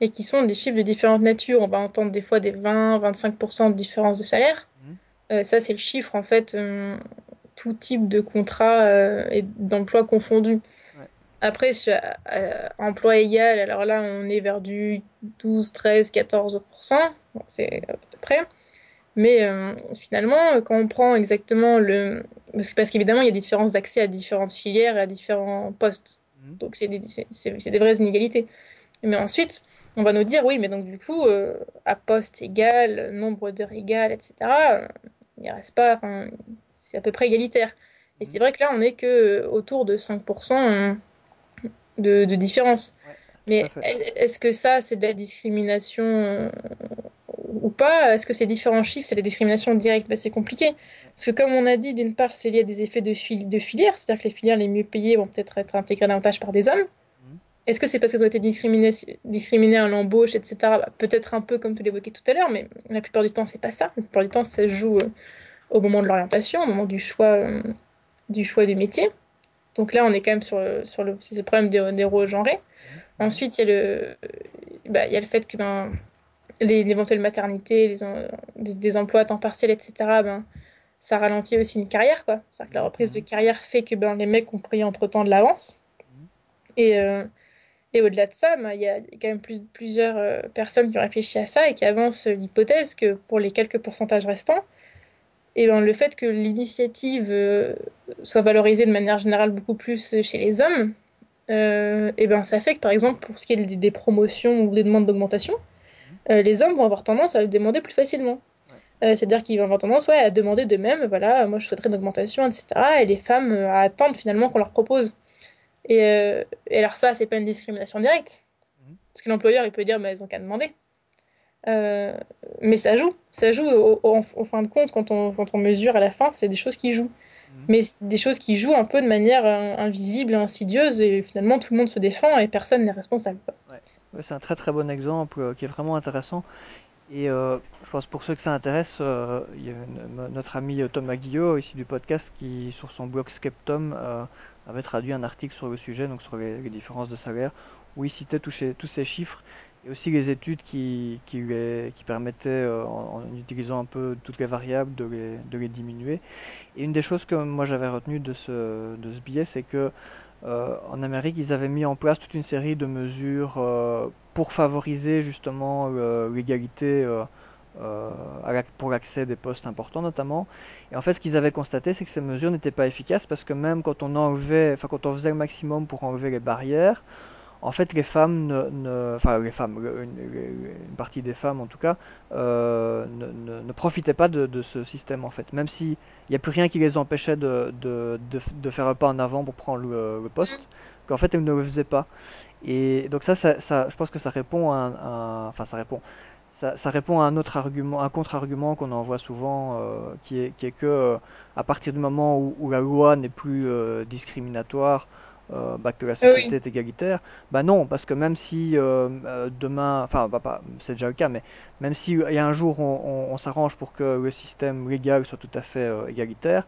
Speaker 2: et qui sont des chiffres de différentes natures. On va entendre des fois des 20-25% de différence de salaire.
Speaker 1: mhm,
Speaker 2: Euh, ça, c'est le chiffre, en fait, euh, tout type de contrat euh, et d'emploi confondu.
Speaker 1: ouais,
Speaker 2: Après, sur emploi égal, alors là, on est vers du 12, 13, 14%. Bon, c'est à peu près. Mais finalement, quand on prend exactement le... Parce parce qu'évidemment, il y a des différences d'accès à différentes filières et à différents postes.
Speaker 1: Mhm,
Speaker 2: Donc, c'est des, c'est, c'est- c'est des vraies inégalités. Mais ensuite, on va nous dire, oui, mais donc du coup, euh, à poste égal, nombre d'heures égales, etc., euh, il reste pas, enfin, c'est à peu près égalitaire. Et
Speaker 1: mhm.
Speaker 2: c'est vrai que là, on n'est que euh, autour de 5% euh, de, de différence.
Speaker 1: Ouais,
Speaker 2: Mais est-ce que ça, c'est de la discrimination euh, ou pas? Est-ce que ces différents chiffres, c'est de la discrimination directe? Ben, c'est compliqué. Parce que comme on a dit, d'une part, c'est lié à des effets de, fil de filière, c'est-à-dire que les filières les mieux payées vont peut-être être intégrées davantage par des hommes.
Speaker 1: mhm,
Speaker 2: Est-ce que c'est parce qu'elles ont été discriminées, discriminées à l'embauche, etc. Bah, peut-être un peu comme tu l'évoquais tout à l'heure, mais la plupart du temps, c'est pas ça. La plupart du temps, ça se joue euh, au moment de l'orientation, au moment du choix, euh, du choix du métier. Donc là, on est quand même sur, le- sur le, c'est le problème des, des rôles genrés.
Speaker 1: mhm.
Speaker 2: Ensuite, il y a le, bah, il y a le fait que ben, les, l'éventuelle maternité, les, des, des emplois à temps partiel, etc., ben, ça ralentit aussi une carrière, quoi. C'est-à-dire que la reprise de
Speaker 1: mhm,
Speaker 2: carrière fait que ben, les mecs ont pris entre-temps de l'avance.
Speaker 1: mhm,
Speaker 2: Et, euh, Et au-delà de ça, ben, il y a quand même plus, plusieurs euh, personnes qui ont réfléchi à ça et qui avancent l'hypothèse que pour les quelques pourcentages restants, et ben, le fait que l'initiative euh, soit valorisée de manière générale beaucoup plus chez les hommes, euh, et ben, ça fait que par exemple pour ce qui est des, des promotions ou des demandes d'augmentation,
Speaker 1: mhm.
Speaker 2: euh, les hommes vont avoir tendance à le demander plus facilement. Euh, c'est-à-dire qu'ils vont avoir tendance ouais, à demander d'eux-mêmes, voilà, moi je souhaiterais une augmentation, etc. Et les femmes à attendre finalement qu'on leur propose. Et, et alors ça, c'est pas une discrimination directe.
Speaker 1: Mhm.
Speaker 2: Parce que l'employeur, il peut dire, bah, ils ont qu'à demander. Euh, mais ça joue. Ça joue au, au, au fin de compte, quand on, quand on mesure à la fin, c'est des choses qui jouent.
Speaker 1: Mhm.
Speaker 2: Mais des choses qui jouent un peu de manière euh, invisible, insidieuse, et finalement tout le monde se défend et personne n'est responsable. quoi.
Speaker 1: Ouais. Ouais, c'est un très très bon exemple euh, qui est vraiment intéressant. Et euh, je pense pour ceux que ça intéresse, euh, il y a une- notre ami Tom Aguillot, ici du podcast, qui sur son blog Skeptom avait traduit un article sur le sujet, donc sur les, les différences de salaire, où il citait tous ces chiffres et aussi les études qui, qui, permettaient, euh, en, utilisant un peu toutes les variables, de les, de les diminuer. Et une des choses que moi j'avais retenues de ce, de ce billet, c'est que euh, en Amérique, ils avaient mis en place toute une série de mesures euh, pour favoriser justement l'égalité pour l'accès des postes importants notamment. Et en fait, ce qu'ils avaient constaté, c'est que ces mesures n'étaient pas efficaces parce que même quand on enlevait, enfin quand on faisait le maximum pour enlever les barrières, en fait, les femmes ne, enfin les femmes, une, partie des femmes en tout cas, euh, ne, profitaient pas de, ce système en fait. Même si il n'y a plus rien qui les empêchait de, de, de, faire un pas en avant pour prendre le, poste, qu'en fait elles ne le faisaient pas. Et donc ça, ça, je pense que ça répond à un, enfin ça répond, ça, répond à un autre argument, un contre-argument qu'on en voit souvent, euh, qui est, qui est que euh, à partir du moment où, la loi n'est plus discriminatoire, euh, bah, que la
Speaker 2: Ah
Speaker 1: société
Speaker 2: Oui,
Speaker 1: est égalitaire, bah non, parce que même si euh, euh, demain, enfin bah, pas, c'est déjà le cas, mais même si il y a un jour on, on- on s'arrange pour que le système légal soit tout à fait euh, égalitaire,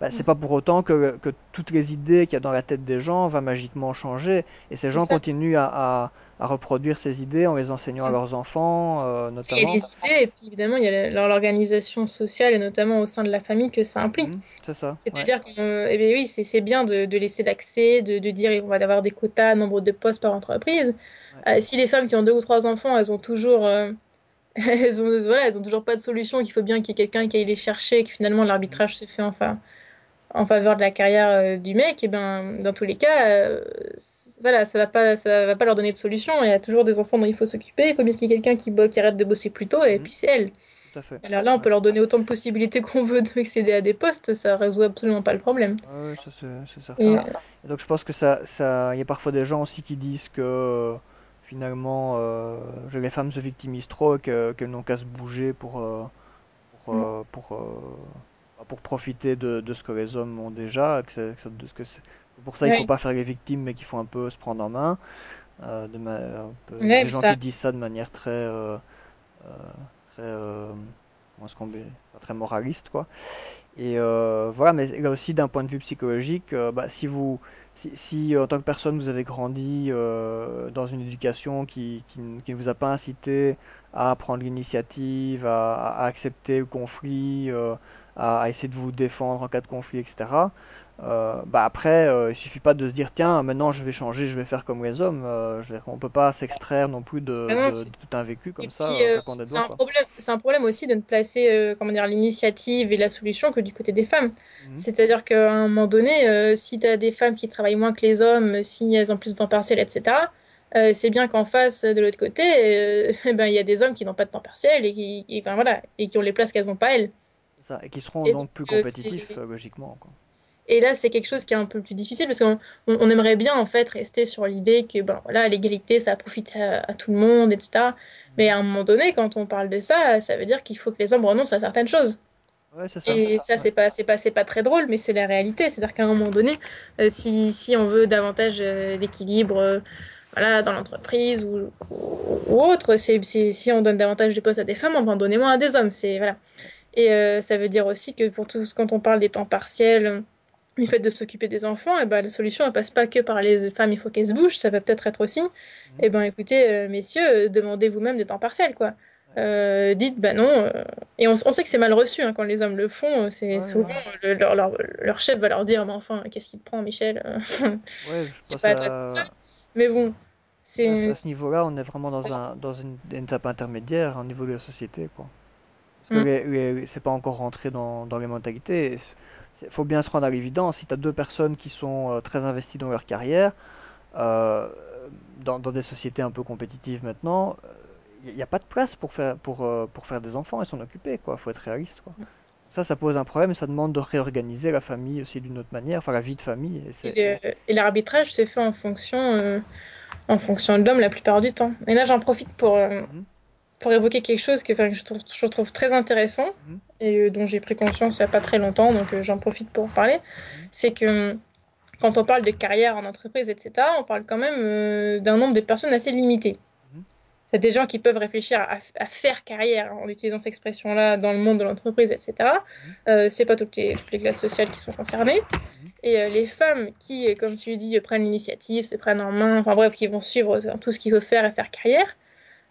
Speaker 1: bah, c'est pas pour autant que, que toutes les idées qu'il y a dans la tête des gens va magiquement changer, et ces gens
Speaker 2: ça.
Speaker 1: continuent à, à à reproduire ces idées en les enseignant à leurs enfants, euh,
Speaker 2: Il y a
Speaker 1: notamment.
Speaker 2: les idées, et puis évidemment, il y a l'organisation sociale, et notamment au sein de la famille, que ça implique.
Speaker 1: Mhm, c'est ça, ouais.
Speaker 2: C'est-à-dire que, eh bien oui, c'est bien de, de laisser l'accès, de, de dire on va avoir des quotas, nombre de postes par entreprise.
Speaker 1: ouais.
Speaker 2: Euh, si les femmes qui ont deux ou trois enfants, elles ont toujours, euh, elles ont, voilà, elles ont toujours pas de solution, qu'il faut bien qu'il y ait quelqu'un qui aille les chercher, et que finalement l'arbitrage se fait enfin en faveur de la carrière euh, du mec, et ben dans tous les cas, euh, voilà, ça va pas, ça va pas leur donner de solution. Il y a toujours des enfants dont il faut s'occuper. Il faut bien qu'il y ait quelqu'un qui, arrête de bosser plus tôt, et
Speaker 1: mhm,
Speaker 2: puis c'est elle.
Speaker 1: tout à fait.
Speaker 2: Alors là, on peut leur donner autant de possibilités qu'on veut d'accéder à des postes, ça résout absolument pas le problème.
Speaker 1: Ça c'est
Speaker 2: Et
Speaker 1: certain. Et donc je pense que ça, ça, il y a parfois des gens aussi qui disent que euh, finalement, euh, les femmes se victimisent trop, qu'elles n'ont qu'à se bouger pour euh, pour
Speaker 2: euh,
Speaker 1: euh, pour euh, bah, pour profiter de, de ce que les hommes ont déjà, que que de ce que c'est. Pour ça, il faut
Speaker 2: ouais,
Speaker 1: pas faire les victimes, mais qu'il faut un peu se prendre en main. Euh, de ma- peu-
Speaker 2: mais
Speaker 1: gens
Speaker 2: ça,
Speaker 1: qui disent ça de manière très euh, euh, très euh, qu'on pas très moraliste quoi. Et euh, voilà, mais là aussi d'un point de vue psychologique, euh, bah, si vous, si, si, en tant que personne vous avez grandi dans une éducation qui, qui, ne qui ne vous a pas incité à prendre l'initiative, à, à accepter le conflit, à, essayer de vous défendre en cas de conflit, etc. Euh, bah après, euh, il suffit pas de se dire tiens, maintenant je vais changer, je vais faire comme les hommes. Euh, je veux dire, on peut pas s'extraire non plus de,
Speaker 2: vraiment,
Speaker 1: de, de tout un vécu
Speaker 2: Et
Speaker 1: comme ça, euh,
Speaker 2: euh, c'est un problème, c'est un problème aussi de ne placer, comment dire, l'initiative et la solution que du côté des femmes.
Speaker 1: Mhm.
Speaker 2: C'est-à-dire qu'à un moment donné, si tu as des femmes qui travaillent moins que les hommes, si elles ont plus de temps partiel, etc., c'est bien qu'en face, de l'autre côté, eh ben, il y a des hommes qui n'ont pas de temps partiel et qui, et, enfin, voilà, et qui ont les places qu'elles n'ont pas elles.
Speaker 1: Ça, et qui seront
Speaker 2: Et donc,
Speaker 1: donc plus
Speaker 2: euh,
Speaker 1: compétitifs euh, logiquement quoi.
Speaker 2: et là, c'est quelque chose qui est un peu plus difficile parce qu'on on, on aimerait bien en fait rester sur l'idée que ben voilà, l'égalité, ça profite à, à tout le monde, etc. Mais
Speaker 1: Mhm.
Speaker 2: à un moment donné, quand on parle de ça, ça veut dire qu'il faut que les hommes renoncent à certaines choses.
Speaker 1: Ouais, c'est ça.
Speaker 2: Et ça, c'est pas, c'est pas, c'est pas très drôle, mais c'est la réalité. C'est-à-dire qu'à un moment donné, euh, si, si on veut davantage euh, d'équilibre, euh, voilà, dans l'entreprise ou, ou, ou autre, c'est, si on donne davantage de postes à des femmes, on va en donner moins à des hommes. C'est voilà. Et euh, ça veut dire aussi que pour tout, quand on parle des temps partiels le fait de s'occuper des enfants, et ben, la solution ne passe pas que par les femmes, il faut qu'elles se bougent, ça va peut-être être aussi,
Speaker 1: Mhm.
Speaker 2: et ben écoutez, euh, messieurs, euh, demandez vous-même des temps partiels, quoi. Euh, dites, bah non, et on, on sait que c'est mal reçu hein, quand les hommes le font, c'est
Speaker 1: Ouais,
Speaker 2: souvent
Speaker 1: ouais.
Speaker 2: le- leur, leur, leur chef va leur dire, mais enfin, qu'est-ce qui te prend, Michel?
Speaker 1: Ouais,
Speaker 2: C'est pas à ça. Mais bon, c'est.
Speaker 1: à ce niveau-là, on est vraiment dans un, dans une, une étape intermédiaire au niveau de la société, quoi. Parce que
Speaker 2: Mm.
Speaker 1: les, les- c'est pas encore rentré dans, dans les mentalités. Il faut bien se rendre à l'évidence. Si tu as deux personnes qui sont euh, très investies dans leur carrière, euh, dans, dans des sociétés un peu compétitives maintenant, il n'y a pas de place pour faire, pour, euh, pour faire des enfants et s'en occuper, quoi. Faut être réaliste, quoi. Ça, ça pose un problème et ça demande de réorganiser la famille aussi d'une autre manière, enfin la vie de famille. Et c'est,
Speaker 2: l'arbitrage se fait en fonction, euh, en fonction de l'homme la plupart du temps. Et là, j'en profite pour, euh,
Speaker 1: Mhm,
Speaker 2: pour évoquer quelque chose que, je trouve, je trouve très intéressant
Speaker 1: mhm,
Speaker 2: et euh, dont j'ai pris conscience il n'y a pas très longtemps, donc euh, j'en profite pour en parler.
Speaker 1: mhm,
Speaker 2: C'est que hum, quand on parle de carrière en entreprise, etc., on parle quand même euh, d'un nombre de personnes assez limité. c'est des gens qui peuvent réfléchir à, à faire carrière en utilisant cette expression-là dans le monde de l'entreprise, etc.
Speaker 1: Mhm.
Speaker 2: Euh, c'est pas toutes les, toutes les classes sociales qui sont concernées.
Speaker 1: Mhm.
Speaker 2: Et euh, les femmes qui, comme tu dis, prennent l'initiative, se prennent en main, enfin bref, qui vont suivre tout ce qu'il faut faire et faire carrière,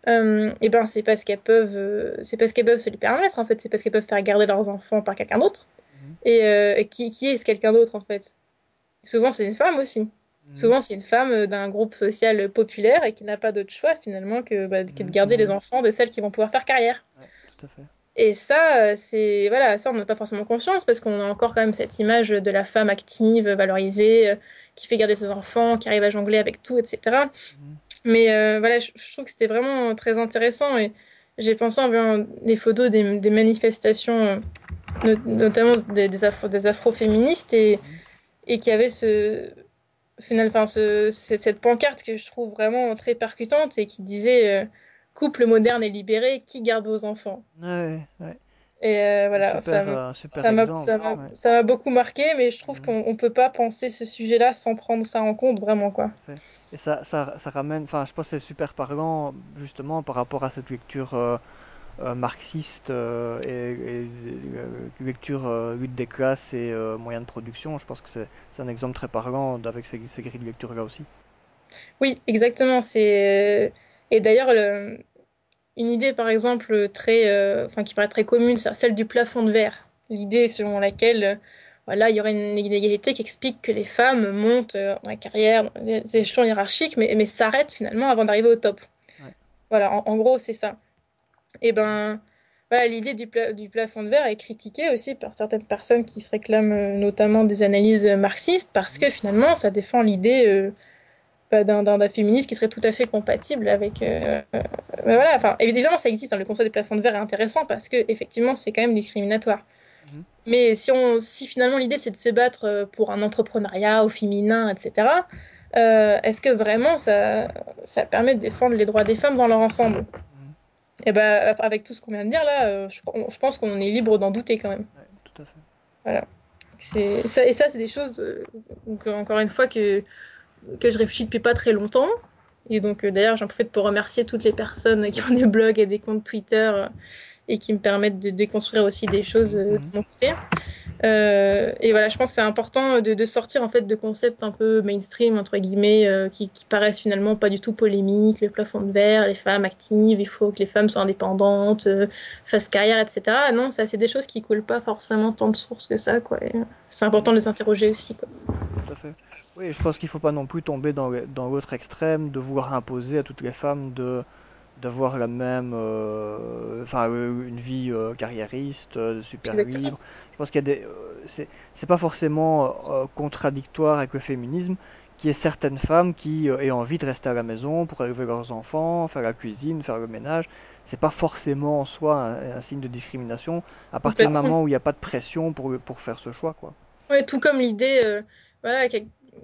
Speaker 2: euh, et ben c'est parce qu'elles peuvent, euh, c'est parce qu'elles peuvent se le permettre en fait, c'est parce qu'elles peuvent faire garder leurs enfants par quelqu'un d'autre.
Speaker 1: Mhm.
Speaker 2: Et, euh, qui, qui est ce quelqu'un d'autre en fait? Souvent c'est une femme aussi.
Speaker 1: Mhm.
Speaker 2: Souvent c'est une femme d'un groupe social populaire et qui n'a pas d'autre choix finalement que, bah, que de garder les
Speaker 1: Mhm.
Speaker 2: enfants de celles qui vont pouvoir faire carrière.
Speaker 1: Ouais, tout à fait.
Speaker 2: Et ça, c'est voilà, ça on n'a pas forcément conscience parce qu'on a encore quand même cette image de la femme active, valorisée, qui fait garder ses enfants, qui arrive à jongler avec tout, etc. Mais euh, voilà, je, je trouve que c'était vraiment très intéressant et j'ai pensé en voyant des photos des, des manifestations, euh, no- notamment des, des, afro, des afroféministes et,
Speaker 1: Mhm.
Speaker 2: et qui avait ce final, enfin ce, cette, cette pancarte que je trouve vraiment très percutante et qui disait euh, couple moderne et libéré, qui garde vos enfants?
Speaker 1: Ouais, ouais.
Speaker 2: Et euh, voilà, ça
Speaker 1: super,
Speaker 2: m'a
Speaker 1: euh,
Speaker 2: ça m'a ça
Speaker 1: Ouais.
Speaker 2: ça beaucoup marqué, mais je trouve qu'on on peut pas penser ce sujet-là sans prendre ça en compte vraiment quoi.
Speaker 1: Et ça, ça, ça ramène, enfin, je pense que c'est super parlant justement par rapport à cette lecture euh, euh, marxiste et, et, lecture lutte des classes et moyens de production. Je pense que c'est un exemple très parlant avec ces, ces grilles de lecture là aussi.
Speaker 2: Oui, exactement. Et d'ailleurs le- une idée par exemple très, euh, enfin qui paraît très commune, c'est celle du plafond de verre. L'idée selon laquelle euh, voilà, il y aurait une inégalité qui explique que les femmes montent euh, dans la carrière, dans les échelons hiérarchiques, mais, mais s'arrêtent finalement avant d'arriver au top.
Speaker 1: Ouais.
Speaker 2: Voilà, en, en gros, c'est ça. Et ben, voilà, l'idée du, pla- du plafond de verre est critiquée aussi par certaines personnes qui se réclament notamment des analyses marxistes parce que finalement, ça défend l'idée d'un féminisme qui serait tout à fait compatible avec. euh, euh, voilà, enfin, évidemment, ça existe. hein, le concept du plafond de verre est intéressant parce que effectivement, c'est quand même discriminatoire.
Speaker 1: Mhm.
Speaker 2: Mais si, on, si finalement l'idée c'est de se battre euh, pour un entrepreneuriat au féminin, etc., euh, est-ce que vraiment ça, ça permet de défendre les droits des femmes dans leur ensemble?
Speaker 1: Mhm.
Speaker 2: Et ben avec tout ce qu'on vient de dire là, je, je pense qu'on est libre d'en douter quand même.
Speaker 1: Ouais, tout à fait.
Speaker 2: Voilà. C'est, ça, et ça, c'est des choses, donc, encore une fois, que, que je réfléchis depuis pas très longtemps. Et donc, euh, d'ailleurs, j'en profite pour remercier toutes les personnes qui ont des blogs et des comptes Twitter euh, et qui me permettent de déconstruire aussi des choses euh, de mon côté. Et voilà, je pense que c'est important de, sortir en fait de concepts un peu mainstream entre guillemets qui, paraissent finalement pas du tout polémiques, le plafond de verre, les femmes actives, il faut que les femmes soient indépendantes, fassent carrière, etc. Non, ça c'est des choses qui coulent pas forcément tant de sources que ça, quoi. C'est important de les interroger aussi, quoi.
Speaker 1: Tout à fait. Oui, je pense qu'il faut pas non plus tomber dans, le- dans l'autre extrême de vouloir imposer à toutes les femmes de d'avoir la même, euh, enfin, euh, une vie euh, carriériste, euh, super
Speaker 2: Exactement.
Speaker 1: libre. Je pense qu'il y a des, euh, c'est c'est pas forcément euh, contradictoire avec le féminisme, qui est certaines femmes qui euh, aient envie de rester à la maison pour élever leurs enfants, faire la cuisine, faire le ménage. C'est pas forcément en soi un, un signe de discrimination, à partir du
Speaker 2: Complètement.
Speaker 1: moment où il n'y a pas de pression pour pour faire ce choix, quoi.
Speaker 2: Ouais, tout comme l'idée, euh, voilà,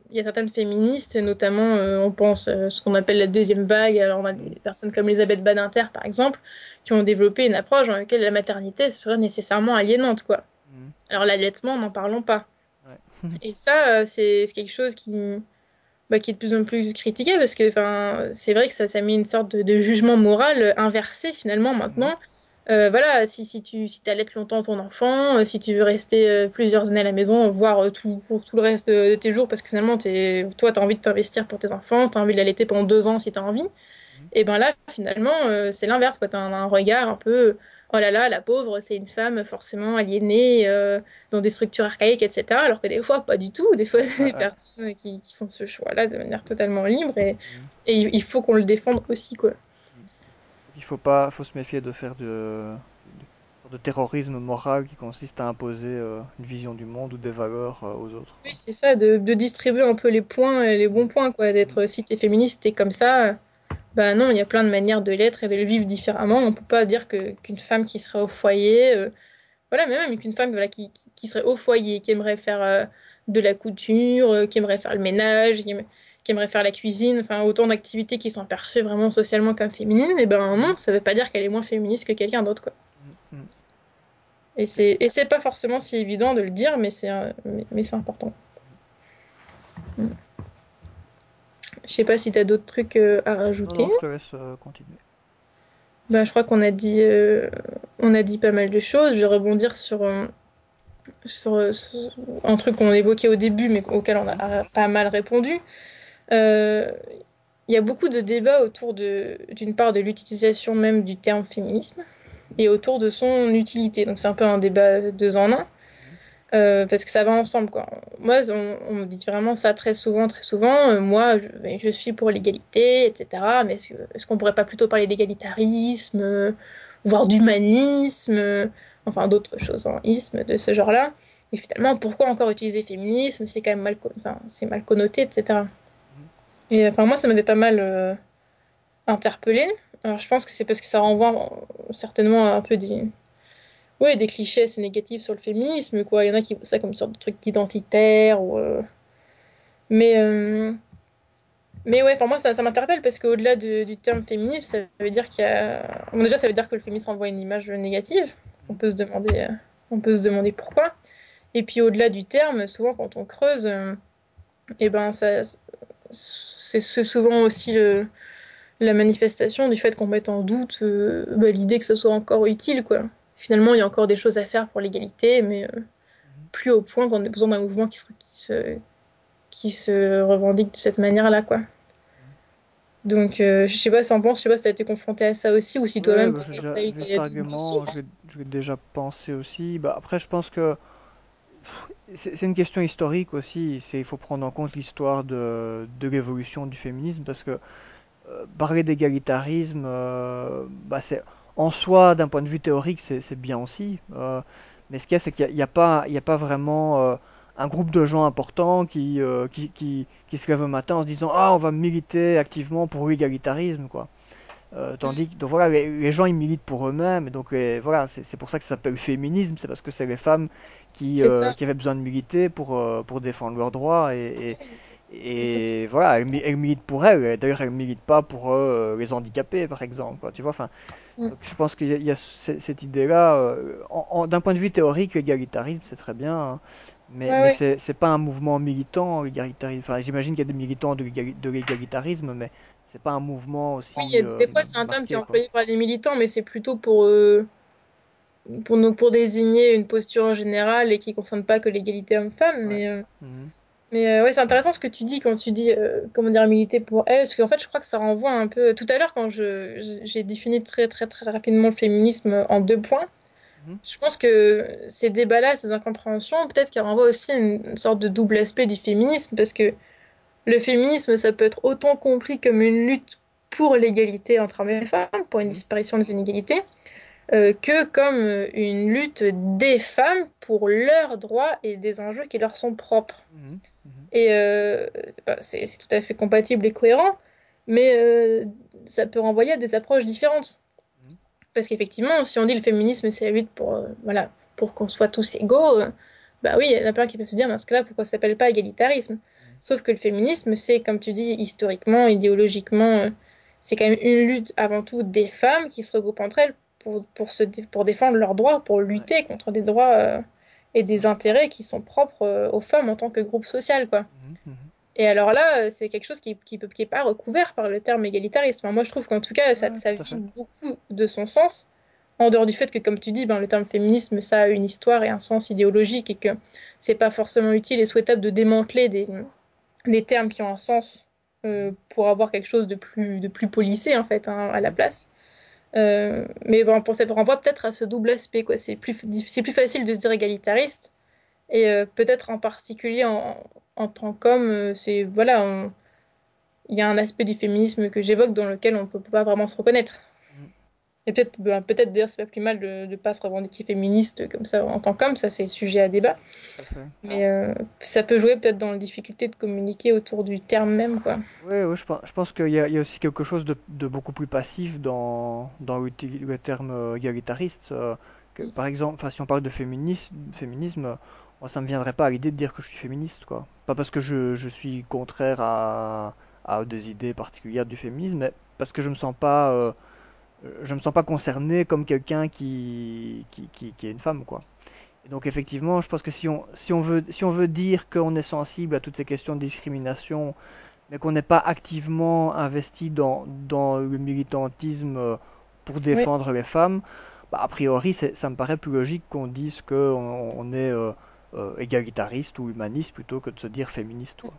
Speaker 2: qu'il y a certaines féministes, notamment, euh, on pense euh, ce qu'on appelle la deuxième vague. Alors, on a des personnes comme Elisabeth Badinter, par exemple, qui ont développé une approche dans laquelle la maternité serait nécessairement aliénante, quoi.
Speaker 1: Mhm.
Speaker 2: Alors, l'allaitement, n'en parlons pas.
Speaker 1: Ouais.
Speaker 2: Et ça, euh, c'est quelque chose qui, bah, qui est de plus en plus critiqué parce que, c'est vrai que ça, ça met une sorte de, de jugement moral inversé finalement maintenant. Euh, voilà, si, si tu si allaites longtemps ton enfant, euh, si tu veux rester euh, plusieurs années à la maison, voire tout, pour tout le reste de, de tes jours, parce que finalement, toi, tu as envie de t'investir pour tes enfants, tu as envie de l'allaiter pendant deux ans si tu as envie,
Speaker 1: Mhm.
Speaker 2: et ben là, finalement, c'est l'inverse. Tu as un, un regard un peu, oh là là, la pauvre, c'est une femme forcément aliénée dans des structures archaïques, etc. Alors que des fois, pas du tout. Des fois, c'est des personnes qui, qui font ce choix-là de manière totalement libre, et,
Speaker 1: Mhm.
Speaker 2: et il il faut qu'on le défende aussi, quoi.
Speaker 1: Il faut pas, faut se méfier de faire de, de, terrorisme moral qui consiste à imposer euh, une vision du monde ou des valeurs euh, aux autres,
Speaker 2: Oui, c'est ça, de, distribuer un peu les points, et les bons points, quoi. D'être, si t'es féministe, t'es comme ça. Bah non, il y a plein de manières de l'être et de le vivre différemment. On peut pas dire que qu'une femme qui serait au foyer, euh, voilà, mais même qu'une femme voilà, qui, qui, serait au foyer, qui aimerait faire euh, de la couture, euh, qui aimerait faire le ménage, qui aimerait faire la cuisine, enfin autant d'activités qui sont perçues vraiment socialement comme féminines, et ben
Speaker 1: Mhm.
Speaker 2: non, ça veut pas dire qu'elle est moins féministe que quelqu'un d'autre, quoi.
Speaker 1: Mhm. Mhm.
Speaker 2: Et c'est et c'est pas forcément si évident de le dire, mais c'est euh, mais, mais c'est important. Je sais pas si t'as d'autres trucs euh, à
Speaker 1: Non, non,
Speaker 2: rajouter.
Speaker 1: je te laisse euh, continuer.
Speaker 2: Bah, je crois qu'on a dit, euh, on a dit pas mal de choses. Je vais rebondir sur, euh, sur, sur un truc qu'on évoquait au début, mais auquel on a pas mal répondu. Euh, Il y a beaucoup de débats autour d'une part de l'utilisation même du terme féminisme et autour de son utilité. Donc c'est un peu un débat deux en un. Euh, parce que ça va ensemble. Moi, on, me dit vraiment ça très souvent, très souvent. Euh, moi, je, ben, je suis pour l'égalité, etc. Mais est-ce est-ce qu'on pourrait pas plutôt parler d'égalitarisme, voire d'humanisme, enfin d'autres choses en isme de ce genre-là? Et finalement, pourquoi encore utiliser féminisme? C'est quand même mal connoté, etc. Et enfin, moi, ça m'avait pas mal euh, interpellée. Alors, je pense que c'est parce que ça renvoie euh, certainement un peu des, oui, des clichés assez négatifs sur le féminisme, quoi. Il y en a qui voient ça comme une sorte de truc identitaire, ou, euh, mais, euh, mais ouais, enfin, moi, ça, ça m'interpelle parce qu'au-delà de- du terme féminisme, ça veut dire qu'il y a... Déjà, ça veut dire que le féminisme renvoie une image négative. On peut se demander, on peut se demander pourquoi. Et puis, au-delà du terme, souvent, quand on creuse, eh ben, ça, c'est souvent aussi le, la manifestation du fait qu'on mette en doute euh, bah, l'idée que ce soit encore utile, quoi. Finalement, il y a encore des choses à faire pour l'égalité, mais... euh, plus au point qu'on ait besoin d'un mouvement qui se, qui se, qui se revendique de cette manière-là, quoi. Donc, euh, je sais pas si en penses, je sais pas si t'as été confronté à ça aussi, ou si
Speaker 1: Ouais,
Speaker 2: toi-même,
Speaker 1: bah,
Speaker 2: t'as
Speaker 1: j'ai
Speaker 2: eu des doubles
Speaker 1: argument,
Speaker 2: discours.
Speaker 1: je l'ai je l'ai déjà pensé aussi. Bah, après, je pense que c'est une question historique aussi. Il faut prendre en compte l'histoire de, de l'évolution du féminisme parce que euh, parler d'égalitarisme, euh, bah, c'est en soi, d'un point de vue théorique, c'est bien aussi. Euh, mais ce qu'il y a, c'est qu'il n'y a, a pas, a pas vraiment un groupe de gens importants qui, qui, se lèvent un matin en se disant Ah, on va militer activement pour l'égalitarisme, quoi. Euh, tandis que donc voilà, les, les gens ils militent pour eux-mêmes, donc euh, voilà, c'est pour ça que ça s'appelle féminisme, c'est parce que c'est les femmes qui, euh, qui avaient besoin de militer pour, euh, pour défendre leurs droits, et,
Speaker 2: Et
Speaker 1: voilà, elles, mi- elles militent pour elles, d'ailleurs elles militent pas pour les handicapés par exemple, quoi, tu vois, enfin,
Speaker 2: mm,
Speaker 1: je pense qu'il y a, y a ce- cette idée-là, d'un point de vue théorique, l'égalitarisme c'est très bien, hein, mais,
Speaker 2: ouais,
Speaker 1: mais
Speaker 2: ouais.
Speaker 1: c'est pas un mouvement militant, l'égalitarisme, enfin j'imagine qu'il y a des militants de l'égalitarisme, mais c'est pas un mouvement
Speaker 2: Oui,
Speaker 1: aussi
Speaker 2: a-
Speaker 1: euh,
Speaker 2: des fois, c'est un terme qui est
Speaker 1: quoi.
Speaker 2: employé par les militants, mais c'est plutôt pour, euh, pour, nous, pour désigner une posture en général et qui ne concerne pas que l'égalité homme-femme.
Speaker 1: Ouais.
Speaker 2: Mais,
Speaker 1: Mhm.
Speaker 2: mais ouais, c'est intéressant ce que tu dis quand tu dis, comment dire, militer pour elle, parce qu'en fait, je crois que ça renvoie un peu. Tout à l'heure, quand je, j'ai défini très, très, très rapidement le féminisme en deux points,
Speaker 1: Mhm.
Speaker 2: Je pense que ces débats-là, ces incompréhensions, peut-être qu'elles renvoient aussi à une sorte de double aspect du féminisme, parce que le féminisme, ça peut être autant compris comme une lutte pour l'égalité entre hommes et femmes, pour une
Speaker 1: Mhm.
Speaker 2: disparition des inégalités, euh, que comme une lutte des femmes pour leurs droits et des enjeux qui leur sont propres.
Speaker 1: Mhm. Mhm.
Speaker 2: Et euh, bah, c'est tout à fait compatible et cohérent, mais euh, ça peut renvoyer à des approches différentes.
Speaker 1: Mhm.
Speaker 2: Parce qu'effectivement, si on dit le féminisme, c'est la lutte pour, euh, voilà, pour qu'on soit tous égaux, euh, bah oui, il y en a plein qui peuvent se dire, dans ce cas-là, pourquoi ça s'appelle pas égalitarisme? Sauf que le féminisme, c'est, comme tu dis, historiquement, idéologiquement, euh, c'est quand même une lutte avant tout des femmes qui se regroupent entre elles pour, pour, se, pour défendre leurs droits, pour
Speaker 1: Ouais.
Speaker 2: lutter contre des droits euh, et des intérêts qui sont propres euh, aux femmes en tant que groupe social, quoi.
Speaker 1: Mhm. Mhm.
Speaker 2: Et alors là, c'est quelque chose qui, qui, peut- qui est pas recouvert par le terme égalitarisme. Enfin, moi, je trouve qu'en tout cas, ça,
Speaker 1: ouais,
Speaker 2: ça vide beaucoup de son sens, en dehors du fait que, comme tu dis, ben, le terme féminisme, ça a une histoire et un sens idéologique, et que c'est pas forcément utile et souhaitable de démanteler des, des termes qui ont un sens euh, pour avoir quelque chose de plus, de plus policé, en fait, hein, à la place. Euh, mais bon, pour ça renvoie peut-être à ce double aspect. C'est plus, plus facile de se dire égalitariste, et euh, peut-être en particulier en, en tant qu'homme, c'est, voilà, il y a un aspect du féminisme que j'évoque dans lequel on ne peut pas vraiment se reconnaître. Et peut-être ben, peut-être d'ailleurs, c'est pas plus mal de ne pas se revendiquer féministe comme ça en tant qu'homme, ça c'est sujet à débat. Mais euh, ça peut jouer peut-être dans la difficulté de communiquer autour du terme même, quoi.
Speaker 1: Ouais, ouais, je pense, je pense qu'il y y a aussi quelque chose de, de beaucoup plus passif dans, dans le terme euh, égalitariste. euh, que, par exemple, si on parle de féminisme, féminisme, ça me viendrait pas à l'idée de dire que je suis féministe, quoi. Pas parce que je, je suis contraire à, à des idées particulières du féminisme, mais parce que je me sens pas, euh, je me sens pas concerné comme quelqu'un qui, qui, qui, qui est une femme, quoi. Et donc effectivement, je pense que si on, si on veut, si on veut dire qu'on est sensible à toutes ces questions de discrimination, mais qu'on n'est pas activement investi dans, dans le militantisme euh, pour
Speaker 2: Oui.
Speaker 1: défendre les femmes, bah, a priori, ça me paraît plus logique qu'on dise qu'on on est euh, euh, égalitariste ou humaniste plutôt que de se dire féministe, quoi.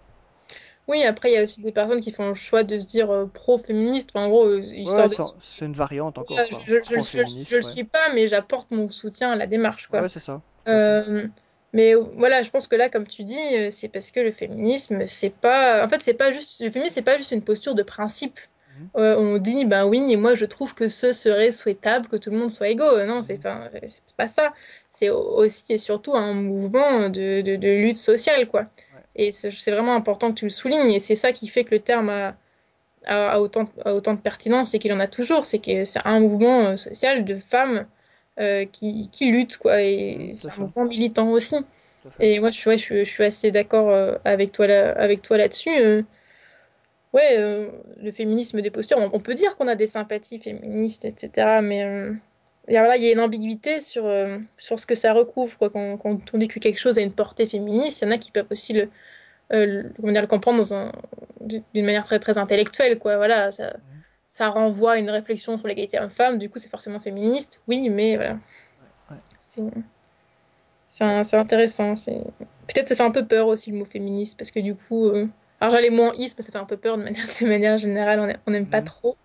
Speaker 2: Oui, après, il y a aussi des personnes qui font le choix de se dire euh, pro-féministe. Enfin, en gros, euh,
Speaker 1: Ouais,
Speaker 2: histoire de
Speaker 1: c'est une variante encore,
Speaker 2: je, je, le
Speaker 1: ouais.
Speaker 2: suis pas, mais j'apporte mon soutien à la démarche, quoi.
Speaker 1: Ouais, c'est ça, tout à fait.
Speaker 2: Euh, mais voilà, je pense que là, comme tu dis, euh, c'est parce que le féminisme, c'est pas, en fait, c'est pas juste, le féminisme, c'est pas juste une posture de principe.
Speaker 1: Mhm,
Speaker 2: Euh, on dit, ben oui, et moi, je trouve que ce serait souhaitable que tout le monde soit égaux. Non, c'est
Speaker 1: mhm,
Speaker 2: pas, c'est pas ça. C'est aussi et surtout un mouvement de, de, de lutte sociale, quoi. Et c'est vraiment important que tu le soulignes, et c'est ça qui fait que le terme a a, a autant, a autant de pertinence et qu'il en a toujours, c'est que c'est un mouvement euh, social de femmes euh, qui, qui luttent, quoi, et c'est un mouvement militant aussi. Et moi, je, suis- ouais, je, je suis assez d'accord euh, avec toi là, avec toi là-dessus. euh. ouais, euh, le féminisme des postures, on, on peut dire qu'on a des sympathies féministes, etc. Mais il y a, voilà, il y a une ambiguïté sur, euh, sur ce que ça recouvre, quoi. Quand, quand on dit que quelque chose a une portée féministe, il y en a qui peuvent aussi le, euh, le- le comprendre un, d'une manière très, très intellectuelle, quoi. Voilà, ça, ça renvoie à une réflexion sur l'égalité homme-femme, du coup, c'est forcément féministe, oui, mais voilà,
Speaker 1: ouais, ouais.
Speaker 2: c'est intéressant. Peut-être ça fait un peu peur aussi le mot féministe, parce que du coup, euh, alors j'allais moins isme, ça fait un peu peur de manière, de manière générale, on aime- on n'aime pas
Speaker 1: mhm,
Speaker 2: trop.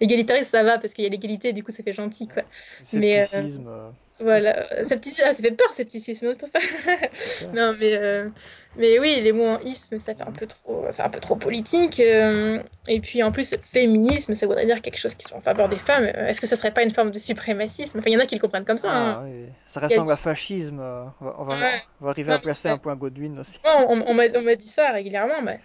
Speaker 2: Égalitariste, ça va, parce qu'il y a l'égalité, du coup, ça fait gentil, quoi. Mais euh,
Speaker 1: euh,
Speaker 2: voilà, scepticisme, ah, ça fait peur, scepticisme. Non, mais, euh, mais oui, les mots en isme, ça fait un peu trop, c'est un peu trop politique. euh, et puis en plus, féminisme, ça voudrait dire quelque chose qui soit en faveur des femmes. Est-ce que ce serait pas une forme de suprémacisme? Enfin, il y en a qui le comprennent comme ça. hein.
Speaker 1: Ah oui, ça
Speaker 2: y a-
Speaker 1: ressemble à fascisme. On va, on
Speaker 2: ouais.
Speaker 1: va- on va arriver
Speaker 2: Non,
Speaker 1: à placer un point Godwin aussi.
Speaker 2: on, m'a on m'a dit ça régulièrement. mais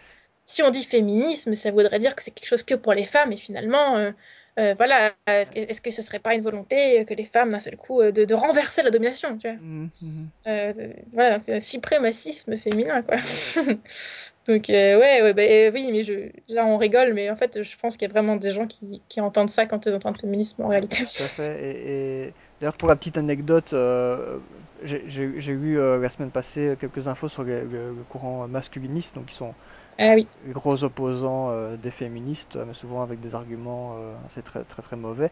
Speaker 2: si on dit féminisme, ça voudrait dire que c'est quelque chose que pour les femmes. Et finalement, euh, euh, voilà, est-ce que, ce serait pas une volonté euh, que les femmes, d'un seul coup, de, de renverser la domination, tu vois?
Speaker 1: Mhm,
Speaker 2: Euh, de- voilà, c'est un suprémacisme féminin, quoi. Donc, ouais, ouais, bah, oui, mais je, là, on rigole, mais en fait, je pense qu'il y a vraiment des gens qui, qui entendent ça quand ils entendent féminisme en réalité.
Speaker 1: tout à fait. Et, et d'ailleurs, pour la petite anecdote, j'ai eu la semaine passée quelques infos sur le, le- le courant masculiniste, donc qui sont
Speaker 2: Ah oui.
Speaker 1: gros opposants euh, des féministes, euh, mais souvent avec des arguments euh, assez très très très mauvais.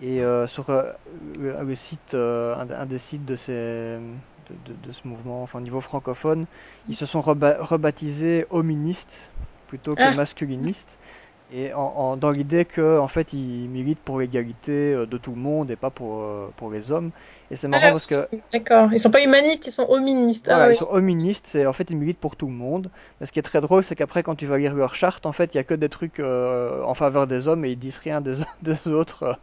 Speaker 1: Et euh, sur euh, le, site, euh, un, un des sites de, ces, de, de- de ce mouvement, enfin au niveau francophone, ils se sont reba- rebaptisés hoministes plutôt que
Speaker 2: Ah,
Speaker 1: masculinistes. Et en, en- dans l'idée que en fait ils militent pour l'égalité euh, de tout le monde et pas pour, euh, pour les hommes. Et c'est marrant
Speaker 2: ah
Speaker 1: parce que
Speaker 2: oui, d'accord. Ils sont pas humanistes, ils sont hoministes. Ah
Speaker 1: voilà, ils
Speaker 2: oui.
Speaker 1: sont hoministes, c'est en fait ils militent pour tout le monde. Mais ce qui est très drôle, c'est qu'après quand tu vas lire leur charte, en fait il y a que des trucs euh, en faveur des hommes et ils disent rien des, des autres.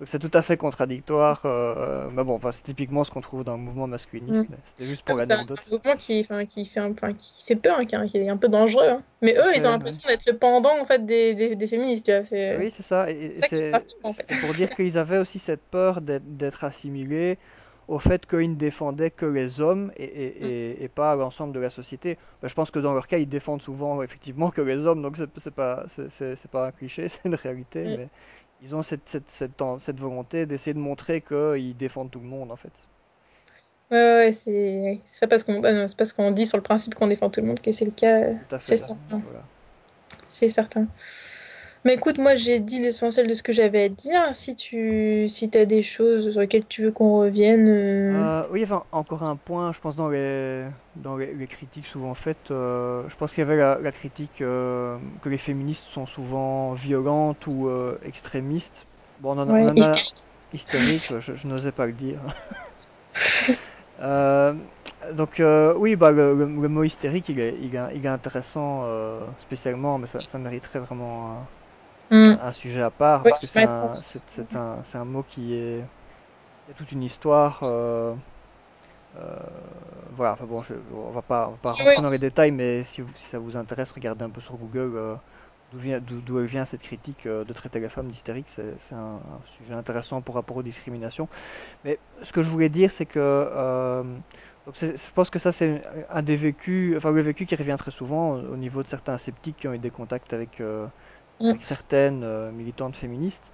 Speaker 1: Euh. Donc c'est tout à fait contradictoire. euh, mais bon, enfin, c'est typiquement ce qu'on trouve dans le mouvement masculiniste.
Speaker 2: Mm.
Speaker 1: C'était juste
Speaker 2: Ah,
Speaker 1: pour
Speaker 2: C'est un, c'est un mouvement qui, enfin, qui fait un, enfin, qui fait peur, hein, qui, est un peu dangereux. hein. Mais eux, ils ont
Speaker 1: ouais.
Speaker 2: l'impression d'être le pendant en fait des, des, des féministes. Tu vois. C'est
Speaker 1: Oui, c'est ça. Et,
Speaker 2: c'est en fait.
Speaker 1: pour dire qu'ils avaient aussi cette peur d'être assimilés au fait qu'ils ne défendaient que les hommes et,
Speaker 2: Mm.
Speaker 1: et, et, et pas l'ensemble de la société. Ben, je pense que dans leur cas, ils défendent souvent effectivement que les hommes, donc c'est pas, c'est c'est- c'est pas un cliché, c'est une réalité,
Speaker 2: Mm.
Speaker 1: mais ils ont cette, cette, cette, ten- cette volonté d'essayer de montrer qu'ils défendent tout le monde en fait.
Speaker 2: Ouais, ouais, c'est pas parce qu'on bah parce qu'on dit sur le principe qu'on défend tout le monde que c'est le cas, c'est certain.
Speaker 1: Voilà.
Speaker 2: C'est certain. Mais écoute, moi j'ai dit l'essentiel de ce que j'avais à dire. Si tu si t'as des choses sur lesquelles tu veux qu'on revienne. euh,
Speaker 1: Euh, oui, enfin, encore un point, je pense dans les, dans les, les critiques souvent faites, euh, je pense qu'il y avait la, la critique que les féministes sont souvent violentes ou extrémistes. Bon, on en on
Speaker 2: Ouais,
Speaker 1: en a
Speaker 2: hystérique.
Speaker 1: je, je n'osais pas le dire. Donc euh, oui, bah, le, le- le mot hystérique, il est, il est, il est intéressant euh, spécialement, mais ça, ça mériterait vraiment un,
Speaker 2: Hmm.
Speaker 1: un- sujet à part,
Speaker 2: Ouais,
Speaker 1: parce que c'est un, c'est, c'est un, c'est un mot qui est... Il y a toute une histoire. euh, euh, voilà, enfin bon, je, on va pas, on va pas
Speaker 2: Oui,
Speaker 1: rentrer dans les détails, mais si, vous- si ça vous intéresse, regardez un peu sur Google euh, d'où vient, d'où, vient cette critique de traiter les femmes d'hystériques. C'est, un, un sujet intéressant pour rapport aux discriminations. Mais ce que je voulais dire, c'est que donc je pense que ça, c'est un des vécus, enfin le vécu qui revient très souvent au, au niveau de certains sceptiques qui ont eu des contacts avec, euh, Avec certaines euh, militantes féministes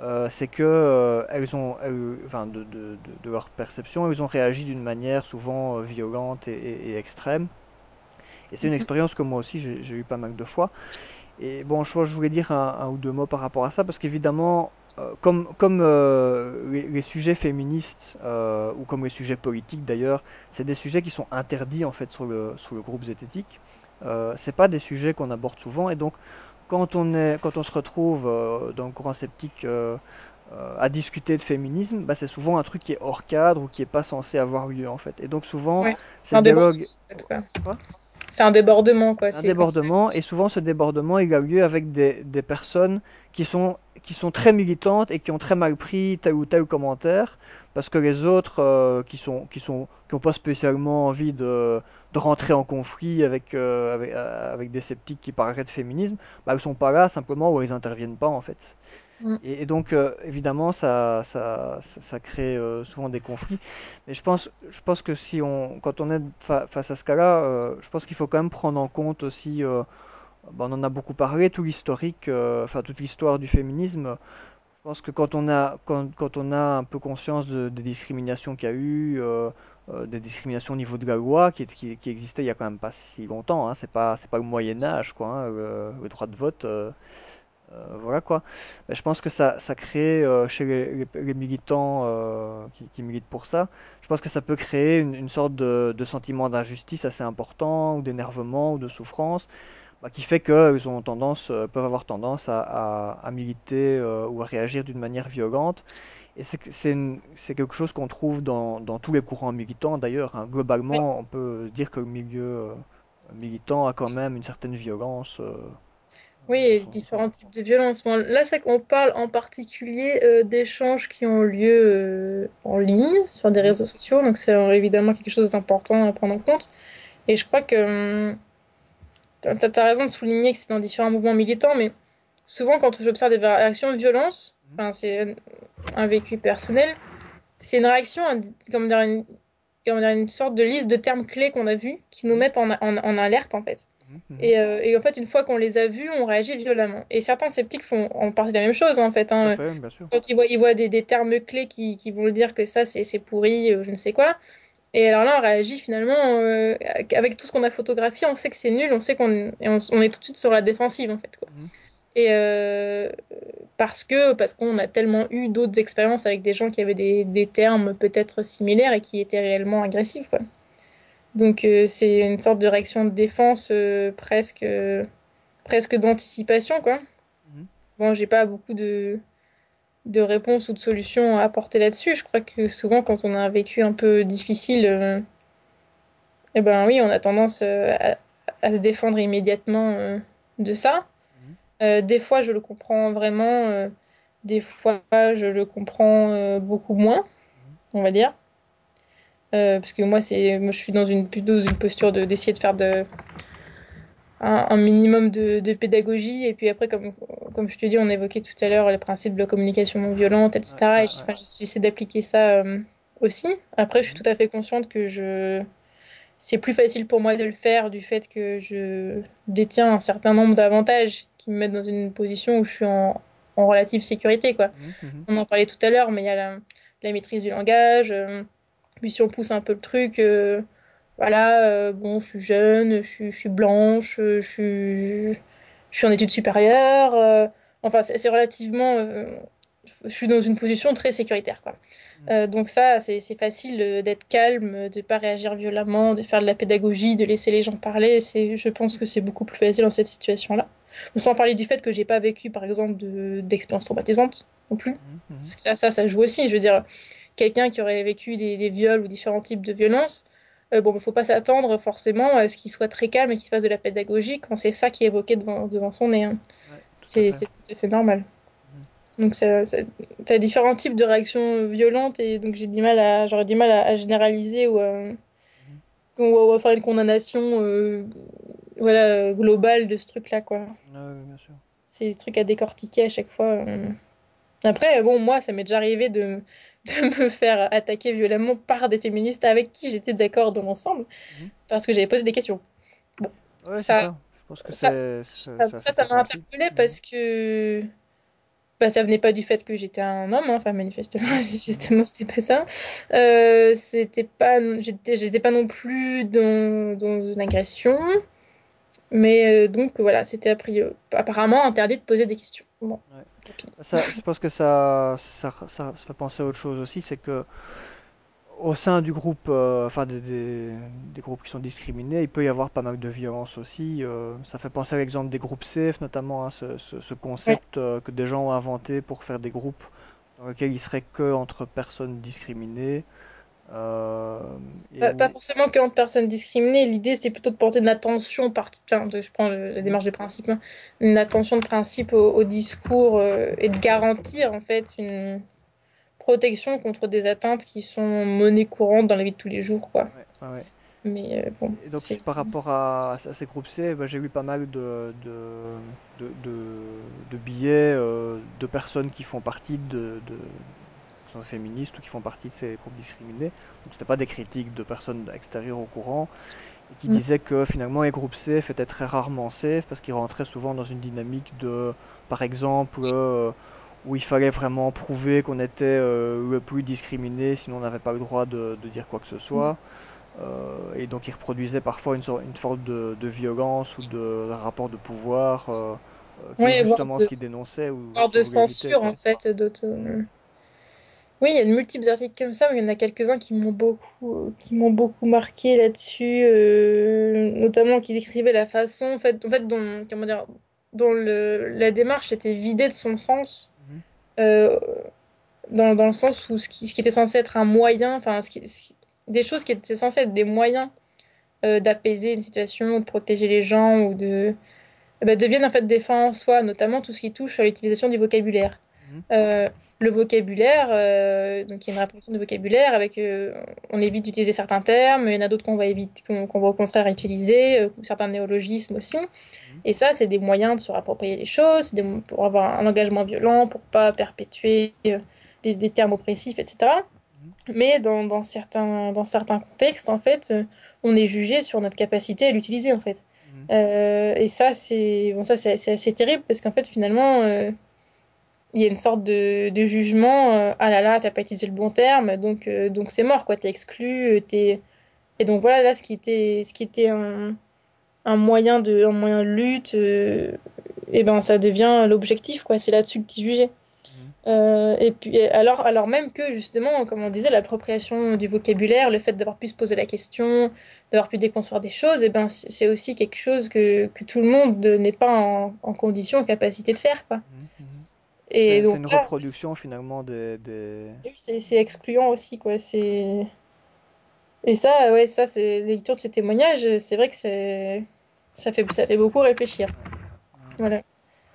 Speaker 1: euh, c'est que euh, elles ont, elles- enfin, de, de, de, de leur perception, elles ont réagi d'une manière souvent euh, violente et, et- et extrême. Et c'est une expérience que moi aussi j'ai j'ai eu pas mal de fois. Et bon, je, je voulais dire un, un ou deux mots par rapport à ça, parce qu'évidemment, euh, comme, comme euh, les, les sujets féministes euh, ou comme les sujets politiques d'ailleurs, c'est des sujets qui sont interdits en fait sur le, sur le groupe zététique. Euh, c'est pas des sujets qu'on aborde souvent et donc quand on est, quand on se retrouve euh, dans le courant sceptique euh, euh, à discuter de féminisme, bah, c'est souvent un truc qui est hors cadre ou qui est pas censé avoir lieu en fait. Et donc souvent
Speaker 2: Ouais. C'est
Speaker 1: ces
Speaker 2: un quoi C'est un débordement, quoi.
Speaker 1: un débordement et souvent ce débordement il a lieu avec des, des personnes qui sont qui sont très militantes et qui ont très mal pris tel ou tel commentaire parce que les autres qui sont qui sont qui ont pas spécialement envie de de rentrer en conflit avec euh, avec, euh, avec des sceptiques qui parleraient de féminisme bah ils sont pas là simplement ou ils interviennent pas en fait
Speaker 2: Mm.
Speaker 1: et, et donc, euh, évidemment, ça, ça, ça, ça crée souvent des conflits. Mais je pense, je pense que si on, quand on est fa- face à ce cas-là, je pense qu'il faut quand même prendre en compte aussi, ben, on en a beaucoup parlé, tout l'historique, enfin toute l'histoire du féminisme. Je pense que quand on a, quand, quand on a un peu conscience de- des discriminations qu'il y a eu, euh, des discriminations au niveau de la loi qui, qui, existaient il y a quand même pas si longtemps, hein, c'est pas, pas le Moyen Âge, quoi, hein, le, droit de vote. euh, euh, voilà quoi. Je pense que ça, ça crée chez les, militants qui, militent pour ça, je pense que ça peut créer une, sorte de, sentiment d'injustice assez important, ou d'énervement, ou de souffrance, bah, qui fait qu'ils ont tendance, peuvent avoir tendance à, à- militer ou à réagir d'une manière violente. Et c'est quelque chose qu'on trouve dans, dans tous les courants militants d'ailleurs. hein. Globalement, on peut dire que le milieu euh, militant a quand même une certaine violence euh,
Speaker 2: oui,
Speaker 1: son,
Speaker 2: différents types de violences. Bon, là, c'est qu'on parle en particulier euh, d'échanges qui ont lieu euh, en ligne, sur des
Speaker 1: Mhm.
Speaker 2: réseaux sociaux, donc c'est euh, évidemment quelque chose d'important à prendre en compte. Et je crois que hum, t'as t'as raison de souligner que c'est dans différents mouvements militants, mais souvent quand j'observe des réactions de violence. Enfin, c'est un vécu personnel, c'est une réaction, comment dire, une, comment dire, une sorte de liste de termes clés qu'on a vus qui nous mettent en, en, en alerte en fait.
Speaker 1: Mhm.
Speaker 2: Et, euh, et en fait, une fois qu'on les a vus, on réagit violemment. Et certains sceptiques font en partie la même chose, en fait. Hein.
Speaker 1: fait, bien sûr.
Speaker 2: Quand ils voient, ils voient des, des termes clés qui, qui vont dire que ça, c'est pourri, euh, je ne sais quoi. Et alors là, on réagit finalement euh, avec tout ce qu'on a photographié, on sait que c'est nul, on sait qu'on on est tout de suite sur la défensive, en fait, quoi.
Speaker 1: Mhm,
Speaker 2: Et euh, parce que parce qu'on a tellement eu d'autres expériences avec des gens qui avaient des, des termes peut-être similaires et qui étaient réellement agressifs, quoi. Donc euh, c'est une sorte de réaction de défense euh, presque, presque d'anticipation, quoi.
Speaker 1: mhm.
Speaker 2: Bon, j'ai pas beaucoup de, de réponses ou de solutions à apporter là-dessus. Je crois que souvent, quand on a un vécu un peu difficile, eh ben oui, on a tendance à, à se défendre immédiatement de ça. Euh, des fois, je le comprends vraiment. euh, des fois, je le comprends euh, beaucoup moins, on va dire. Parce que moi, c'est, moi, je suis dans une, plutôt dans une posture de, d'essayer de faire de, un, un minimum de, de pédagogie. Et puis après, comme, comme je te dis, on évoquait tout à l'heure les principes de la communication non violente, etc.
Speaker 1: ouais,
Speaker 2: Et
Speaker 1: ouais.
Speaker 2: j'essaie d'appliquer ça aussi. Après, je suis
Speaker 1: Mhm,
Speaker 2: tout à fait consciente que je... c'est plus facile pour moi de le faire du fait que je détiens un certain nombre d'avantages qui me mettent dans une position où je suis en, en relative sécurité, quoi.
Speaker 1: mhm, mhm.
Speaker 2: On en parlait tout à l'heure, mais il y a la, la maîtrise du langage. euh, puis si on pousse un peu le truc, euh, voilà, euh, bon, je suis jeune, je suis, je suis blanche, je suis, je, je suis en études supérieures. enfin, c'est relativement. je suis dans une position très sécuritaire, quoi. Euh, donc ça, c'est facile euh, d'être calme, de pas réagir violemment, de faire de la pédagogie, de laisser les gens parler. Je pense que c'est beaucoup plus facile dans cette situation-là. Sans parler du fait que j'ai pas vécu, par exemple, de, d'expérience traumatisante non plus.
Speaker 1: Mhm.
Speaker 2: Parce que ça, ça, ça joue aussi. Je veux dire, quelqu'un qui aurait vécu des, des viols ou différents types de violences, euh, bon, il faut pas s'attendre forcément à ce qu'il soit très calme et qu'il fasse de la pédagogie quand c'est ça qui est évoqué devant, devant son nez. hein.
Speaker 1: Ouais,
Speaker 2: c'est tout à fait normal.
Speaker 1: Mhm.
Speaker 2: Donc, ça, ça, t'as différents types de réactions violentes et donc j'ai du mal à, j'aurais du mal à, à généraliser ou à,
Speaker 1: Mhm.
Speaker 2: ou à faire une condamnation euh, voilà, globale de ce truc-là, quoi.
Speaker 1: Ouais, ouais, bien sûr.
Speaker 2: C'est des trucs à décortiquer à chaque fois. euh. Après, bon, moi, ça m'est déjà arrivé de, de me faire attaquer violemment par des féministes avec qui j'étais d'accord dans l'ensemble,
Speaker 1: Mhm.
Speaker 2: parce que j'avais posé des questions. Bon,
Speaker 1: Ouais,
Speaker 2: ça,
Speaker 1: ça. Je pense que
Speaker 2: ça, m'a interpellée
Speaker 1: Mhm.
Speaker 2: parce que bah, ça venait pas du fait que j'étais un homme, hein, enfin manifestement, justement, c'était pas ça. Euh, c'était pas, j'étais, j'étais pas non plus dans, dans une agression, mais euh, donc voilà, c'était a priori, apparemment interdit de poser des questions. Bon.
Speaker 1: Ouais. Ça, je pense que ça, ça, ça, ça fait penser à autre chose aussi, c'est que au sein du groupe, euh, enfin des, des- des groupes qui sont discriminés, il peut y avoir pas mal de violence aussi. euh, ça fait penser à l'exemple des groupes safe, notamment, hein, ce, ce- ce
Speaker 2: Ouais.
Speaker 1: concept euh, que des gens ont inventé pour faire des groupes dans lesquels il serait que entre personnes discriminées. euh, et
Speaker 2: Pas, pas
Speaker 1: où...
Speaker 2: forcément que entre personnes discriminées. L'idée, c'était plutôt de porter une attention, parti... enfin, de- je prends le- la démarche de principe, hein, une attention de principe au, au discours euh, et de garantir en fait une protection contre des atteintes qui sont monnaie courante dans la vie de tous les jours, quoi.
Speaker 1: ouais, ouais, ouais.
Speaker 2: Mais euh, bon,
Speaker 1: Et donc par rapport à, à ces groupes C, bah, j'ai vu pas mal de, de, de, de- de billets euh, de personnes qui font partie de, qui sont féministes ou qui font partie de ces groupes discriminés. Donc c'était pas des critiques de personnes extérieures au courant et qui
Speaker 2: Mm.
Speaker 1: disaient que finalement les groupes safe étaient très rarement safe parce qu'ils rentraient souvent dans une dynamique de, par exemple, euh, où il fallait vraiment prouver qu'on était euh, le plus discriminé, sinon on n'avait pas le droit de, de dire quoi que ce soit. Euh, et donc ils reproduisaient parfois une, sorte- une forme de, de violence ou de rapport de pouvoir euh, euh,
Speaker 2: voire
Speaker 1: justement ce
Speaker 2: de,
Speaker 1: qu'ils dénonçaient ou
Speaker 2: voire de censure, en fait, d'autres... Oui, il y a de multiples articles comme ça, mais il y en a quelques-uns qui m'ont beaucoup, qui m'ont beaucoup marqué là-dessus, notamment qui décrivaient la façon, en fait, en fait dont, comment dire, dont le, la démarche était vidée de son sens, euh, dans, dans le sens où ce qui, ce qui était censé être un moyen, enfin, ce qui- ce des choses qui étaient censées être des moyens euh, d'apaiser une situation, de protéger les gens ou de, ben, deviennent en fait des fins en soi, notamment tout ce qui touche à l'utilisation du vocabulaire.
Speaker 1: mhm,
Speaker 2: Euh, le vocabulaire, euh, donc il y a une répartition de vocabulaire avec, euh, on évite d'utiliser certains termes, il y en a d'autres qu'on va éviter, qu'on va au contraire utiliser, euh, certains néologismes aussi.
Speaker 1: mhm,
Speaker 2: Et ça, c'est des moyens de se rapproprier les choses, des- pour avoir un engagement violent, pour pas perpétuer des, des termes oppressifs, etc.
Speaker 1: mhm,
Speaker 2: Mais dans, dans certains, dans certains contextes, en fait, on est jugé sur notre capacité à l'utiliser, en fait.
Speaker 1: mhm.
Speaker 2: Et ça, c'est bon, ça, c'est assez terrible parce qu'en fait, finalement, il y a une sorte de, de jugement. euh, ah là là, t'as pas utilisé le bon terme, donc euh, donc c'est mort, quoi. T'es exclu, euh, t'es... Et donc voilà, là, ce qui était, ce qui était un, un moyen de, un moyen de lutte, euh, et ben ça devient l'objectif, quoi. C'est là-dessus que tu es jugé. Euh, et puis, alors, alors même que, justement, comme on disait, l'appropriation du vocabulaire, le fait d'avoir pu se poser la question, d'avoir pu déconstruire des choses, et ben, c'est aussi quelque chose que, que tout le monde n'est pas en, en condition, en capacité de faire, quoi.
Speaker 1: Mhm, mhm.
Speaker 2: Et donc
Speaker 1: une
Speaker 2: là,
Speaker 1: reproduction finalement des, des...
Speaker 2: oui, c'est excluant aussi, quoi. C'est... Et ça, ouais, ça, c'est la lecture de ces témoignages, c'est vrai que c'est... Ça fait, ça fait beaucoup réfléchir. Voilà.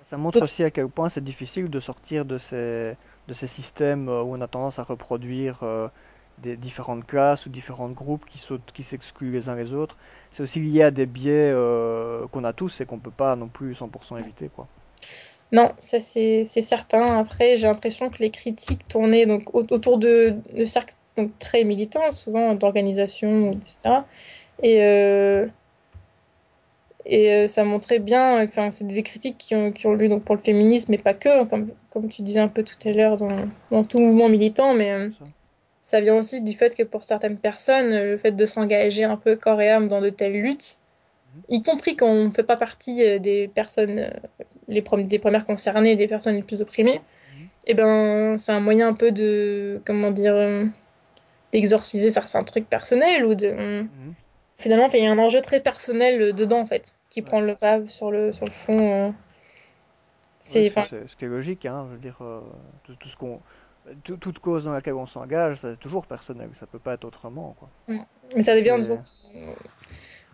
Speaker 1: Ça montre aussi à quel point c'est difficile de sortir de ces, de ces systèmes euh, où on a tendance à reproduire euh, des différentes classes ou différents groupes qui s'excluent les uns les autres. C'est aussi lié à des biais euh, qu'on a tous et qu'on peut pas non plus 100% éviter, quoi.
Speaker 2: Non, ça c'est certain. Après, j'ai l'impression que les critiques tournaient donc autour de, de cercles donc, très militants, souvent d'organisations, etc. Et, euh, et euh, ça montrait bien, enfin, c'est des critiques qui ont, qui ont lieu donc, pour le féminisme, mais pas que, hein, comme, comme tu disais un peu tout à l'heure dans, dans tout mouvement militant, mais euh,
Speaker 1: ça.
Speaker 2: vient aussi du fait que pour certaines personnes, le fait de s'engager un peu corps et âme dans de telles luttes, y compris quand on ne fait pas partie euh, des personnes, euh, les des premières concernées, des personnes les plus opprimées,
Speaker 1: mhm,
Speaker 2: et ben c'est un moyen un peu de, comment dire, euh, d'exorciser certains trucs personnels ou de...
Speaker 1: mhm.
Speaker 2: finalement, il y a un enjeu très personnel dedans, en fait, qui
Speaker 1: Ouais.
Speaker 2: prend le pas sur le, sur le fond. euh, c'est,
Speaker 1: ce qui est logique, hein, je veux dire, euh, tout, tout ce qu'on, tout- toute cause dans laquelle on s'engage, c'est toujours personnel, ça peut pas être autrement, quoi.
Speaker 2: mm. mais ça devient, disons.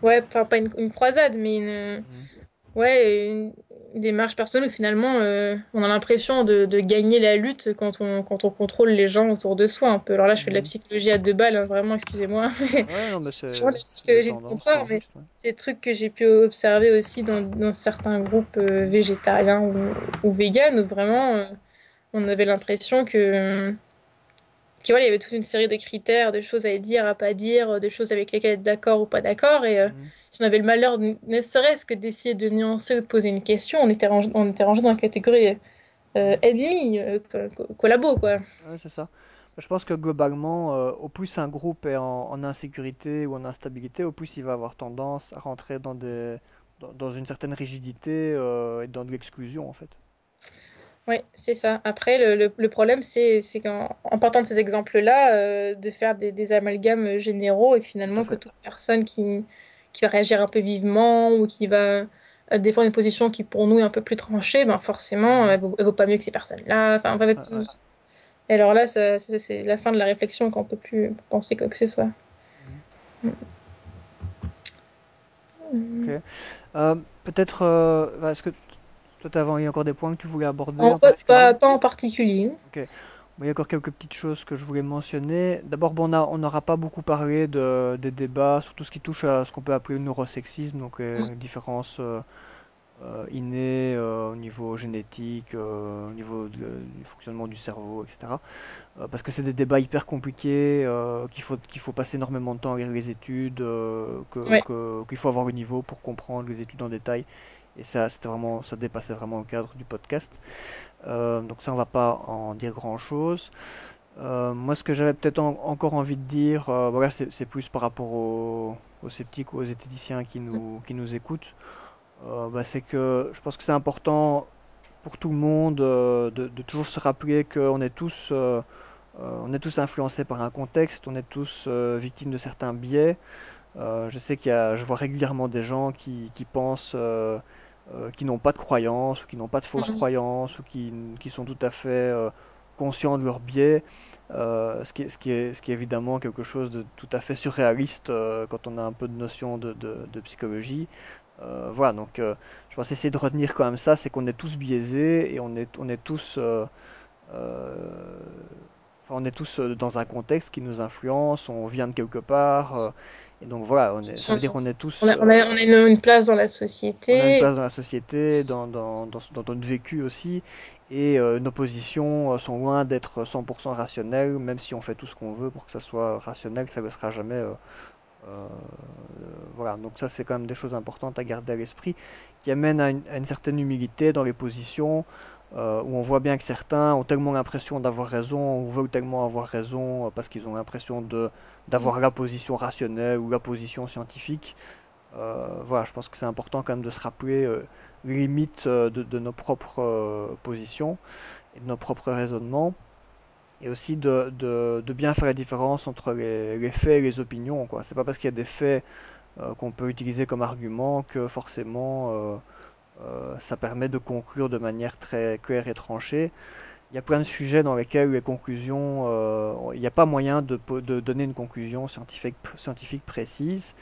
Speaker 2: Ouais, enfin, pas une, une croisade, mais une,
Speaker 1: Mhm,
Speaker 2: ouais, une, démarche personnelle où finalement, euh, on a l'impression de, de gagner la lutte quand on, quand on contrôle les gens autour de soi, un peu. Alors là, je fais de la
Speaker 1: mhm.
Speaker 2: psychologie à deux balles, hein, vraiment, excusez-moi.
Speaker 1: Ouais, non, mais
Speaker 2: C'est la psychologie de comptoir, mais
Speaker 1: ouais.
Speaker 2: c'est des trucs que j'ai pu observer aussi dans, dans certains groupes euh, végétariens ou, ou véganes, où vraiment, euh, on avait l'impression que, voilà, il y avait toute une série de critères, de choses à dire, à pas dire, de choses avec lesquelles être d'accord ou pas d'accord, et euh, si on avait le malheur, de- ne serait-ce que d'essayer de nuancer ou de poser une question, on était rangé, on était rangé dans la catégorie euh, ennemi, euh, co- co- collabo, quoi.
Speaker 1: Ouais, c'est ça. Je pense que globalement, euh, au plus un groupe est en, en insécurité ou en instabilité, au plus il va avoir tendance à rentrer dans des, dans, dans une certaine rigidité euh, et dans de l'exclusion, en fait.
Speaker 2: Oui, c'est ça. Après, le, le- le problème, c'est qu'en en partant de ces exemples-là, euh, de faire des, des amalgames généraux et finalement que toute personne qui, qui va réagir un peu vivement ou qui va euh, défendre une position qui pour nous est un peu plus tranchée, ben forcément,
Speaker 1: Mhm.
Speaker 2: elle vaut, elle vaut pas mieux que ces personnes-là. Enfin. Et alors là, c'est la fin de la réflexion qu'on peut plus penser quoi que ce soit.
Speaker 1: Mhm. Ok.
Speaker 2: Mm.
Speaker 1: Euh, peut-être, euh, bah, est-ce que toi, tu avais encore des points que tu voulais aborder
Speaker 2: En,
Speaker 1: en
Speaker 2: pas,
Speaker 1: particulier?
Speaker 2: pas, pas en particulier.
Speaker 1: Ok. Bon, il y a encore quelques petites choses que je voulais mentionner. D'abord, bon, on a- on n'aura pas beaucoup parlé de, des débats sur tout ce qui touche à ce qu'on peut appeler le neurosexisme, donc
Speaker 2: Mm.
Speaker 1: les différences euh, euh, innées euh, au niveau génétique, euh, au niveau de- du fonctionnement du cerveau, etc. Euh, parce que c'est des débats hyper compliqués, euh, qu'il faut, qu'il faut passer énormément de temps à lire les études, euh, que,
Speaker 2: Ouais.
Speaker 1: que- qu'il faut avoir le niveau pour comprendre les études en détail. Et ça, c'était vraiment, ça dépassait vraiment le cadre du podcast. Euh, donc ça, on va pas en dire grand-chose. Euh, moi, ce que j'avais peut-être en- encore envie de dire, euh, voilà, c'est c'est plus par rapport aux, aux sceptiques ou aux zététiciens qui nous, qui nous écoutent, euh, bah, c'est que je pense que c'est important pour tout le monde euh, de, de toujours se rappeler qu'on est tous, euh, euh, on est tous influencés par un contexte, on est tous euh, victimes de certains biais. Euh, je sais qu'il y a, je vois régulièrement des gens qui, qui pensent, euh, qui n'ont pas de croyances, ou qui n'ont pas de fausses
Speaker 2: Mm.
Speaker 1: croyances, ou qui, qui sont tout à fait euh, conscients de leurs biais, euh, ce qui est, ce qui est, ce qui est évidemment quelque chose de tout à fait surréaliste quand on a un peu de notion de, de, de psychologie. Voilà, donc je pense essayer de retenir quand même ça, c'est qu'on est tous biaisés et on est, on est tous enfin, on est tous dans un contexte qui nous influence, on vient de quelque part, et donc voilà, on est, ça veut dire qu'on est
Speaker 2: On
Speaker 1: tous,
Speaker 2: a, on a, on a une, une place dans la
Speaker 1: on a une
Speaker 2: société.
Speaker 1: place dans la société, dans, dans, dans, dans notre vécu aussi, et euh, nos positions euh, sont loin d'être 100% rationnelles, même si on fait tout ce qu'on veut pour que ça soit rationnel, ça ne le sera jamais. euh, euh, voilà, donc ça c'est quand même des choses importantes à garder à l'esprit, qui amènent à une, à une certaine humilité dans les positions, euh, où on voit bien que certains ont tellement l'impression d'avoir raison, ou veulent tellement avoir raison, parce qu'ils ont l'impression de d'avoir la position rationnelle ou la position scientifique. Euh, voilà, je pense que c'est important quand même de se rappeler euh, les limites euh, de, nos propres euh, positions et de nos propres raisonnements, et aussi de, de, de bien faire la différence entre les, les faits et les opinions, quoi. C'est pas parce qu'il y a des faits qu'on peut utiliser comme argument que forcément ça permet de conclure de manière très claire et tranchée. Il y a plein de sujets dans lesquels les conclusions, euh, il n'y a pas moyen de, de donner une conclusion scientifique, scientifique précise.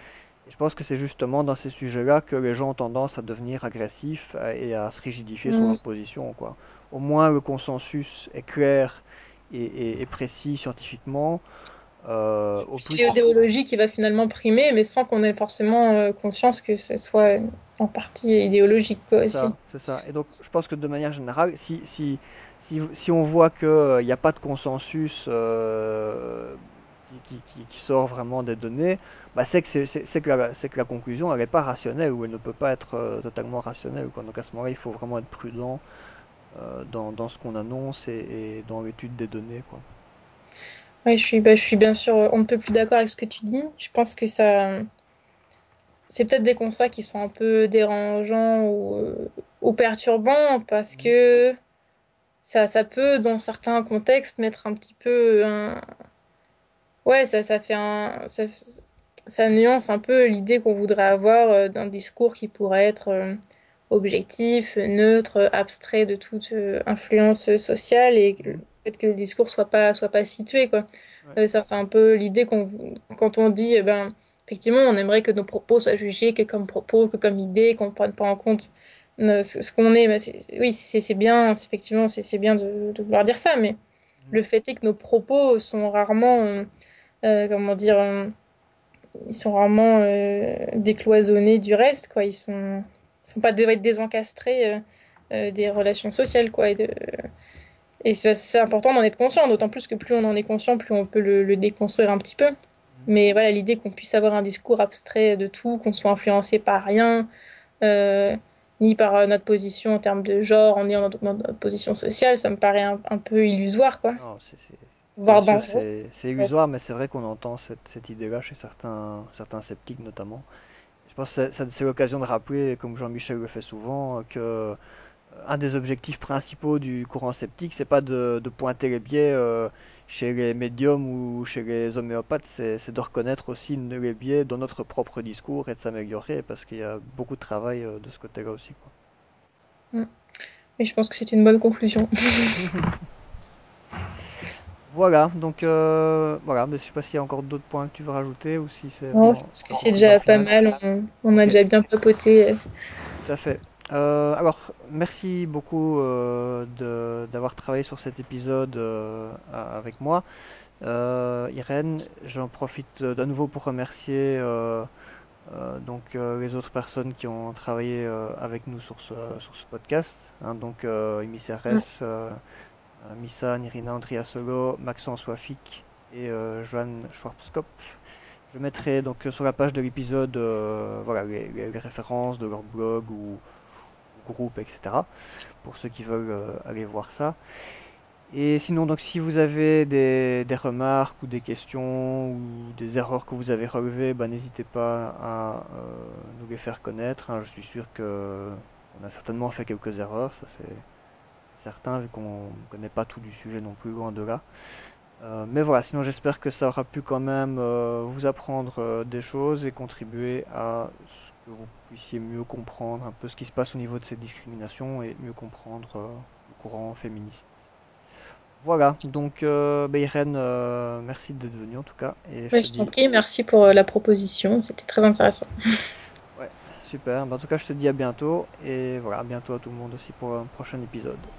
Speaker 1: Et je pense que c'est justement dans ces sujets-là que les gens ont tendance à devenir agressifs euh, et à se rigidifier sur
Speaker 2: Mm.
Speaker 1: leur position, quoi. Au moins le consensus est clair et, et- et précis scientifiquement. Euh, plus,
Speaker 2: l'idéologie qui va finalement primer, mais sans qu'on ait forcément euh, conscience que ce soit en partie idéologique,
Speaker 1: C'est ça, c'est ça. Et donc, je pense que de manière générale, si, si, si, si on voit qu'il n'y a pas de consensus euh, qui, qui, qui- qui sort vraiment des données, bah c'est que, la, c'est que la conclusion, elle n'est pas rationnelle ou elle ne peut pas être euh, totalement rationnelle. Quoi. Donc, à ce moment-là, il faut vraiment être prudent euh, dans, dans ce qu'on annonce et, et dans l'étude des données. Quoi.
Speaker 2: Ouais, je suis, bah, je suis bien sûr, euh, on ne peut plus d'accord avec ce que tu dis. Je pense que ça, c'est peut-être des constats qui sont un peu dérangeants ou, euh, ou perturbants parce
Speaker 1: Mhm.
Speaker 2: que ça, ça peut, dans certains contextes, mettre un petit peu un... Ouais, ça, ça fait un... Ça, ça nuance un peu l'idée qu'on voudrait avoir euh, d'un discours qui pourrait être euh, objectif, neutre, abstrait de toute euh, influence sociale et le fait que le discours soit pas, soit pas situé, quoi.
Speaker 1: Ouais.
Speaker 2: Ça, c'est un peu l'idée qu'on, quand on dit, eh ben, effectivement, on aimerait que nos propos soient jugés que comme propos, que comme idées, qu'on ne prenne pas en compte ce, ce qu'on est. C'est- oui, c'est bien, effectivement, c'est bien de, de vouloir dire ça, mais
Speaker 1: Mhm.
Speaker 2: le fait est que nos propos sont rarement, euh, euh, comment dire, euh, ils sont rarement euh, décloisonnés du reste, quoi. Ils sont, ils sont pas dé- désencastrés euh, euh, des relations sociales, quoi. Et, de- et c'est important d'en être conscient, d'autant plus que plus on en est conscient, plus on peut le, le déconstruire un petit peu.
Speaker 1: Mhm.
Speaker 2: Mais voilà, l'idée qu'on puisse avoir un discours abstrait de tout, qu'on soit influencé par rien, euh, ni par euh, notre position en termes de genre, ni en notre, notre position sociale, ça me paraît un, un peu illusoire, quoi.
Speaker 1: Non, c'est,
Speaker 2: Voire dangereux.
Speaker 1: c'est, illusoire, mais c'est vrai qu'on entend cette, cette idée-là chez certains, certains sceptiques notamment. Je pense que c'est c'est- c'est l'occasion de rappeler, comme Jean-Michel le fait souvent, que un des objectifs principaux du courant sceptique, c'est pas de, de pointer les biais euh, chez les médiums ou chez les homéopathes, c'est de reconnaître aussi les biais dans notre propre discours et de s'améliorer, parce qu'il y a beaucoup de travail euh, de ce côté-là aussi,
Speaker 2: Mm. Et je pense que c'est une bonne conclusion.
Speaker 1: quoi. Voilà, donc euh, voilà, mais je sais pas s'il y a encore d'autres points que tu veux rajouter ou si c'est
Speaker 2: Non, je pense que c'est déjà pas mal. On, on a déjà bien papoté.
Speaker 1: tout à fait. Euh, alors, merci beaucoup euh, de d'avoir travaillé sur cet épisode euh, a- avec moi. Euh, Irène, j'en profite euh, à nouveau pour remercier euh, euh, donc euh, les autres personnes qui ont travaillé euh, avec nous sur ce, sur ce podcast. hein, donc euh,
Speaker 2: Mm.
Speaker 1: Serres, euh, euh, Missa, Nirina Andriasolo, Maxence Wafik et euh, Johan Schwarzkopf. Je mettrai donc euh, sur la page de l'épisode euh, voilà, les, les- les références de leur blog ou groupe, etc. pour ceux qui veulent euh, aller voir ça. Et sinon, donc, si vous avez des, remarques ou des questions ou des erreurs que vous avez relevées, bah, n'hésitez pas à euh, nous les faire connaître. hein. Je suis sûr que on a certainement fait quelques erreurs, ça c'est certain, vu qu'on ne connaît pas tout du sujet non plus, loin de là. Euh, mais voilà, sinon j'espère que ça aura pu quand même vous apprendre des choses et contribuer à ce que vous puissiez mieux comprendre un peu ce qui se passe au niveau de ces discriminations et mieux comprendre euh, le courant féministe. Voilà, donc euh, bah, Irène, euh, merci d'être venue en tout cas, et je te
Speaker 2: je t'en
Speaker 1: dis,
Speaker 2: prie, merci pour euh, la proposition. C'était très intéressant.
Speaker 1: ouais, super, Bah, en tout cas je te dis à bientôt, et voilà, à bientôt à tout le monde aussi pour un prochain épisode.